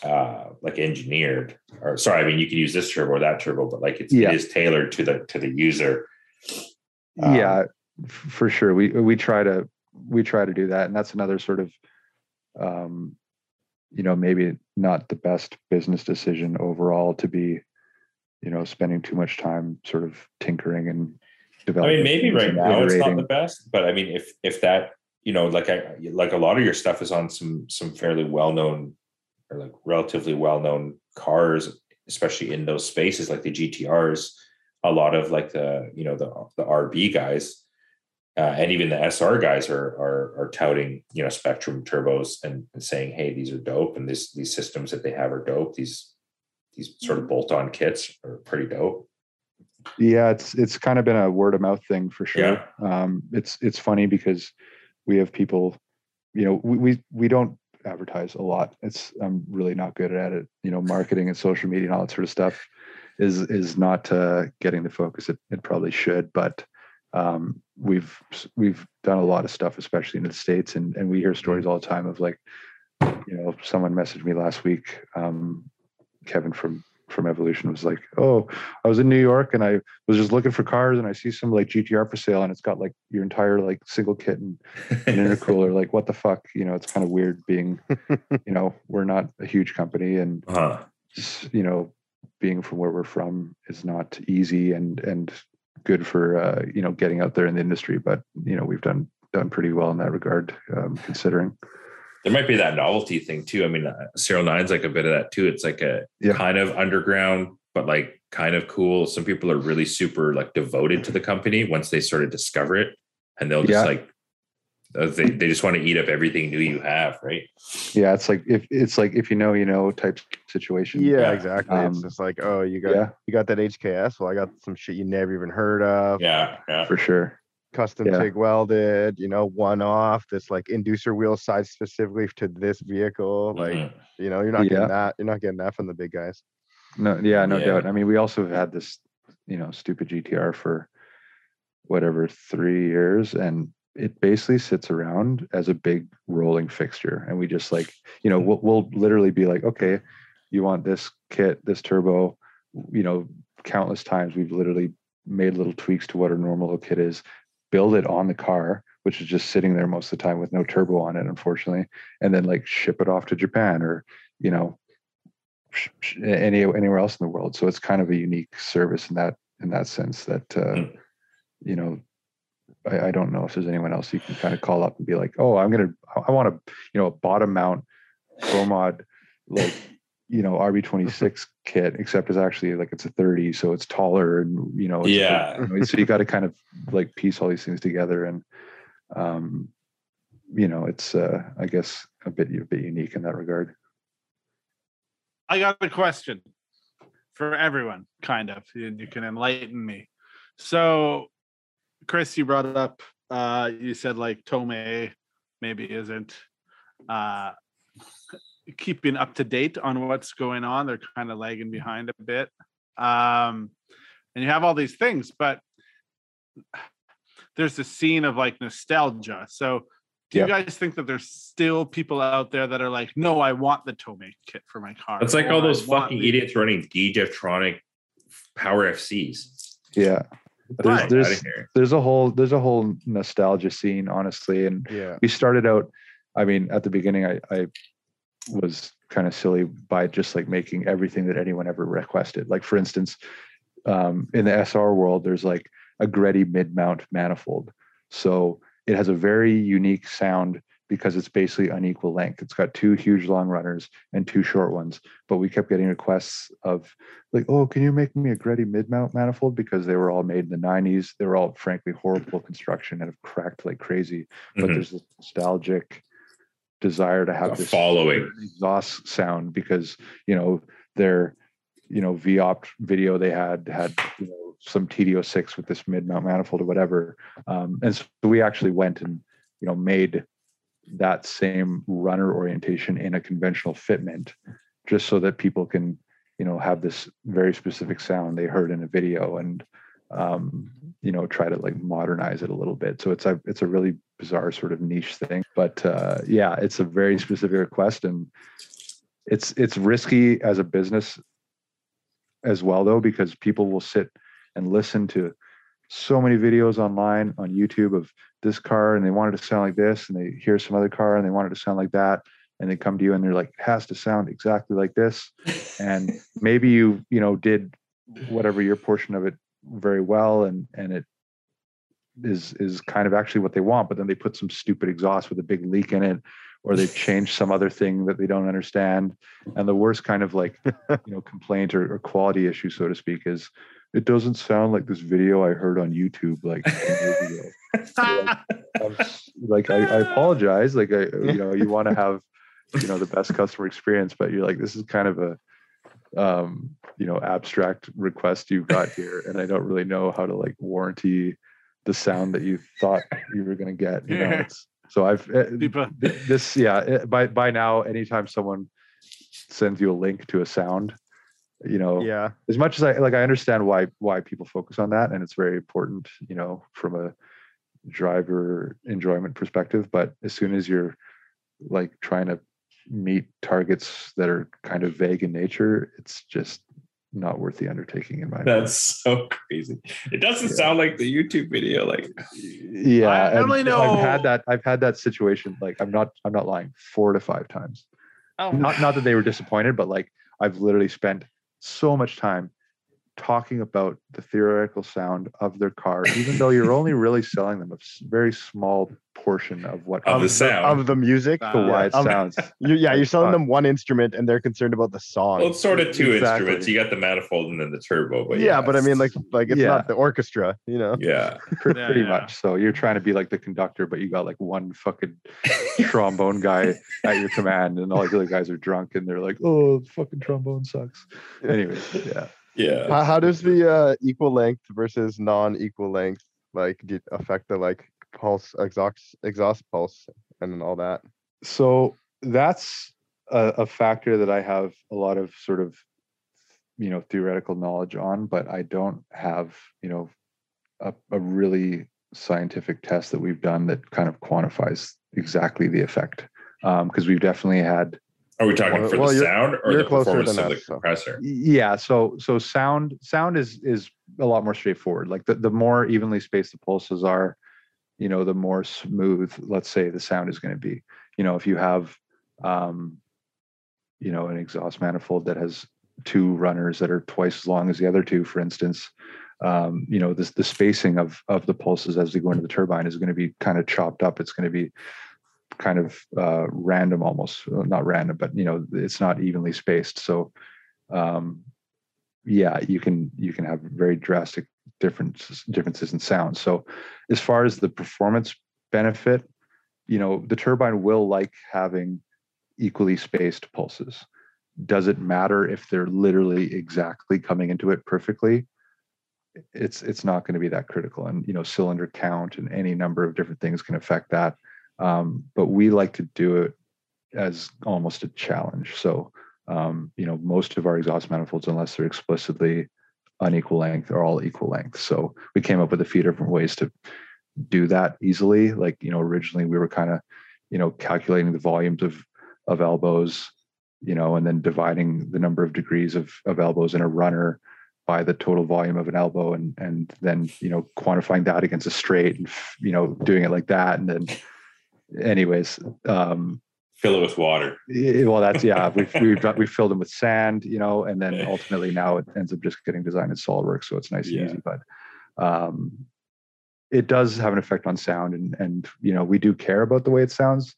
uh like engineered or sorry i mean you could use this turbo or that turbo but like it's yeah. it is tailored to the to the user. Um, yeah for sure. We we try to we try to do that and that's another sort of um you know maybe not the best business decision overall to be you know spending too much time sort of tinkering and developing i mean maybe right now it's not the best but i mean if if that you know like i like a lot of your stuff is on some some fairly well-known or like relatively well-known cars especially in those spaces like the gtrs a lot of like the you know the the rb guys uh, and even the SR guys are, are are touting you know Spectrum turbos and, and saying, hey, these are dope, and this these systems that they have are dope. These these sort of bolt on kits are pretty dope. Yeah, it's it's kind of been a word of mouth thing for sure. Yeah. Um, it's it's funny because we have people, you know, we, we we don't advertise a lot. It's I'm really not good at it. You know, marketing and social media and all that sort of stuff is is not uh, getting the focus it, it probably should. But um, we've we've done a lot of stuff, especially in the states, and and we hear stories all the time of like, you know, someone messaged me last week, um, Kevin from from Evolution was like, "Oh, I was in New York and I was just looking for cars and I see some like GTR for sale and it's got like your entire like single kit and an intercooler. like, what the fuck? You know, it's kind of weird being, you know, we're not a huge company and uh-huh. you know, being from where we're from is not easy and and good for uh, you know getting out there in the industry. But you know we've done done pretty well in that regard, um, considering. There might be that novelty thing too. I mean, uh, Serial Nine's like a bit of that too. It's like a yeah. kind of underground, but like kind of cool. Some people are really super like devoted to the company once they sort of discover it, and they'll just yeah. like uh, they, they just want to eat up everything new you have, right? Yeah, it's like if it's like if you know, you know type situation. Yeah, yeah. exactly. Um, it's just like, oh, you got yeah. you got that HKS. Well, I got some shit you never even heard of. Yeah, yeah, for sure. Custom yeah. TIG welded, you know, one off. This like inducer wheel size specifically to this vehicle. Like, mm-hmm. you know, you're not getting that. You're not getting that from the big guys. No, yeah, no doubt. I mean, we also have had this, you know, stupid GTR for whatever three years, and it basically sits around as a big rolling fixture and we just like you know we'll, we'll literally be like okay you want this kit this turbo you know countless times we've literally made little tweaks to what our normal kit is build it on the car which is just sitting there most of the time with no turbo on it unfortunately and then like ship it off to japan or you know any anywhere else in the world so it's kind of a unique service in that in that sense that uh, mm. you know I, I, don't know if there's anyone else you can kind of call up and be like, oh, I'm gonna, I want a, you know, a bottom mount ProMod like, you know, RB26 kit, except it's actually like it's a 30, so it's taller and you know, yeah. you know, so you got to kind of like piece all these things together, and um, you know, it's uh, I guess a bit a bit unique in that regard. I got a question for everyone, kind of. and you can enlighten me. So Chris, you brought it up. Uh, you said like Tomei maybe isn't uh, keeping up to date on what's going on. They're kind of lagging behind a bit. Um, and you have all these things, but there's a scene of like nostalgia. So do you guys think that there's still people out there that are like, no, I want the Tomei kit for my car? It's like all those fucking the- idiots running DJtronic Power FCs. Yeah there's there's, there's a whole there's a whole nostalgia scene honestly and yeah we started out i mean at the beginning i i was kind of silly by just like making everything that anyone ever requested like for instance um, in the sr world there's like a Greddy mid mount manifold so it has a very unique sound because it's basically unequal length. It's got two huge long runners and two short ones. But we kept getting requests of like, oh, can you make me a Greddy mid mount manifold? Because they were all made in the 90s. They were all frankly horrible construction and have cracked like crazy. But Mhm. there's this nostalgic desire to have A this following. exhaust sound because you know their you know VOP video they had had you know some TD06 with this mid mount manifold or whatever, um, and so we actually went and you know made that same runner orientation in a conventional fitment, just so that people can you know have this very specific sound they heard in a video and um, you know try to like modernize it a little bit. So it's a it's a really bizarre sort of niche thing, but uh, yeah, it's a very specific request and it's it's risky as a business as well though because people will sit and listen to so many videos online on YouTube of this car and they want it to sound like this and they hear some other car and they want it to sound like that and they come to you and they're like it has to sound exactly like this and maybe you you know did whatever your portion of it very well and and it is is kind of actually what they want but then they put some stupid exhaust with a big leak in it or they change some other thing that they don't understand. And the worst kind of like you know complaint or, or quality issue so to speak is it doesn't sound like this video i heard on youtube like 10 years ago. I'm like I, I apologize. Like i you know you want to have you know the best customer experience but you're like this is kind of a um you know abstract request you've got here and i don't really know how to like warranty the sound that you thought you were going to get you know it's so i've uh, People, this yeah by by now anytime someone sends you a link to a sound you know Yeah. as much as i like i understand why why people focus on that and it's very important you know from a driver enjoyment perspective but as soon as you're like trying to meet targets that are kind of vague in nature it's just not worth the undertaking in my opinion. That's so crazy. It doesn't Yeah. sound like the YouTube video. Like, yeah I and normally i've had that i've had that situation like i'm not i'm not lying four to five times oh, not not that they were disappointed, but like I've literally spent so much time talking about the theoretical sound of their car, even though you're only really selling them a very small portion of what Of the sound. of the music. Uh, to why it Um, sounds. You, yeah, you're selling fun. them one instrument and they're concerned about the song. well, it's sort of two Exactly. instruments. You got the manifold and then the turbo. But yeah, but I mean, like, it's- like it's Yeah. not the orchestra, you know. yeah, Pre- Yeah, pretty yeah. much. So you're trying to be like the conductor, but you got like one fucking trombone guy at your command, and all the other guys are drunk, and they're like, "Oh, the fucking trombone sucks." Anyway, yeah. Yeah. How, how does the uh, equal length versus non-equal length like do, affect the like pulse exhaust exhaust pulse and all that? so that's a, a factor that I have a lot of sort of you know theoretical knowledge on, but I don't have you know a, a really scientific test that we've done that kind of quantifies exactly the effect. Because we've definitely had Are we talking Well- for well, the sound or the performance of the us, so. compressor? yeah so so sound sound is is a lot more straightforward like the, the more evenly spaced the pulses are you know the more smooth let's say the sound is going to be you know if you have um you know an exhaust manifold that has two runners that are twice as long as the other two for instance um you know this the spacing of of the pulses as they go into the turbine is going to be kind of chopped up it's going to be kind of uh random almost Well, not random but you know it's not evenly spaced. So um yeah you can you can have very drastic differences differences in sound. So as far as the performance benefit you know the turbine will like having equally spaced pulses. Does it matter if they're literally exactly coming into it perfectly? It's it's not going to be that critical. And you know cylinder count and any number of different things can affect that um, but we like to do it as almost a challenge. So um, you know most of our exhaust manifolds unless they're explicitly unequal length are all equal length. So we came up with a few different ways to do that easily. Like you know originally we were kind of you know calculating the volumes of of elbows you know and then dividing the number of degrees of of elbows in a runner by the total volume of an elbow and and then you know quantifying that against a straight and you know doing it like that. And then anyways um Fill it with water. well, that's yeah. We've we've we filled them with sand, you know, and then ultimately now it ends up just getting designed in SolidWorks, so it's nice Yeah. and easy. But um, it does have an effect on sound, and and you know we do care about the way it sounds.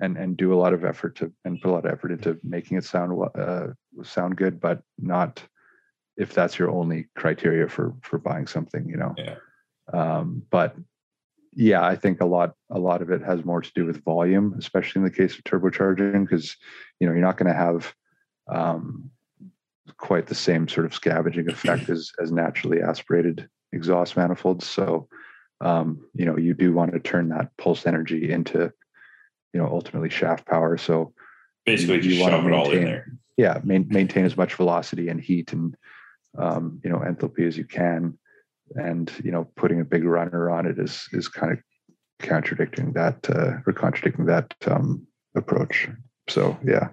and and do a lot of effort to and put a lot of effort into making it sound uh, sound good, but not if that's your only criteria for for buying something, you know. Yeah. Um, but yeah, I think a lot a lot of it has more to do with volume, especially in the case of turbocharging, because you know you're not going to have um, quite the same sort of scavenging effect as as naturally aspirated exhaust manifolds. So um, you know you do want to turn that pulse energy into you know ultimately shaft power. So Basically, you just wanna shove it all in maintain- there. yeah, main, maintain as much velocity and heat and um, you know enthalpy as you can, and you know putting a big runner on it is is kind of contradicting that uh, or contradicting that um, approach. So yeah,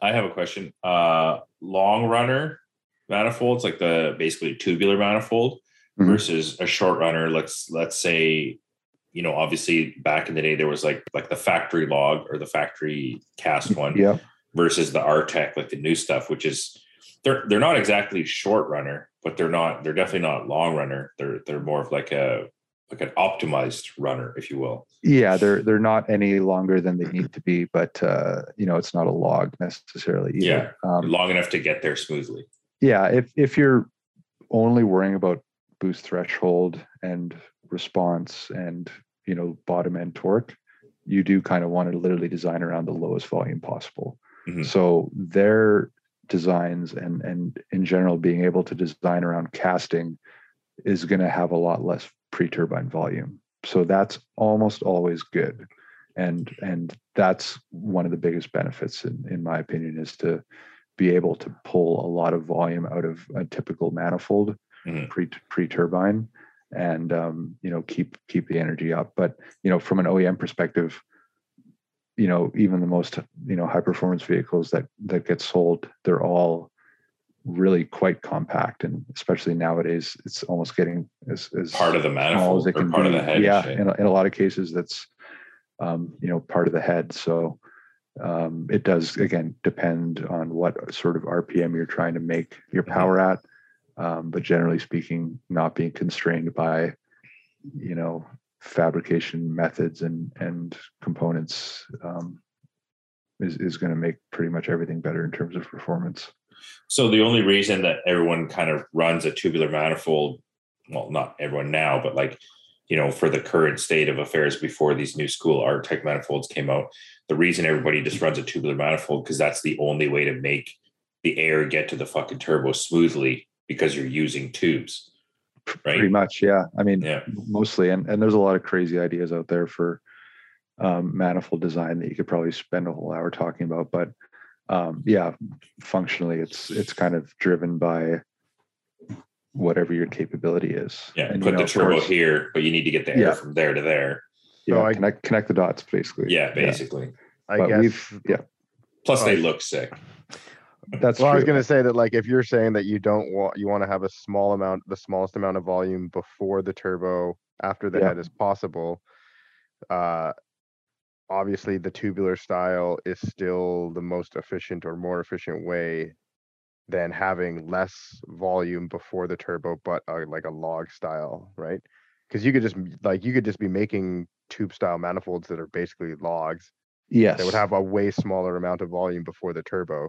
I- have a question. Uh, long runner manifolds, like the basically tubular manifold, Mhm. versus a short runner. Let's let's say, you know, obviously back in the day there was like like the factory log or the factory cast one yeah, versus the Artec, like the new stuff, which is they're they're not exactly short runner, but they're not they're definitely not long runner. They're they're more of like a like an optimized runner, if you will. yeah. They're they're not any longer than they need to be, but uh, you know it's not a log necessarily. Either. Um, Long enough to get there smoothly. yeah if if you're only worrying about boost threshold and response and you know bottom end torque you do kind of want to literally design around the lowest volume possible Mhm. so their designs and and in general being able to design around casting is going to have a lot less pre-turbine volume. So that's almost always good. And and that's one of the biggest benefits in, in my opinion is to be able to pull a lot of volume out of a typical manifold Mhm. pre pre turbine and um, you know keep keep the energy up. But you know from an OEM perspective you know even the most you know high performance vehicles that that get sold they're all really quite compact and especially nowadays it's almost getting as, as Part of the as manifold can part be. of the head. yeah in a, in a lot of cases that's um, you know part of the head so um, it does again depend on what sort of rpm you're trying to make your Mhm. power at um, but generally speaking not being constrained by you know fabrication methods and and components um, is, is going to make pretty much everything better in terms of performance. So the only reason that everyone kind of runs a tubular manifold, well, not everyone now, but like, you know, for the current state of affairs before these new school Artec manifolds came out, the reason everybody just runs a tubular manifold because that's the only way to make the air get to the fucking turbo smoothly because you're using tubes, pretty much yeah i mean Yeah. mostly and, and there's a lot of crazy ideas out there for um, manifold design that you could probably spend a whole hour talking about but um, yeah functionally it's it's kind of driven by whatever your capability is Yeah, and, you put know, the turbo course, here, but you need to get the air Yeah. from there to there. yeah So I- connect connect the dots basically Yeah, basically. I but guess. we've yeah Plus, they Oh. look sick. That's Well, I was going to say that like if you're saying that you don't want you want to have a small amount, the smallest amount of volume before the turbo, after the Yeah. head is possible. Uh, obviously the tubular style is still the most efficient or more efficient way than having less volume before the turbo, but uh, like a log style, right? Because you could just like you could just be making tube style manifolds that are basically logs yes that would have a way smaller amount of volume before the turbo.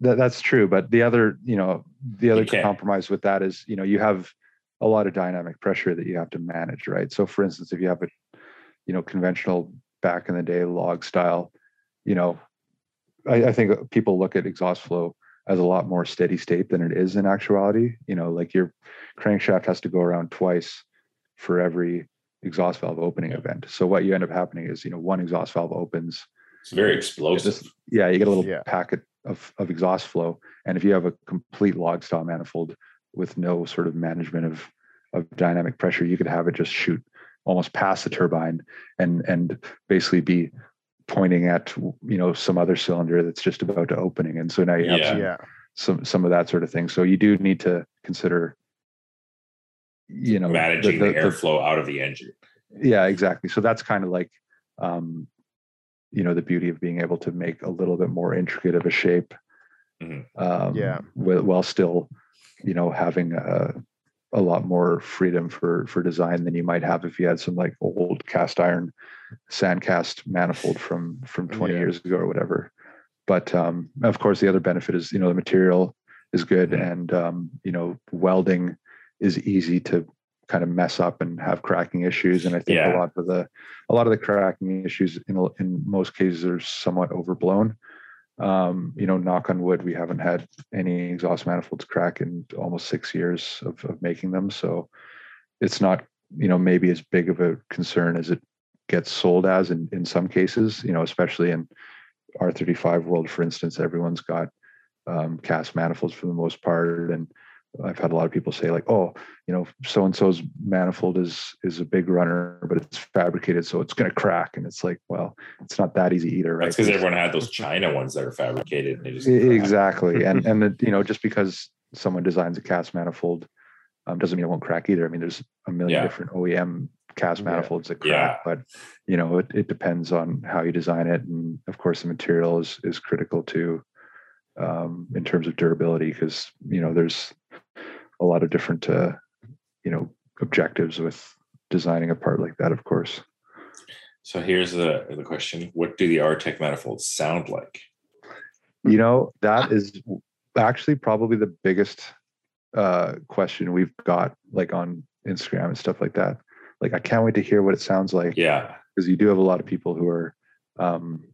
That, that's true, but the other, you know, the other compromise with that is, you know, you have a lot of dynamic pressure that you have to manage, right? So, for instance, if you have a, you know, conventional back in the day log style, you know, I, I think people look at exhaust flow as a lot more steady state than it is in actuality. You know, like your crankshaft has to go around twice for every exhaust valve opening Yeah. event. So what you end up happening is, you know, one exhaust valve opens, It's very explosive. just- yeah, you get a little Yeah. packet of, of exhaust flow. And if you have a complete log style manifold with no sort of management of, of dynamic pressure, you could have it just shoot almost past the turbine and and basically be pointing at you know some other cylinder that's just about to opening. And so now you have Yeah. some, Yeah. some some of that sort of thing. So you do need to consider you know managing the- the, the- airflow out of the engine. yeah exactly so that's kind of like um you know the beauty of being able to make a little bit more intricate of a shape Mhm. um Yeah. while, while still you know having a a lot more freedom for for design than you might have if you had some like old cast iron sandcast manifold from from 20 Yeah. years ago or whatever but um of course the other benefit is you know the material is good Mhm. and um you know welding is easy to kind of mess up and have cracking issues. And i think Yeah. a lot of the a lot of the cracking issues in in most cases are somewhat overblown. Um you know knock on wood we haven't had any exhaust manifolds crack in almost six years of, of making them. So it's not you know maybe as big of a concern as it gets sold as in in some cases you know especially in r35 world for instance everyone's got um, cast manifolds for the most part. And i've had a lot of people say like oh you know so and so's manifold is is a big runner but it's fabricated so it's going to crack and it's like well it's not that easy either right That's because everyone had those China ones that are fabricated. And they just Exactly, and and the, you know just because someone designs a cast manifold um, doesn't mean it won't crack either. I mean, there's a million Yeah. different OEM cast Yeah. manifolds that Yeah. crack, but you know it, it depends on how you design it, and of course the material is is critical too um, in terms of durability because you know there's a lot of different uh, you know objectives with designing a part like that. Of course, So here's the the question: What do the Artec manifolds sound like? you know that is actually probably the biggest uh question we've got like on instagram and stuff like that like i can't wait to hear what it sounds like Yeah, because you do have a lot of people who are um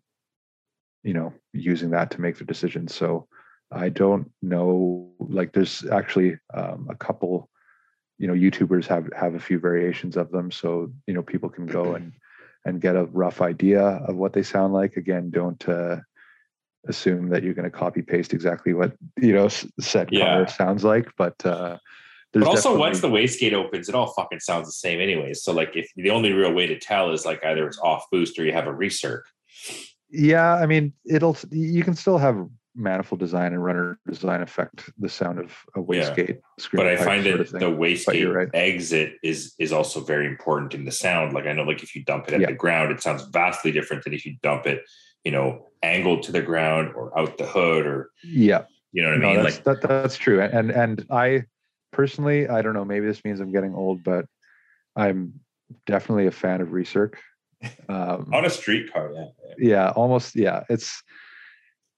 you know using that to make their decisions so i don't know like there's actually um, a couple you know youtubers have have a few variations of them so you know people can go and and get a rough idea of what they sound like again don't uh assume that you're going to copy paste exactly what you know set Yeah. color sounds like but uh but there's also once the wastegate opens, it all fucking sounds the same, anyway. So like, if the only real way to tell is like either it's off boost or you have a recirc. Yeah, I mean, it'll you can still have manifold design and runner design affect the sound of a wastegate. But I find that the wastegate right. exit is is also very important in the sound. Like I know, like if you dump it at Yeah. the ground, it sounds vastly different than if you dump it, you know, angled to the ground or out the hood, or yeah, you know what I mean. that's, Like that, that's true. And and I personally, I don't know, maybe this means I'm getting old, but I'm definitely a fan of recirc. Um, on a street car, yeah. yeah. yeah, almost. Yeah, it's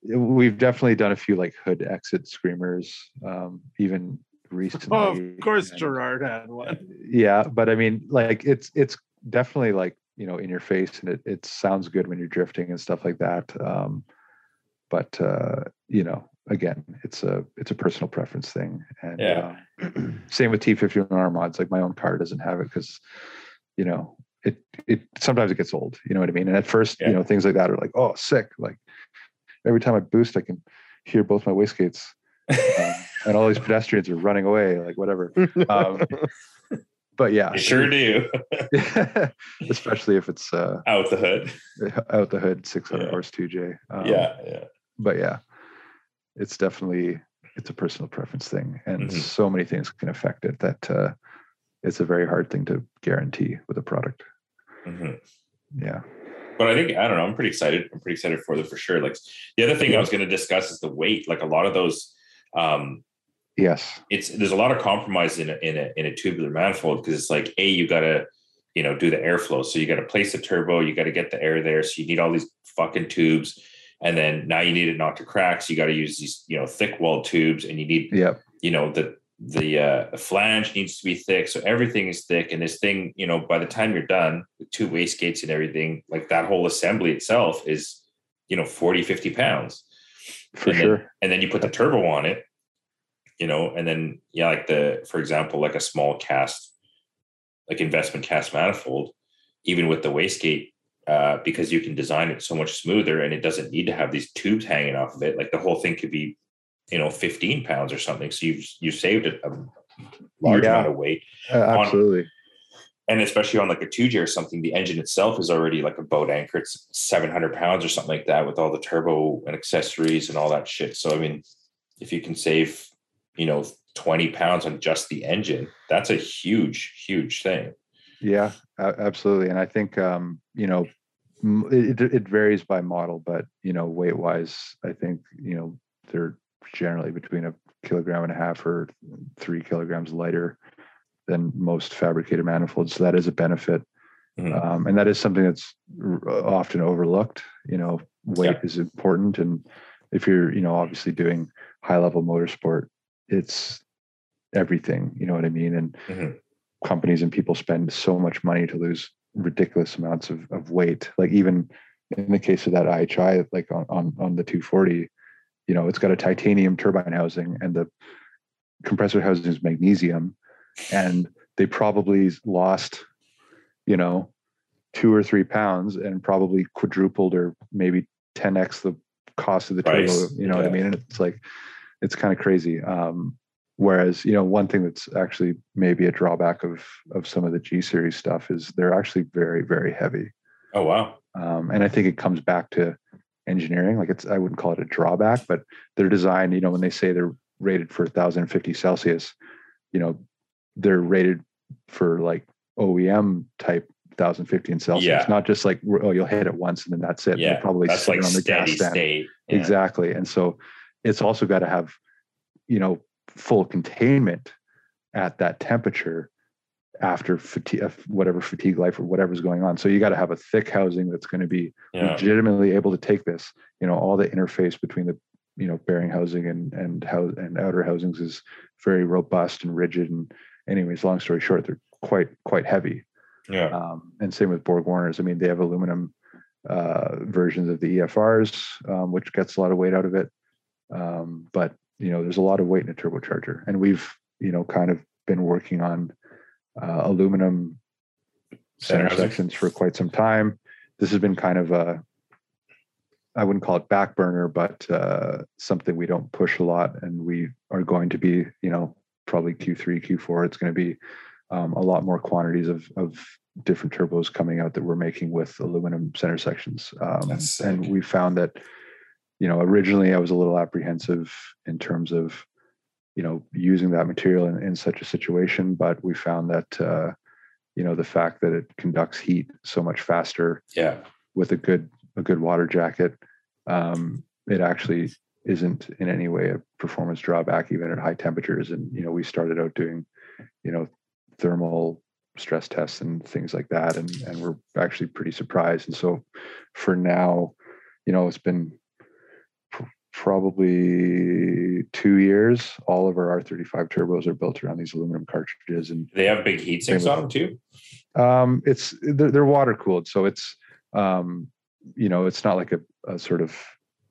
we've definitely done a few like hood exit screamers, um, even recently. Oh, of course, and- Gerard had one. yeah but i mean like it's it's definitely like you know in your face and it, it sounds good when you're drifting and stuff like that um but uh you know again it's a it's a personal preference thing and Yeah. um, same with t51r mods like my own car doesn't have it because you know it it sometimes it gets old you know what i mean and at first Yeah. you know things like that are like oh sick like every time i boost i can hear both my wastegates um, and all these pedestrians are running away like whatever um, but yeah You sure do. especially if it's uh Out the hood. out the hood 600 Yeah. horse 2j um, yeah, yeah. but yeah it's definitely it's a personal preference thing and Mhm. so many things can affect it that uh it's a very hard thing to guarantee with a product Mhm. yeah But I think I don't know. I'm pretty excited. I'm pretty excited for them for sure. Like the other thing I was going to discuss is the weight. Like a lot of those, um, yes it's there's a lot of compromise in a in a in a tubular manifold because it's like a you gotta you know do the airflow. So you got to place the turbo. You got to get the air there. So you need all these fucking tubes. And then now you need it not to crack. So you got to use these you know thick wall tubes, and you need yeah you know the the uh flange needs to be thick so everything is thick and this thing you know by the time you're done with two wastegates and everything like that whole assembly itself is you know 40 50 pounds. For and then- sure. and then you put the turbo on it you know and then yeah like the for example like a small cast like investment cast manifold even with the wastegate uh, because you can design it so much smoother and it doesn't need to have these tubes hanging off of it like the whole thing could be you know 15 pounds or something so you've you saved a, large Yeah. amount of weight Uh, absolutely and especially on like a 2J or something, the engine itself is already like a boat anchor. It's 700 pounds or something like that with all the turbo and accessories and all that shit. So, I mean, if you can save, you know, 20 pounds on just the engine, that's a huge, huge thing. Yeah, absolutely. And I think um, you know, it it varies by model, but you know, weight wise, I think you know they're generally between a kilogram and a half or three kilograms lighter than most fabricated manifolds. So that is a benefit. Mhm. Um, and that is something that's often overlooked. You know, weight is important. And if you're, you know, obviously doing high level motorsport, it's everything. You know what I mean? And Mhm. companies and people spend so much money to lose ridiculous amounts of, of weight. Like even in the case of that IHI, like on, on, on the 240, you know, it's got a titanium turbine housing and the compressor housing is magnesium. And they probably lost, you know, two or three pounds and probably quadrupled or maybe 10x the cost of the turbo. You know what I mean? And it's like, it's kind of crazy. Um, whereas, you know, one thing that's actually maybe a drawback of of some of the G series stuff is they're actually very, very heavy. Oh wow. Um, and I think it comes back to engineering. Like it's, I wouldn't call it a drawback, but they're designed, you know, when they say they're rated for 1050 Celsius, you know, they're rated for like OEM type 1050 in Celsius, Yeah. not just like, oh, you'll hit it once and then that's it. They're Yeah, probably that's like on the gas stand. state. Yeah. Exactly. And so it's also got to have, you know, full containment at that temperature after fatigue, whatever fatigue life or whatever's going on. So you got to have a thick housing that's going to be Yeah. legitimately able to take this. You know, all the interface between the, you know, bearing housing and and how and outer housings is very robust and rigid. And anyways, long story short, they're quite quite heavy. Yeah. Um, and same with Borg Warners. I mean, they have aluminum uh, versions of the EFRs, um, which gets a lot of weight out of it. Um, but you know, there's a lot of weight in a turbocharger, and we've you know kind of been working on uh, aluminum center sections for quite some time. This has been kind of a I wouldn't call it back burner, but uh, something we don't push a lot, and we are going to be, you know, probably Q3, Q4. It's going to be um, a lot more quantities of of different turbos coming out that we're making with aluminum center sections. Um, and we found that, you know, originally I was a little apprehensive in terms of, you know, using that material in, in such a situation, but we found that, uh, you know, the fact that it conducts heat so much faster Yeah. with a good a good water jacket, um, it actually isn't in any way a performance drawback, even at high temperatures. And you know, we started out doing, you know, thermal stress tests and things like that, and and we're actually pretty surprised. And so, for now, you know, it's been probably two years. All of our R35 turbos are built around these aluminum cartridges, and They have big heat sinks on them too. um, it's they're, they're water cooled, so it's um, you know it's not like a, a sort of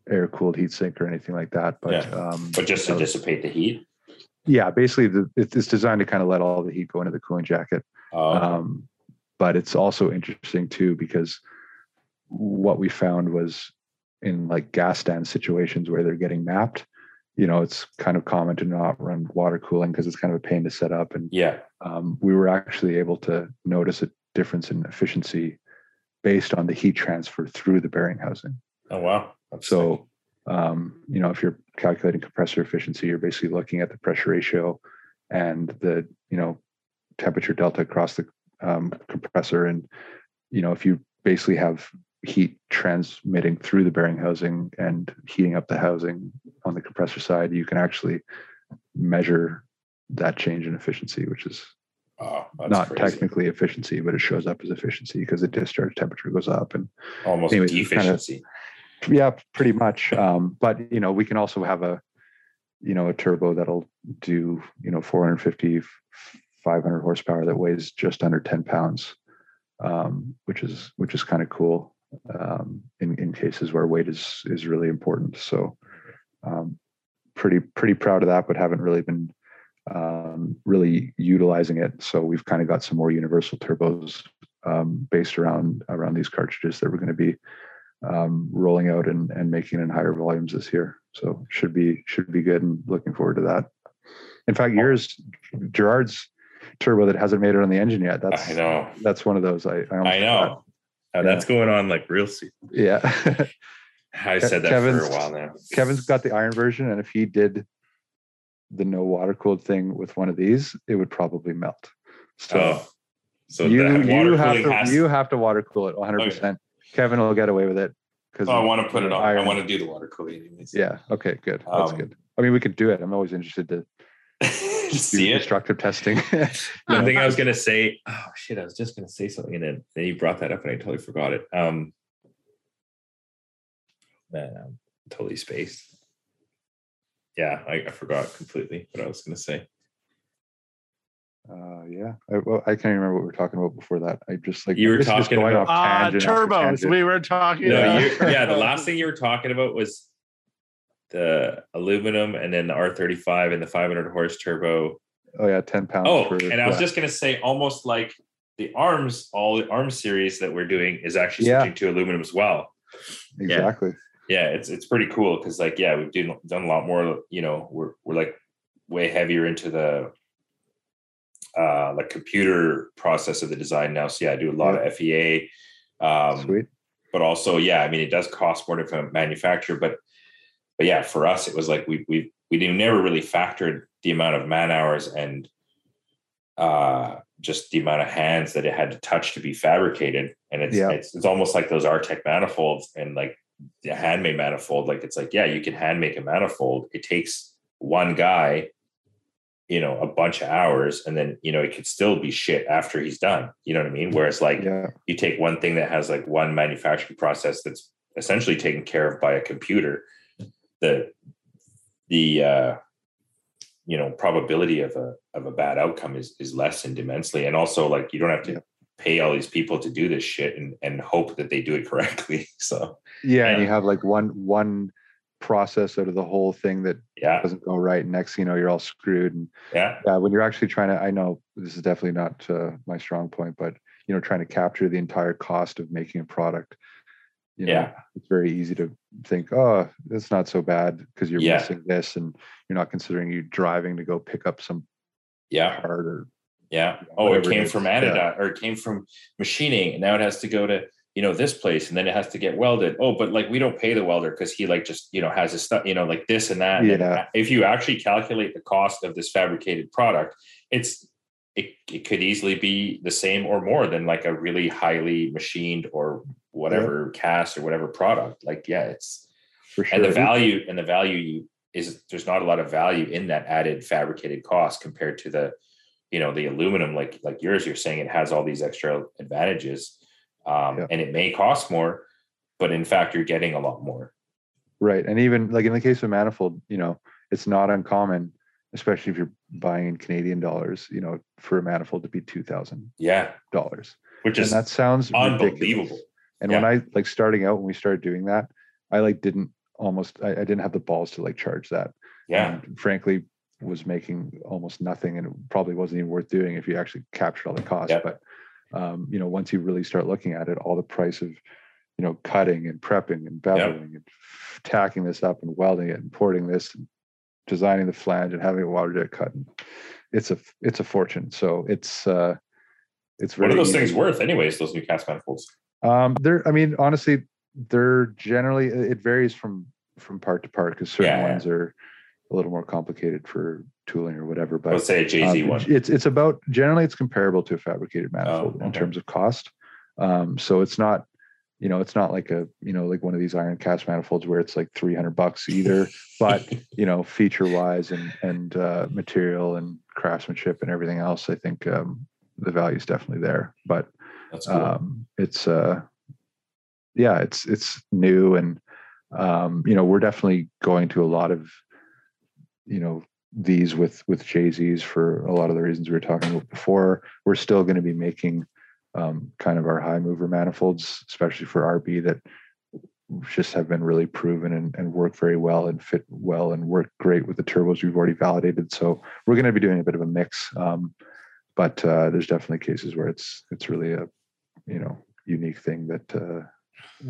air cooled heat sink or anything like that. But Yeah. um, But just to know, dissipate the heat. yeah, basically the, it's designed to kind of let all the heat go into the cooling jacket. Uh, Um, but it's also interesting too because what we found was in like gas stand situations where they're getting mapped. You know, it's kind of common to not run water cooling because it's kind of a pain to set up and yeah. um, we were actually able to notice a difference in efficiency based on the heat transfer through the bearing housing. Oh wow. That's So, um, you know, if you're calculating compressor efficiency, you're basically looking at the pressure ratio and the, you know, temperature delta across the um, compressor. And, you know, if you basically have heat transmitting through the bearing housing and heating up the housing on the compressor side, you can actually measure that change in efficiency, which is oh, not crazy. technically efficiency, but it shows up as efficiency because the discharge temperature goes up. And almost anyways, it's kinda- yeah, pretty much. Um, but you know, we can also have a, you know, a turbo that'll do, you know, 450, 500 horsepower that weighs just under 10 pounds, um, which is which is kind of cool um, in in cases where weight is is really important. So, um, pretty pretty proud of that, but haven't really been um, really utilizing it. So we've kind of got some more universal turbos um, based around around these cartridges that we're going to be um, rolling out and, and making in higher volumes this year. So should be should be good and looking forward to that. In fact, yours Gerard's turbo that hasn't made it on the engine yet. That's I know. that's one of those. I I, almost I know. Uh, that's going on like real soon. Yeah. I said that Kevin's- for a while now. Kevin's got the iron version, and if he did the no water cooled thing with one of these, it would probably melt. So oh, so you you have to has. you have to water cool it 100. percent Kevin will get away with it because oh, I want to put it on. I want to do the water cooling anyways. Yeah. Okay. Good. That's Um, good. I mean, we could do it. I'm always interested to to do see it. destructive testing. One thing I was gonna say, oh shit, I was just gonna say something and then, then you brought that up and I totally forgot it. Um man, I'm totally spaced. Yeah, I, I forgot completely what I was gonna say. Uh, yeah, I, well, I can't remember what we were talking about before that. I just like You were this is just talking about- off Ah, tangent turbos. We were talking. No, about- you yeah, the last thing you were talking about was the aluminum and then the R35 and the 500 horse turbo. Oh yeah, ten pounds. Oh, for, and I was yeah. just gonna say almost like the arms, all the arms series that we're doing is actually Yeah. switching to aluminum as well. exactly. yeah it's it's pretty cool because like yeah we've done, done a lot more you know we're we're like way heavier into the uh like computer process of the design now so yeah i do a lot of fea um Sweet. but also yeah i mean it does cost more to manufacture but but yeah for us it was like we we we never really factored the amount of man hours and uh just the amount of hands that it had to touch to be fabricated. And it's Yeah. it's, it's almost like those Artec manifolds and like the handmade manifold like it's like yeah you can hand make a manifold. It takes one guy you know a bunch of hours and then you know it could still be shit after he's done. You know what i mean? Whereas like Yeah, you take one thing that has like one manufacturing process that's essentially taken care of by a computer the the uh you know probability of a of a bad outcome is is lessened immensely and also like you don't have to pay all these people to do this shit and and hope that they do it correctly so yeah, and Yeah. you have like one one process out of the whole thing that yeah doesn't go right. And next, you know, you're all screwed. And yeah yeah, when you're actually trying to, I know this is definitely not uh, my strong point, but you know, trying to capture the entire cost of making a product. You know, Yeah. it's very easy to think, oh, it's not so bad because you're Yeah. missing this, and you're not considering you driving to go pick up some yeah part or Yeah. Oh, it whatever it came is, from yeah. Or it came from machining, and now it has to go to you know this place, and then it has to get welded. Oh, but like we don't pay the welder because he like just you know has his stuff, you know, like this and that. And if you actually calculate the cost of this fabricated product, it's it, it could easily be the same or more than like a really highly machined or whatever cast or whatever product. Like, yeah, it's for sure. and the value and the value you is there's not a lot of value in that added fabricated cost compared to the you know the aluminum like like yours you're saying it has all these extra advantages um Yeah. and it may cost more but in fact you're getting a lot more Right. And even like in the case of manifold, you know, it's not uncommon, especially if you're buying in Canadian dollars, you know, for a manifold to be two thousand yeah dollars. which And is that sounds unbelievable ridiculous. And when I like starting out when we started doing that, I like didn't almost I, I didn't have the balls to like charge that. yeah And frankly, was making almost nothing and it probably wasn't even worth doing if you actually captured all the costs. Yep. But um, you know, once you really start looking at it, all the price of you know cutting and prepping and beveling and tacking this up and welding it and porting this and designing the flange and having a water jet cut. It's a it's a fortune. So it's uh it's really what are those things worth anyways those new cast manifolds Um, they're, I mean, honestly, they're generally it varies from from part to part because certain Yeah, yeah. ones are a little more complicated for tooling or whatever. But let's say a JZ um, one it's it's about generally it's comparable to a fabricated manifold in okay. terms of cost. Um, so it's not, you know, it's not like a you know like one of these iron cast manifolds where it's like three hundred bucks either. but you know, feature wise and and uh, material and craftsmanship and everything else, I think um, the value is definitely there. But cool. Um, it's uh yeah it's it's new and um you know we're definitely going to a lot of you know these with with JZs for a lot of the reasons we were talking about before. We're still going to be making um kind of our high mover manifolds especially for rb that just have been really proven and, and work very well and fit well and work great with the turbos we've already validated. So we're going to be doing a bit of a mix um but uh, there's definitely cases where it's it's really a you know unique thing that uh,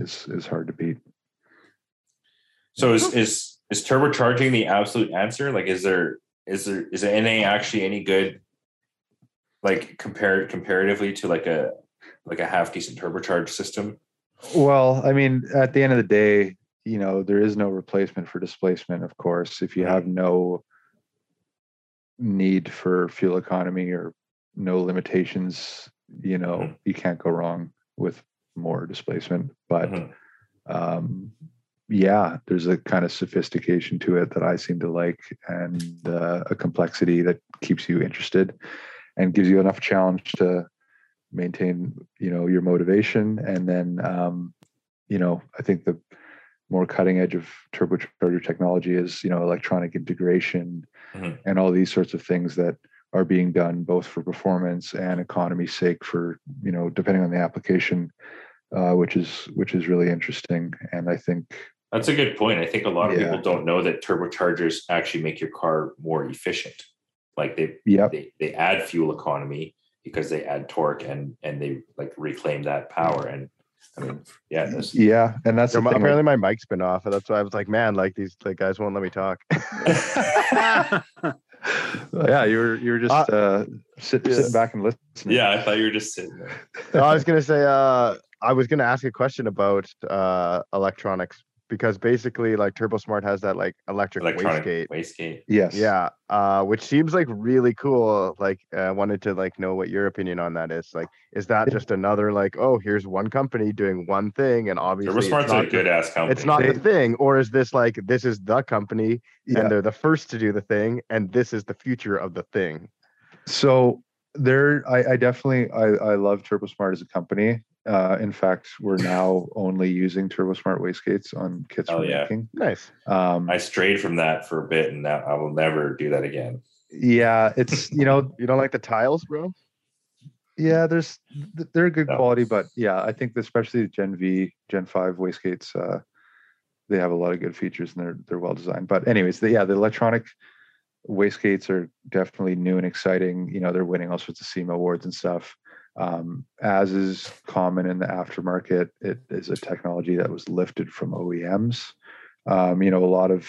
is is hard to beat. so is is is turbocharging the absolute answer like is there is there is the na actually any good like compared comparatively to like a like a half decent turbocharged system Well, I mean, at the end of the day, you know, there is no replacement for displacement. Of course, if you have no need for fuel economy or no limitations, you know, Mhm. you can't go wrong with more displacement. But Mhm. um, yeah, there's a kind of sophistication to it that I seem to like, and uh, a complexity that keeps you interested and gives you enough challenge to maintain, you know, your motivation. And then, um, you know, I think the more cutting edge of turbocharger technology is, you know, electronic integration Mhm. and all these sorts of things that are being done both for performance and economy's sake for, you know, depending on the application, uh, which is which is really interesting. And I think That's a good point. I think a lot of Yeah. people don't know that turbochargers actually make your car more efficient. Like they Yep. they they add fuel economy because they add torque and and they like reclaim that power. And I mean, yeah, this, Yeah, and that's the my- thing. apparently my mic's been off. and That's why I was like, man, like these like guys won't let me talk. yeah, you were you were just Uh, uh, sit, yeah. sitting back and listening. yeah, I thought you were just sitting there. No, I was gonna say, uh, I was gonna ask a question about uh electronics because basically, like TurboSmart has that like electric Electronic wastegate. wastegate. Yes. Yeah, uh, which seems like really cool. Like, I wanted to like know what your opinion on that is. Like, is that just another like, oh, here's one company doing one thing, and obviously it's TurboSmart's not a the- good ass company. It's not They- the thing, or is this like this is the company Yeah. and they're the first to do the thing, and this is the future of the thing? So there, I, I definitely I, I love TurboSmart as a company. Uh, in fact, we're now only using TurboSmart wastegates on kits Oh, we're yeah. making. Nice. Um, I strayed from that for a bit, and now I will never do that again. yeah, it's you know You don't like the Tials, bro? yeah, there's they're good No. quality, but yeah, I think especially the Gen V, Gen Five wastegates, uh, they have a lot of good features and they're they're well designed. But anyways, the, yeah, the electronic wastegates are definitely new and exciting. You know, they're winning all sorts of SEMA awards and stuff. Um, as is common in the aftermarket, it is a technology that was lifted from OEMs. Um, you know, a lot of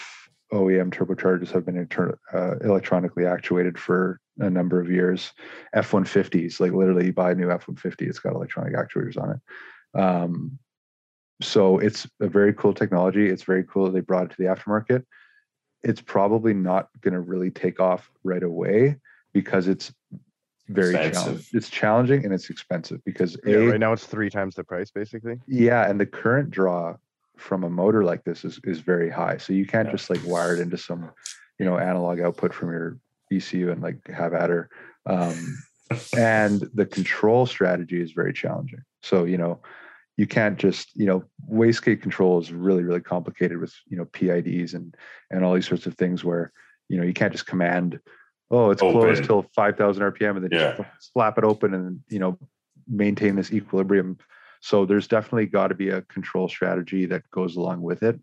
OEM turbochargers have been inter- uh, electronically actuated for a number of years. F-150s, like literally you buy a new F-150, it's got electronic actuators on it. Um, so it's a very cool technology. It's very cool that they brought it to the aftermarket. It's probably not going to really take off right away because it's very Expensive. challenging. It's challenging and it's expensive because Yeah, a, right now it's three times the price, basically. yeah, and the current draw from a motor like this is is very high. So you can't Yeah. just like wire it into some, you know, analog output from your ECU and like have at her. Um, and the control strategy is very challenging. So you know, you can't just you know wastegate control is really really complicated with you know PIDs and and all these sorts of things where you know you can't just command oh it's closed till 5000 rpm and then Yeah. just slap it open and you know maintain this equilibrium so there's definitely got to be a control strategy that goes along with it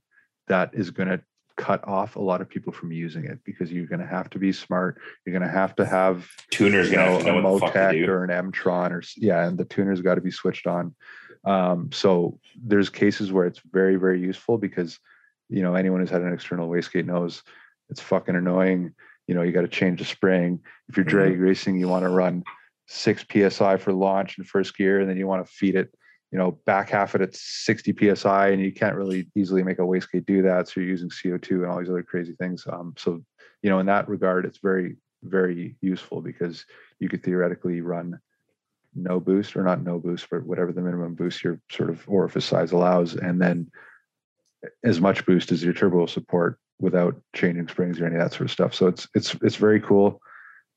that is going to cut off a lot of people from using it because you're going to have to be smart you're going to have to have Tuner's you know, know a what the fuck to Motec or an Emtron or yeah, and the tuner's got to be switched on. Um, so there's cases where it's very very useful because you know anyone who's had an external wastegate knows it's fucking annoying. You know you got to change the spring. If you're drag racing, you want to run six psi for launch in first gear, and then you want to feed it. You know, back half it at 60 psi, and you can't really easily make a wastegate do that. So you're using CO2 and all these other crazy things. Um, so you know, in that regard, it's very very useful because you could theoretically run no boost or not no boost, but whatever the minimum boost your sort of orifice size allows, and then as much boost as your turbo will support without changing springs or any of that sort of stuff. So it's it's it's very cool.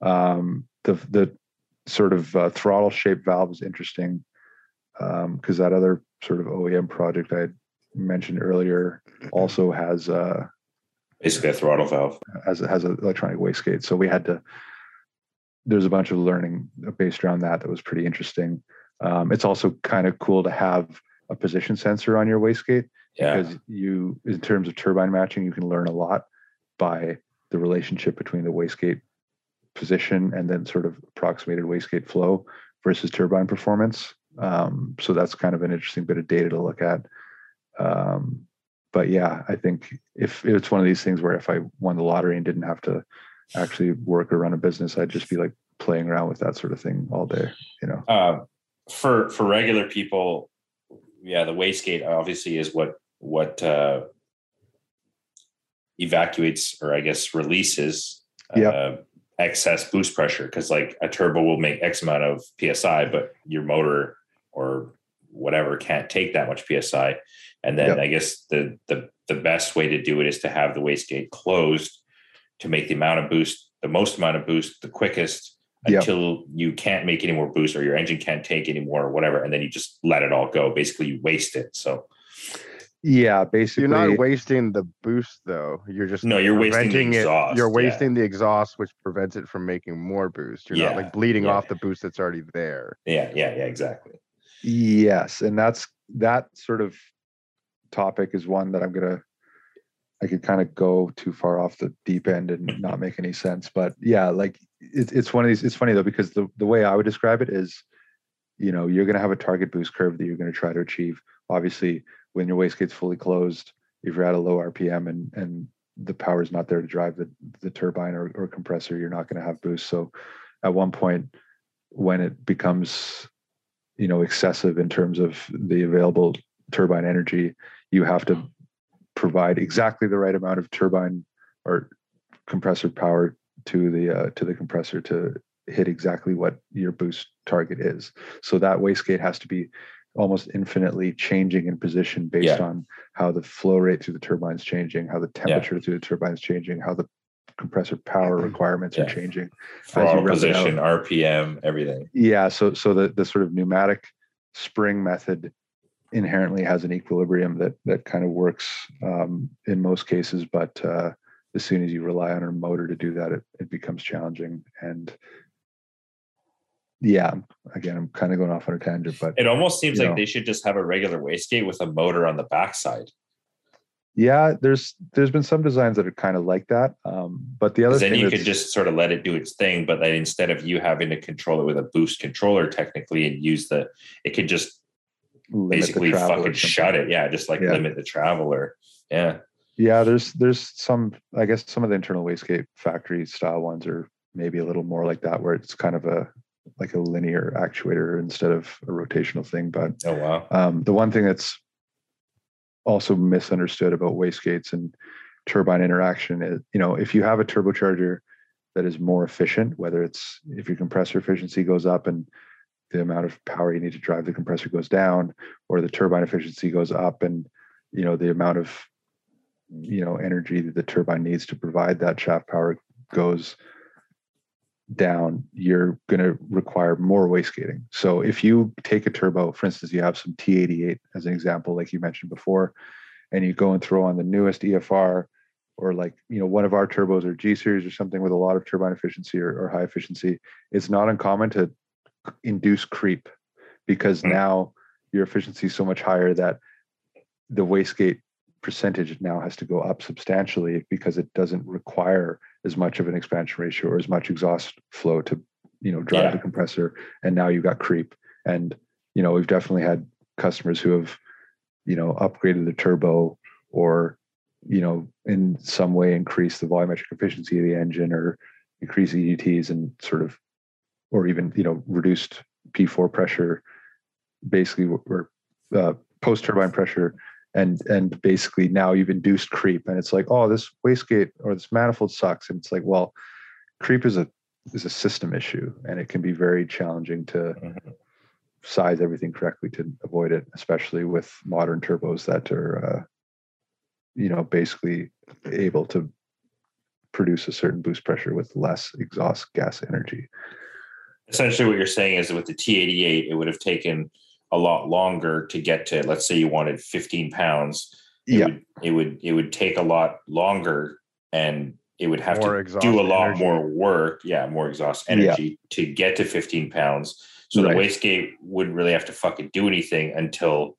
Um, the the sort of uh, throttle shaped valve is interesting because that other sort of OEM project I mentioned earlier also has uh, Basically, a throttle valve. as it has an electronic wastegate. So we had to. There's a bunch of learning based around that that was pretty interesting. Um, it's also kind of cool to have a position sensor on your wastegate Yeah, because you, in terms of turbine matching, you can learn a lot by the relationship between the wastegate position and then sort of approximated wastegate flow versus turbine performance. Um, so that's kind of an interesting bit of data to look at. Um, but yeah, I think if it's one of these things where if I won the lottery and didn't have to actually work or run a business, I'd just be like playing around with that sort of thing all day. You know? uh, for for regular people, yeah, the wastegate obviously is what what uh, evacuates or I guess releases Yep. uh, excess boost pressure because like a turbo will make X amount of psi, but your motor or whatever can't take that much psi and then Yep. i guess the the the best way to do it is to have the wastegate closed to make the amount of boost the most amount of boost the quickest Yep. until you can't make any more boost or your engine can't take any more or whatever and then you just let it all go basically you waste it so Yeah, basically. You're not wasting the boost though. You're just No, you're wasting the preventing it. exhaust, You're yeah. wasting the exhaust, which prevents it from making more boost. You're not Yeah, like bleeding yeah. off the boost that's already there. yeah yeah yeah exactly Yes, and that's that sort of topic is one that I'm gonna. I could kind of go too far off the deep end and not make any sense, but yeah, like it's it's one of these. It's funny though because the the way I would describe it is, you know, you're gonna have a target boost curve that you're gonna try to achieve. Obviously, when your wastegate's fully closed, if you're at a low RPM and and the power is not there to drive the the turbine or, or compressor, you're not going to have boost. So, at one point, when it becomes you know excessive in terms of the available turbine energy you have to provide exactly the right amount of turbine or compressor power to the uh, to the compressor to hit exactly what your boost target is so that wastegate has to be almost infinitely changing in position based Yeah. on how the flow rate through the turbine is changing how the temperature through the turbine is changing how the compressor power requirements Yeah. are changing throttle position rpm everything. Yeah so so the the sort of pneumatic spring method inherently has an equilibrium that that kind of works um, in most cases but uh, as soon as you rely on a motor to do that it, it becomes challenging. And yeah again i'm kind of going off on a tangent but it almost seems like know. they should just have a regular wastegate with a motor on the backside. Yeah there's there's been some designs that are kind of like that um, but the other then thing you could just sort of let it do its thing but then instead of you having to control it with a boost controller technically and use the it could just basically fucking shut it. Yeah just like Yeah. limit the traveler. Yeah. Yeah, there's there's some I guess some of the internal wastegate factory style ones are maybe a little more like that where it's kind of a like a linear actuator instead of a rotational thing. But oh wow um, the one thing that's also misunderstood about wastegates and turbine interaction is, you know, if you have a turbocharger that is more efficient, whether it's if your compressor efficiency goes up and the amount of power you need to drive the compressor goes down, or the turbine efficiency goes up and you know the amount of you know energy that the turbine needs to provide that shaft power goes down you're going to require more wastegating so if you take a turbo for instance you have some t88 as an example like you mentioned before and you go and throw on the newest efr or like you know one of our turbos or g series or something with a lot of turbine efficiency or, or high efficiency it's not uncommon to induce creep because Mm. now your efficiency is so much higher that the wastegate percentage now has to go up substantially because it doesn't require as much of an expansion ratio or as much exhaust flow to you know drive Yeah. the compressor. And now you've got creep. And you know we've definitely had customers who have you know upgraded the turbo or you know in some way increased the volumetric efficiency of the engine or increase EGTs and sort of or even you know reduced p4 pressure. Basically or uh, post turbine pressure and and basically now you've induced creep and it's like oh this wastegate or this manifold sucks and it's like well creep is a is a system issue and it can be very challenging to Mhm. size everything correctly to avoid it especially with modern turbos that are uh, you know basically able to produce a certain boost pressure with less exhaust gas energy essentially what you're saying is that with the t88 it would have taken a lot longer to get to let's say you wanted 15 pounds it yeah would it would it would take a lot longer and it would have More to do a lot energy. more work yeah more exhaust Yeah. energy to get to 15 pounds so Right. the wastegate wouldn't really have to fucking do anything until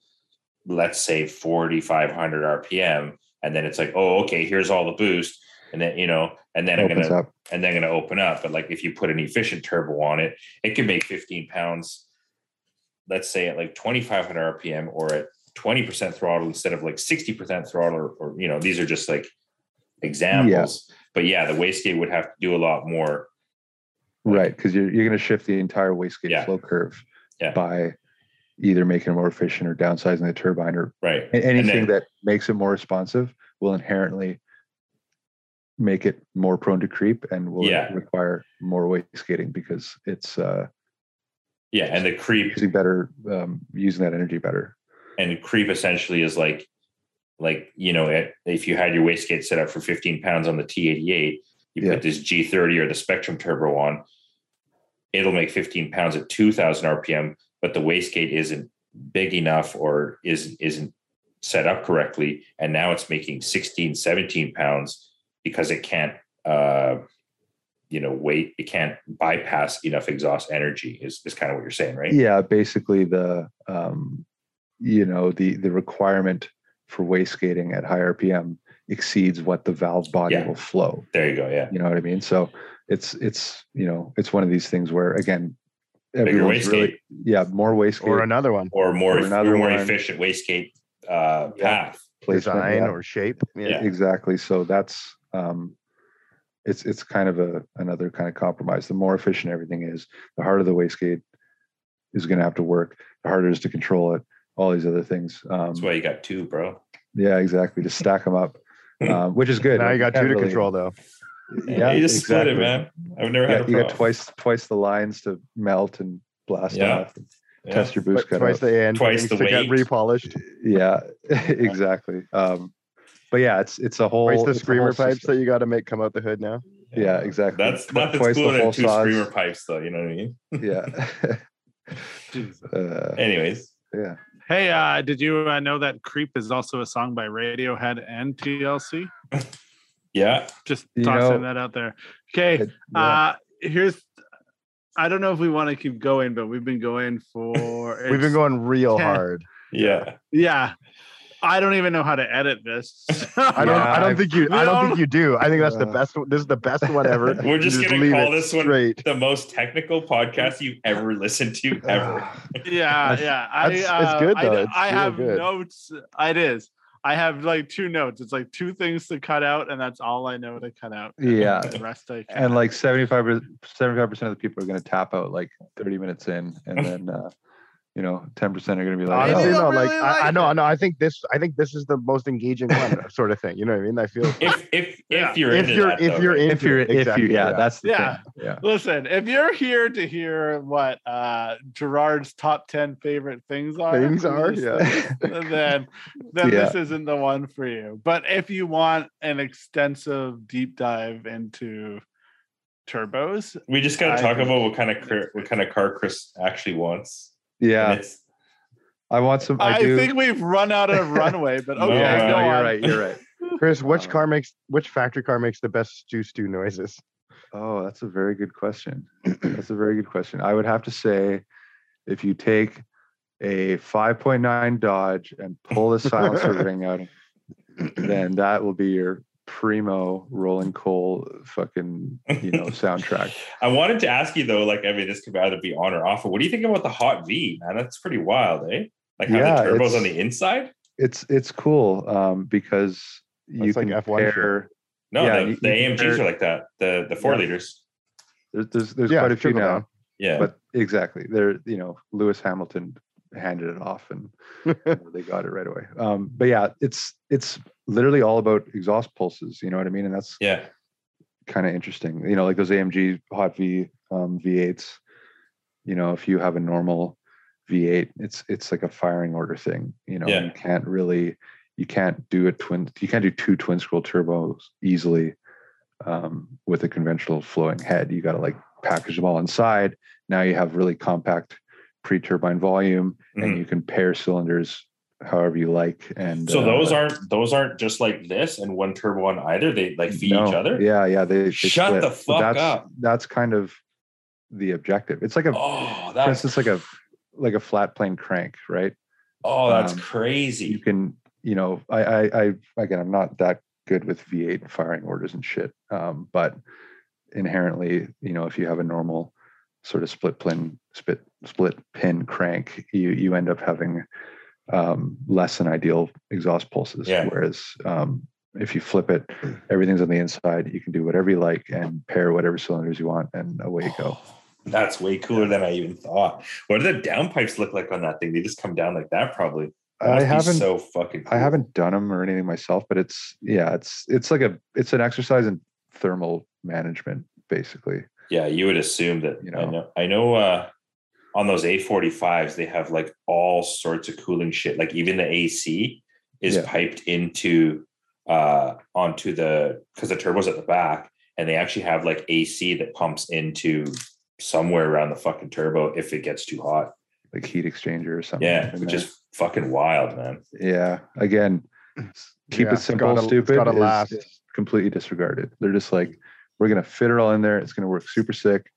let's say 4500 rpm and then it's like oh okay here's all the boost and then you know and then i'm gonna up and then gonna open up but like if you put an efficient turbo on it it can make 15 pounds let's say at like 2500 rpm or at 20% throttle instead of like 60% throttle or, or you know these are just like examples but yeah the wastegate would have to do a lot more right because you're, you're going to shift the entire wastegate Yeah. flow curve Yeah. by either making it more efficient or downsizing the turbine or right anything then- that makes it more responsive will inherently make it more prone to creep and will Yeah. require more wastegating because it's uh Yeah, and the creep using better, um, using that energy better. and creep essentially is like like you know it- if you had your wastegate set up for 15 pounds on the t88 you Yeah. put this g30 or the spectrum turbo on it'll make 15 pounds at 2000 rpm but the wastegate isn't big enough or is isn't set up correctly and now it's making 16 17 pounds because it can't uh you know weight it can't bypass enough exhaust energy is, is kind of what you're saying right Yeah, basically the um, you know the the requirement for wastegating at high RPM exceeds what the valve body Yeah. will flow. there you go yeah You know what I mean? So it's it's you know it's one of these things where again bigger everyone's wastegate really yeah more wastegate or another one, or more Or another or more one. efficient wastegate uh, Yeah. path. placement, design yeah. or shape. Yeah. Yeah. exactly so that's um it's it's kind of a another kind of compromise the more efficient everything is the harder the wastegate is going to have to work the harder it is to control it all these other things um That's why you got two, bro. yeah exactly to stack them up um, which is good Now you got two to control though. yeah you just split it, man. I've never yeah, had a you got twice twice the lines to melt and blast Yeah. off and Yeah. test your boost But cut twice the end, Twice the to get weight. repolished. yeah exactly um but yeah it's it's a whole Twice the it's whole screamer pipes system. that you got to make come out the hood now. yeah exactly That's Tw- nothing's twice the cooler than whole two saws. screamer pipes, though. You know what I mean? yeah uh, Anyways, yeah Hey, uh, did you uh, know that "Creep" is also a song by Radiohead and TLC? yeah. Just You tossing know- that out there. Okay, It- yeah. uh, here's. I don't know if we want to keep going, but we've been going for. We've been going real ten. hard. Yeah. Yeah, I don't even know how to edit this. I don't. Yeah, I don't I've- think you. I don't think you do. I think that's the Uh, best. one- This is the best one ever. We're just You gonna leave call it this one straight. The most technical podcast you've ever listened to ever. yeah, yeah. I, that's- it's uh, good, I, though. It's I have good. notes. It is. I have like two notes. It's like two things to cut out, and that's all I know to cut out. and Yeah. the rest I can. and like 75 75 percent of the people are going to tap out like 30 minutes in and then uh you know 10 percent are going to be like Maybe Honestly, oh, they'll no. Like really I, I know. it. No, I think this. I think this is the most engaging one, sort of thing. You know what I mean? I feel. If if Yeah. if you're if into you're that, if though, you're right? if you're it, if exactly, you yeah, that's the Yeah. thing yeah Listen, if you're here to hear what uh Gerard's top 10 favorite things are, things are. this Yeah. thing, then then Yeah. this isn't the one for you. But if you want an extensive deep dive into turbos, we just gotta talk about what kind of car, what kind of car Chris actually wants. Yeah. I want some i, I, do. think we've run out of runway, but No, okay, yeah no, you're right you're right. Chris, which Um, car makes which factory car makes the best stew stew noises? oh that's a very good question. That's a very good question. I would have to say if you take a 5.9 dodge and pull the silencer ring out then that will be your primo rolling coal fucking you know soundtrack I wanted to ask you though, like I mean, this could either be on or off. But what do you think about the hot V? Man, that's pretty wild, eh? Like how Yeah, the turbos on the inside. it's it's cool um because you That's like can F1 shit. pair No, Yeah, the, you- the you AMGs compare- are like that. The the four Yeah. liters. there's there's, there's Yeah, quite a few now down. Yeah. but exactly they're you know lewis hamilton handed it off and you know, they got it right away um but yeah it's it's literally all about exhaust pulses you know what i mean and that's yeah. kind of interesting you know like those amg hot v um v8s you know if you have a normal v8 it's it's like a firing order thing you know Yeah. you can't really you can't do a twin you can't do two twin scroll turbos easily um, with a conventional flowing head you got to like package them all inside now you have really compact pre-turbine volume Mhm. and you can pair cylinders however you like and So those uh, aren't those aren't just like this and one turbo on either. They like feed no, each other. yeah yeah they, they Shut split. the fuck that's, up. that's kind of the objective it's like a Oh, for that's instance like a like a flat plane crank right oh, that's um, you can you know I, I i again i'm not that good with v8 firing orders and shit um but inherently you know if you have a normal sort of split pin split split pin crank you you end up having um less than ideal exhaust pulses Yeah. whereas um if you flip it everything's on the inside you can do whatever you like and pair whatever cylinders you want and away you go That's way cooler than I even thought. What do the downpipes look like on that thing? They just come down like that, probably. That i haven't so fucking. I haven't done them or anything myself, but it's yeah, it's it's like a it's an exercise in thermal management, basically. Yeah, you would assume that. You I know. know. I know. Uh, on those A45s, they have like all sorts of cooling shit. Like even the AC is Yeah. piped into uh onto the because the turbo's at the back, and they actually have like AC that pumps into somewhere around the fucking turbo if it gets too hot. like heat exchanger or something. Yeah, in which there. is fucking wild, man. yeah. Again, keep Yeah, it simple, gotta- stupid. gotta last. completely disregarded. They're just like, we're gonna fit it all in there. It's gonna work super sick.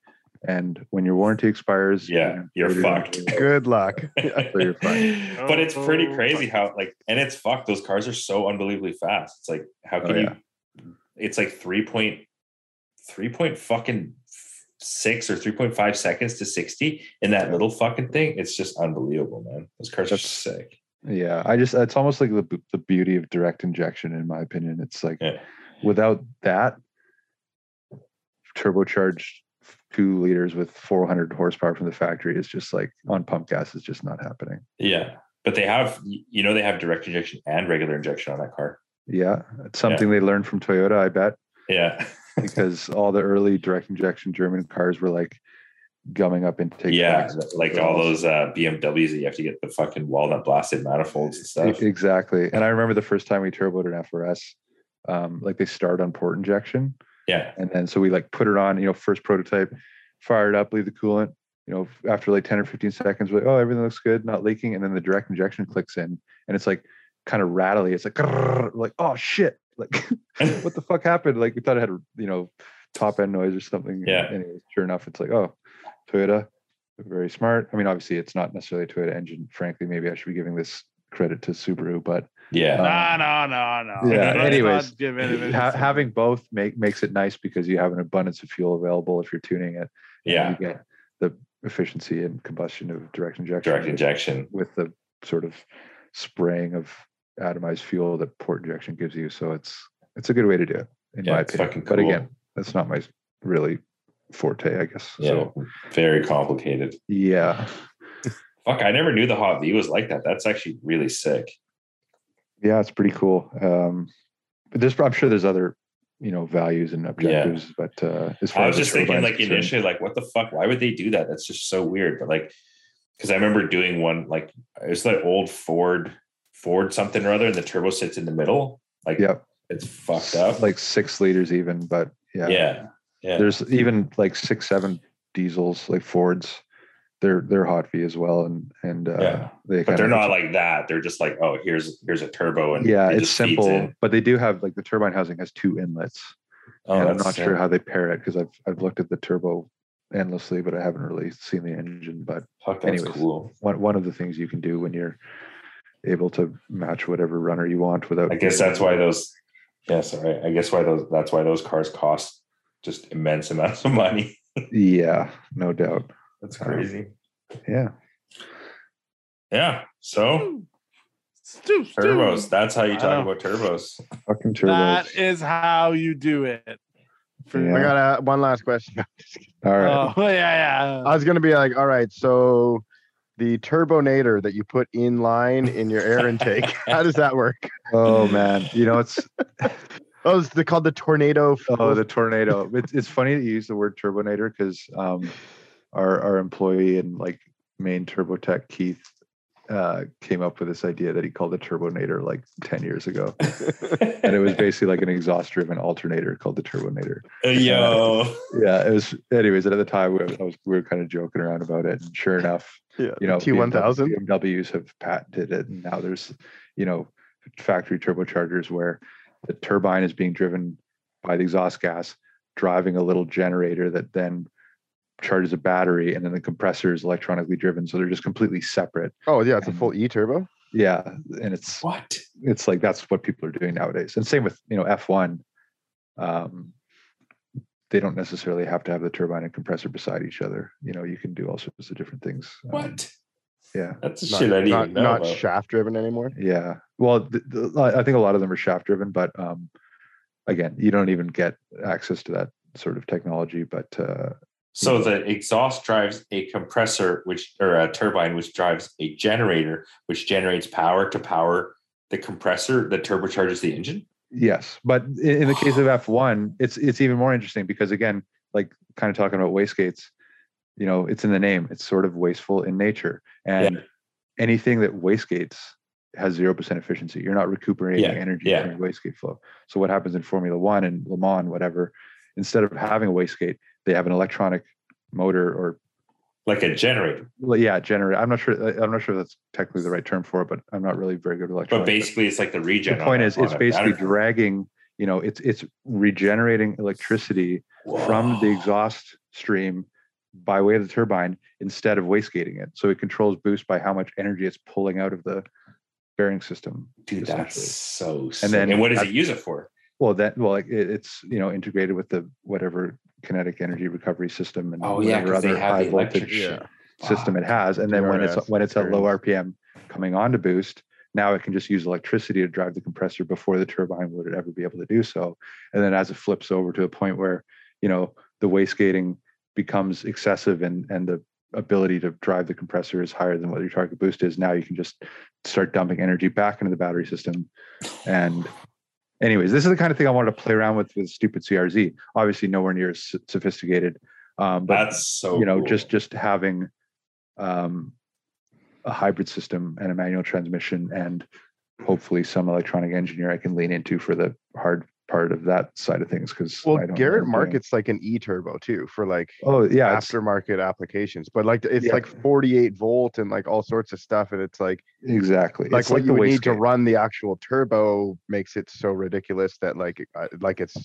And when your warranty expires, Yeah, you're gonna- fucked. Good luck. So you're fine. but it's pretty Oh, crazy how like and it's fucked those cars are so unbelievably fast it's like how Oh, can yeah. you it's like 3 point 3 point fucking 6 or 3.5 seconds to 60 in that little fucking thing it's just unbelievable man those cars are sick Yeah, I just it's almost like the the beauty of direct injection, in my opinion. It's like Yeah. without that turbocharged two liters with 400 horsepower from the factory is just like on pump gas is just not happening. yeah but they have you know they have direct injection and regular injection on that car Yeah, it's something they learned from Toyota, I bet, yeah because all the early direct injection German cars were like gumming up intake. yeah like all those uh bmws that you have to get the fucking walnut blasted manifolds and stuff Exactly. And I remember the first time we turboed an FRS, um, like they start on port injection. Yeah And then so we like put it on, you know, first prototype, fire it up, leave the coolant. You know, after like 10 or 15 seconds, we're like, oh, everything looks good, not leaking. And then the direct injection clicks in and it's like kind of rattly. It's like, like, oh shit. Like, what the fuck happened? Like, we thought it had, you know, top end noise or something. Yeah. Anyways, sure enough, it's like, oh, Toyota, very smart. I mean, obviously, it's not necessarily a Toyota engine. Frankly, maybe I should be giving this credit to Subaru, but yeah No, um, no, no, no. Yeah, anyways, not give in- ha- having both make makes it nice because you have an abundance of fuel available if you're tuning it. yeah you get the efficiency and combustion of direct injection. direct with- injection with the sort of spraying of atomized fuel that port injection gives you. So it's it's a good way to do it, in Yeah, my it's opinion. fucking But again, that's not my really forte, I guess. yeah So very complicated yeah, Fuck, I never knew the hot V was like that. That's actually really sick. Yeah, it's pretty cool. Um, but there's I'm sure there's other you know values and objectives, but uh, as far I was the just thinking, like concerned- initially, like, what the fuck? Why would they do that? That's just so weird. But like, because I remember doing one, like, it's that old Ford, Ford something or other, and the turbo sits in the middle. Like, Yep. it's fucked up. like six liters even, but yeah, yeah, yeah, there's even like six, seven diesels like Fords. They're they're hot V as well, and and uh, Yeah. they but they're not like that. They're just like, oh, here's here's a turbo, and yeah, it it's simple, in. but they do have like the turbine housing has two inlets, Oh, and I'm not sick. sure how they pair it because I've I've looked at the turbo endlessly, but I haven't really seen the engine. But Fuck, that's anyways. cool. one one of the things you can do when you're able to match whatever runner you want without I guess that's why those. Yeah, sorry. I guess why those. That's why those cars cost just immense amounts of money. yeah, no doubt. That's crazy. Yeah. Yeah. So Stu, Stu. turbos. That's how you talk Wow. about turbos. Fucking turbos. That is how you do it. For- Yeah. I got a, one last question. All right. Oh yeah, I was gonna be like, all right, so the turbonator that you put in line in your air intake, how does that work? Oh man, you know it's Oh, it's the, called the tornado. oh the tornado. It's it's funny that you use the word turbonator because um our our employee and like main turbo tech Keith uh came up with this idea that he called a turbonator like 10 years ago and it was basically like an exhaust driven alternator called the turbonator Yo. yeah it was anyways and at the time we was, we were kind of joking around about it and sure enough yeah, you know T one thousand. BMWs have patented it and now there's you know factory turbochargers where the turbine is being driven by the exhaust gas driving a little generator that then charges a battery and then the compressor is electronically driven so they're just completely separate Oh yeah, it's a full e turbo. yeah and it's What? it's like that's what people are doing nowadays and same with you know f1 um they don't necessarily have to have the turbine and compressor beside each other you know you can do all sorts of different things Um, What? yeah That's Not, shit I didn't not, know. not about. shaft driven anymore. Yeah. Well, th- th- I think a lot of them are shaft driven, but um, again, you don't even get access to that sort of technology. But uh, So the exhaust drives a compressor, which or a turbine, which drives a generator, which generates power to power the compressor that turbocharges the engine. yes, but in, the case of F1, it's it's even more interesting because again, like kind of talking about wastegates, you know, it's in the name. It's sort of wasteful in nature, and anything that wastegates has zero percent efficiency. You're not recuperating Yeah, energy yeah. during wastegate flow. So what happens in Formula One and Le Mans, whatever, instead of having a wastegate, they have an electronic motor or like a generator. yeah, generator. I'm not sure. I'm not sure that's technically the right term for it, but I'm not really very good at But electronics. basically, it's like the regen. the point is, it's basically dragging. You know, it's it's regenerating electricity from the exhaust stream by way of the turbine instead of wastegating it. So it controls boost by how much energy it's pulling out of the bearing system. Dude, that's so. Sick. then and what does it use it for? Well, that well, like it, it's you know integrated with the whatever kinetic energy recovery system and Oh yeah, whatever because they other have high the voltage shit. system it has. And then when it's when it's at low. RPM coming on to boost, now it can just use electricity to drive the compressor before the turbine would ever be able to do so. And then as it flips over to a point where, you know, the wastegating becomes excessive and and the ability to drive the compressor is higher than what your target boost is, now you can just start dumping energy back into the battery system. And anyways, this is the kind of thing I wanted to play around with with stupid CRZ. Obviously nowhere near as sophisticated. Um, but That's so. you know cool. just just having um, a hybrid system and a manual transmission and hopefully some electronic engineer i can lean into for the hard part of that side of things because Well, Garrett markets like an e turbo too for like oh yeah aftermarket applications, but like it's Yeah. like 48 volt and like all sorts of stuff, and it's like exactly like It's what you the would need to run the actual turbo makes it so ridiculous that like uh, like it's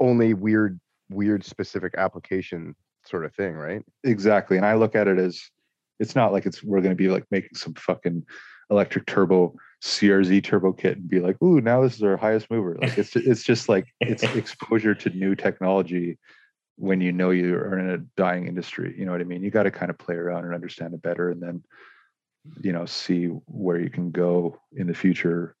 only weird weird specific application sort of thing, right? exactly and i look at it as it's not like it's we're going to be like making some fucking electric turbo crz turbo kit and be like ooh now this is our highest mover like it's it's just like it's exposure to new technology when you know you are in a dying industry you know what i mean you got to kind of play around and understand it better and then you know see where you can go in the future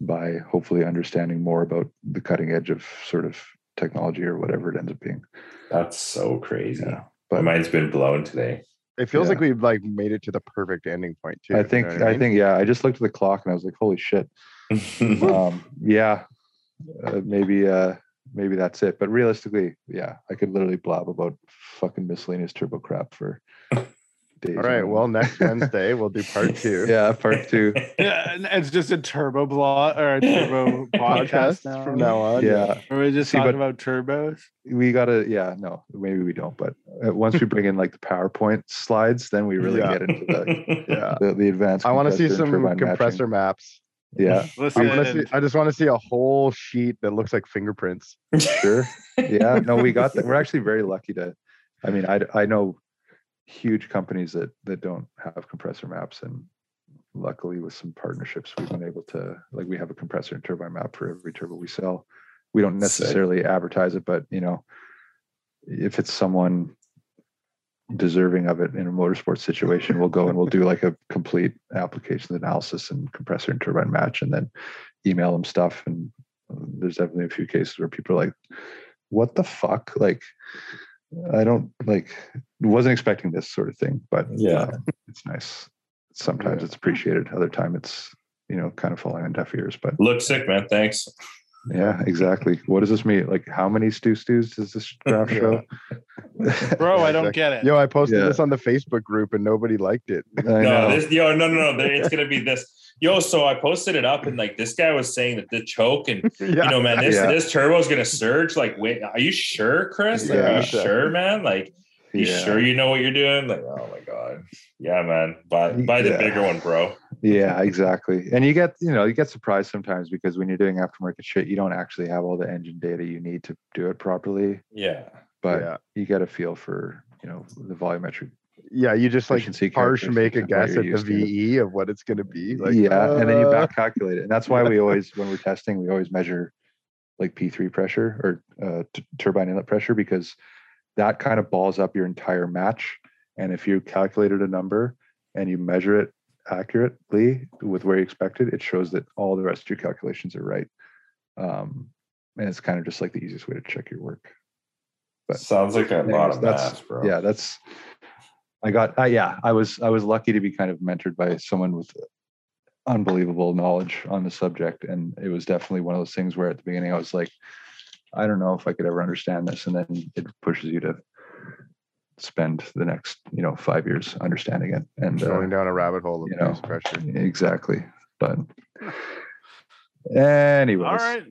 by hopefully understanding more about the cutting edge of sort of technology or whatever it ends up being That's so crazy. Yeah, My but- mind's been blown today. It feels Yeah. like we've like made it to the perfect ending point too. I you think know I mean? think yeah. I just looked at the clock and I was like, "Holy shit!" Um, yeah, uh, maybe uh, maybe that's it. But realistically, yeah, I could literally blab about fucking miscellaneous turbo crap for days. All right. Well, next Wednesday we'll do part two. yeah, part two. Yeah, and it's just a turbo blog or a turbo podcast Podcast now. from now on. Yeah, Or we just See, talking about turbos. we gotta. Yeah, no, maybe we don't. But uh, once we bring in like the PowerPoint slides, then we really Yeah. get into the Yeah. the, the advanced. I want to see some turbine matching. compressor maps. Yeah, I Listen, want to see. I just want to see a whole sheet that looks like fingerprints. sure. Yeah, no, we got that. We're actually very lucky to. I mean, I I know huge companies that that don't have compressor maps, and luckily with some partnerships, we've been able to like we have a compressor and turbine map for every turbo we sell. We don't Sick. necessarily advertise it, but you know, if it's someone deserving of it in a motorsports situation, we'll go and we'll do like a complete application analysis and compressor and turbine match, and then email them stuff. And there's definitely a few cases where people are like, "What the fuck?" Like, I don't like wasn't expecting this sort of thing, but Yeah. uh, it's nice. Sometimes Yeah. it's appreciated, other time it's you know kind of falling on deaf ears. But Look sick, man. Thanks. Yeah, exactly. What does this mean? Like, how many stew stews does this graph show? bro, I don't get it. Yo, I posted Yeah. this on the Facebook group and nobody liked it. I No, know. this yo, no, no, no. It's gonna be this. Yo, so I posted it up and like this guy was saying that the choke and yeah. you know, man, this Yeah. this turbo is gonna surge. Like, wait, are you sure, Chris? Like, Yeah. are you sure, man? Like, you Yeah. sure you know what you're doing? Like, oh my god, yeah, man. Buy buy the Yeah. bigger one, bro. Yeah, exactly. And you get, you know, you get surprised sometimes because when you're doing aftermarket shit, you don't actually have all the engine data you need to do it properly. Yeah, But Yeah. you get a feel for, you know, the volumetric. Yeah, you just like harsh make a characteristics of what guess at the used to. VE of what it's going to be. Like, yeah, and then you uh, back calculate it, and that's why we always, when we're testing, we always measure like P3 pressure or uh, t- turbine inlet pressure because that kind of balls up your entire match. And if you calculated a number and you measure it accurately with where you expect it, it shows that all the rest of your calculations are right. Um, and it's kind of just like the easiest way to check your work. But sounds like a lot of that's- math, bro. yeah that's i got uh, yeah i was i was lucky to be kind of mentored by someone with unbelievable knowledge on the subject and it was definitely one of those things where at the beginning i was like i don't know if i could ever understand this and then it pushes you to spend the next you know five years understanding it and uh, Going down a rabbit hole of you know, pressure. exactly. But anyways, All right.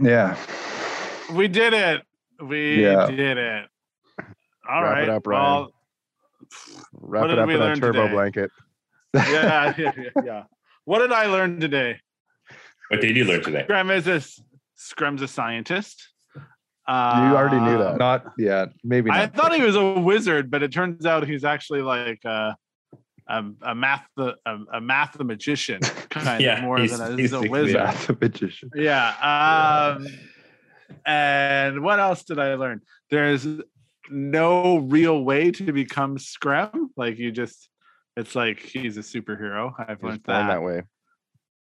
yeah, We did it. We Yeah. did it. All Wrap right. it up, Ryan. well, Wrap What it did up we in a learn turbo today? blanket. yeah, yeah, yeah, yeah. What did I learn today? What did you learn today? Scrum is a s- Scrum's a scientist. Uh, You already knew that. not yeah, maybe. Not. I thought he was a wizard, but it turns out he's actually like a a, a math a, a mathematician kind Yeah, of more he's than a, he's a basically wizard. that. mathematician. Yeah. Um, and what else did I learn? There's no real way to become Scrum. Like you just, it's like he's a superhero. I've He was learned that. that way.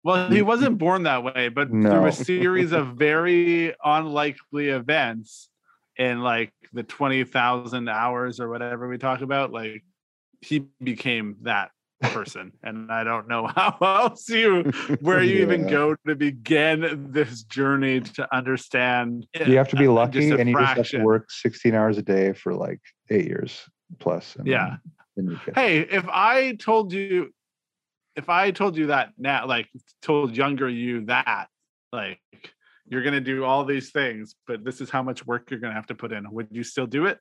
Well, he mm. wasn't born that way, but through a series of very unlikely events in like the 20,000 hours or whatever we talk about, like he became that person. and I don't know how else you, where you even go to begin this journey to understand. You have to be lucky, and you just have to work 16 hours a day for like eight years plus. and Yeah. Then, then Hey, if I told you, if I told you that now, like told younger you that, like you're gonna do all these things, but this is how much work you're gonna have to put in, would you still do it?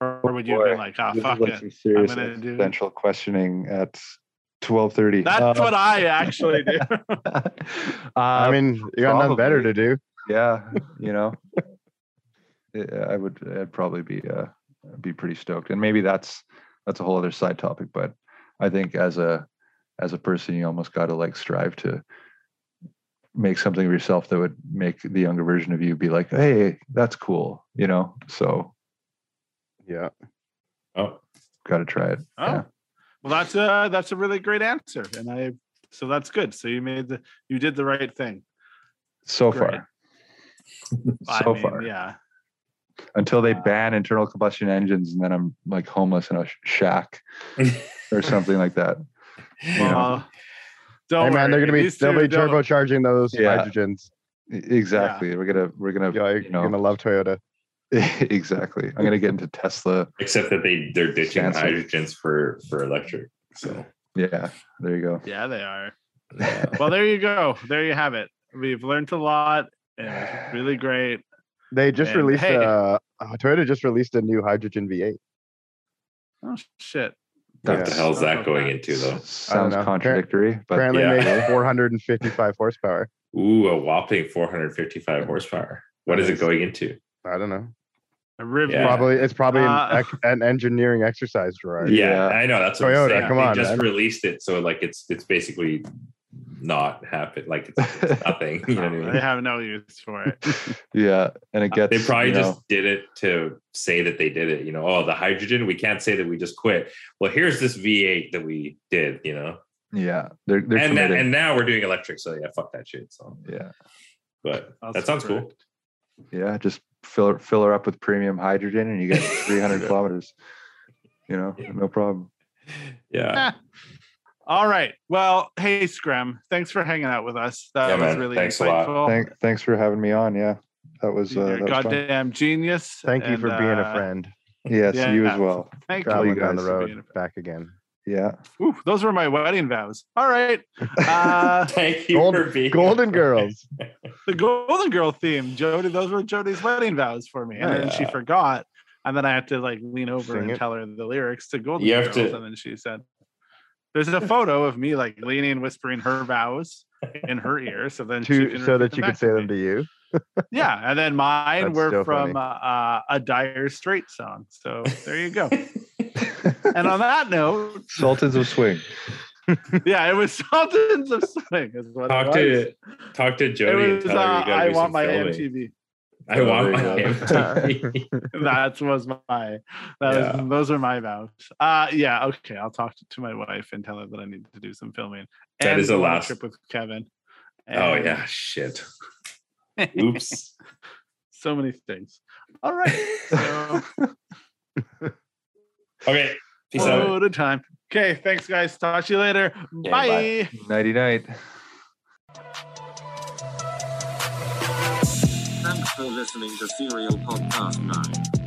Or would you have been boy. like, oh This fuck like it? some serious gonna do- existential questioning at 12:30. That's Uh, what I actually do. I uh, mean, you got nothing better to do. yeah, you know, Yeah, I would. I'd probably be uh, be pretty stoked, and maybe that's that's a whole other side topic. But I think as a as a person, you almost got to like strive to make something of yourself that would make the younger version of you be like, "Hey, that's cool," you know. So Yeah. Oh, got to try it. Oh, Yeah. well, that's a that's a really great answer, and I so that's good. So you made the you did the right thing. So Great. far, I so mean, far, yeah. until they Uh, ban internal combustion engines, and then I'm like homeless in a shack or something like that. know. Well, don't hey man, they're gonna be these they'll two be don't- turbocharging those Yeah. hydrogens. Exactly. We're gonna we're gonna Yeah, you're, you know you're gonna love Toyota. exactly. I'm gonna get into Tesla. except that they they're ditching Fancy. hydrogens for for electric. So Yeah, there you go. Yeah, they are. Well, there you go. There you have it. We've learned a lot. It was really great. They just And released hey- uh, uh, Toyota just released a new hydrogen V8. Oh shit! What Yeah. the is that going into though? Sounds know. Contradictory, but Apparently yeah. makes 455 horsepower. Ooh, a whopping 455 horsepower. What is it going into? I don't know. A Rivian. Yeah. Probably it's probably Uh, an, an engineering exercise, Gerard. Yeah, Yeah. I know that's what Toyota, I'm saying. come they on, just man. released it, so like it's it's basically not happen. Like it's, it's nothing. You know what I mean? they have no use for it. yeah, and it uh, gets They probably you know, just did it to say that they did it. You know, oh, the hydrogen. We can't say that we just quit. Well, here's this V8 that we did. You know, yeah, they're they're and then, and now we're doing electric. So yeah, fuck that shit. So, yeah, but That's that sounds cool. yeah, just fill her fill her up with premium hydrogen, and you get 300 kilometers. You know, no problem. Yeah, All right. Well, hey, Scrum. Thanks for hanging out with us. That Yeah, was man. really Thanks a lot. insightful. Thank, thanks for having me on. Yeah, that was uh, You're a that was fun. goddamn genius. Thank you and, for being a uh, friend. Yes, you as well. Thank you. Traveling you down the road, back again. Yeah, Ooh, those were my wedding vows. All right. Uh, thank you Gold- for being Golden Girls. the Golden Girl theme. Jody, those were Jody's wedding vows for me. And then she forgot. And then I had to like lean over Sing and it. tell her the lyrics to Golden You Girls. have to- And then she said, There's a photo of me like leaning, and whispering her vows in her ear. So then To, can so that you back could say them to you. Yeah. And then mine That's were from uh, a Dire Straits song. So there you go. and on that note, Sultans of Swing. yeah, it was Sultans of Swing. Is what talk it was. to talk to Jody it and was, tell her uh, you I want my filming. MTV. I want Oh, my there you MTV. that was my that Yeah. was those are my vows. Uh yeah, okay. I'll talk to, to my wife and tell her that I need to do some filming. That and is the go on a last- trip with Kevin. oh yeah, shit. Oops. so many things. All right. So Okay. Peace out. load of time. Okay, thanks guys. Talk to you later. Yeah, bye. bye. Nighty night. Thanks for listening to Serial Podcast 9.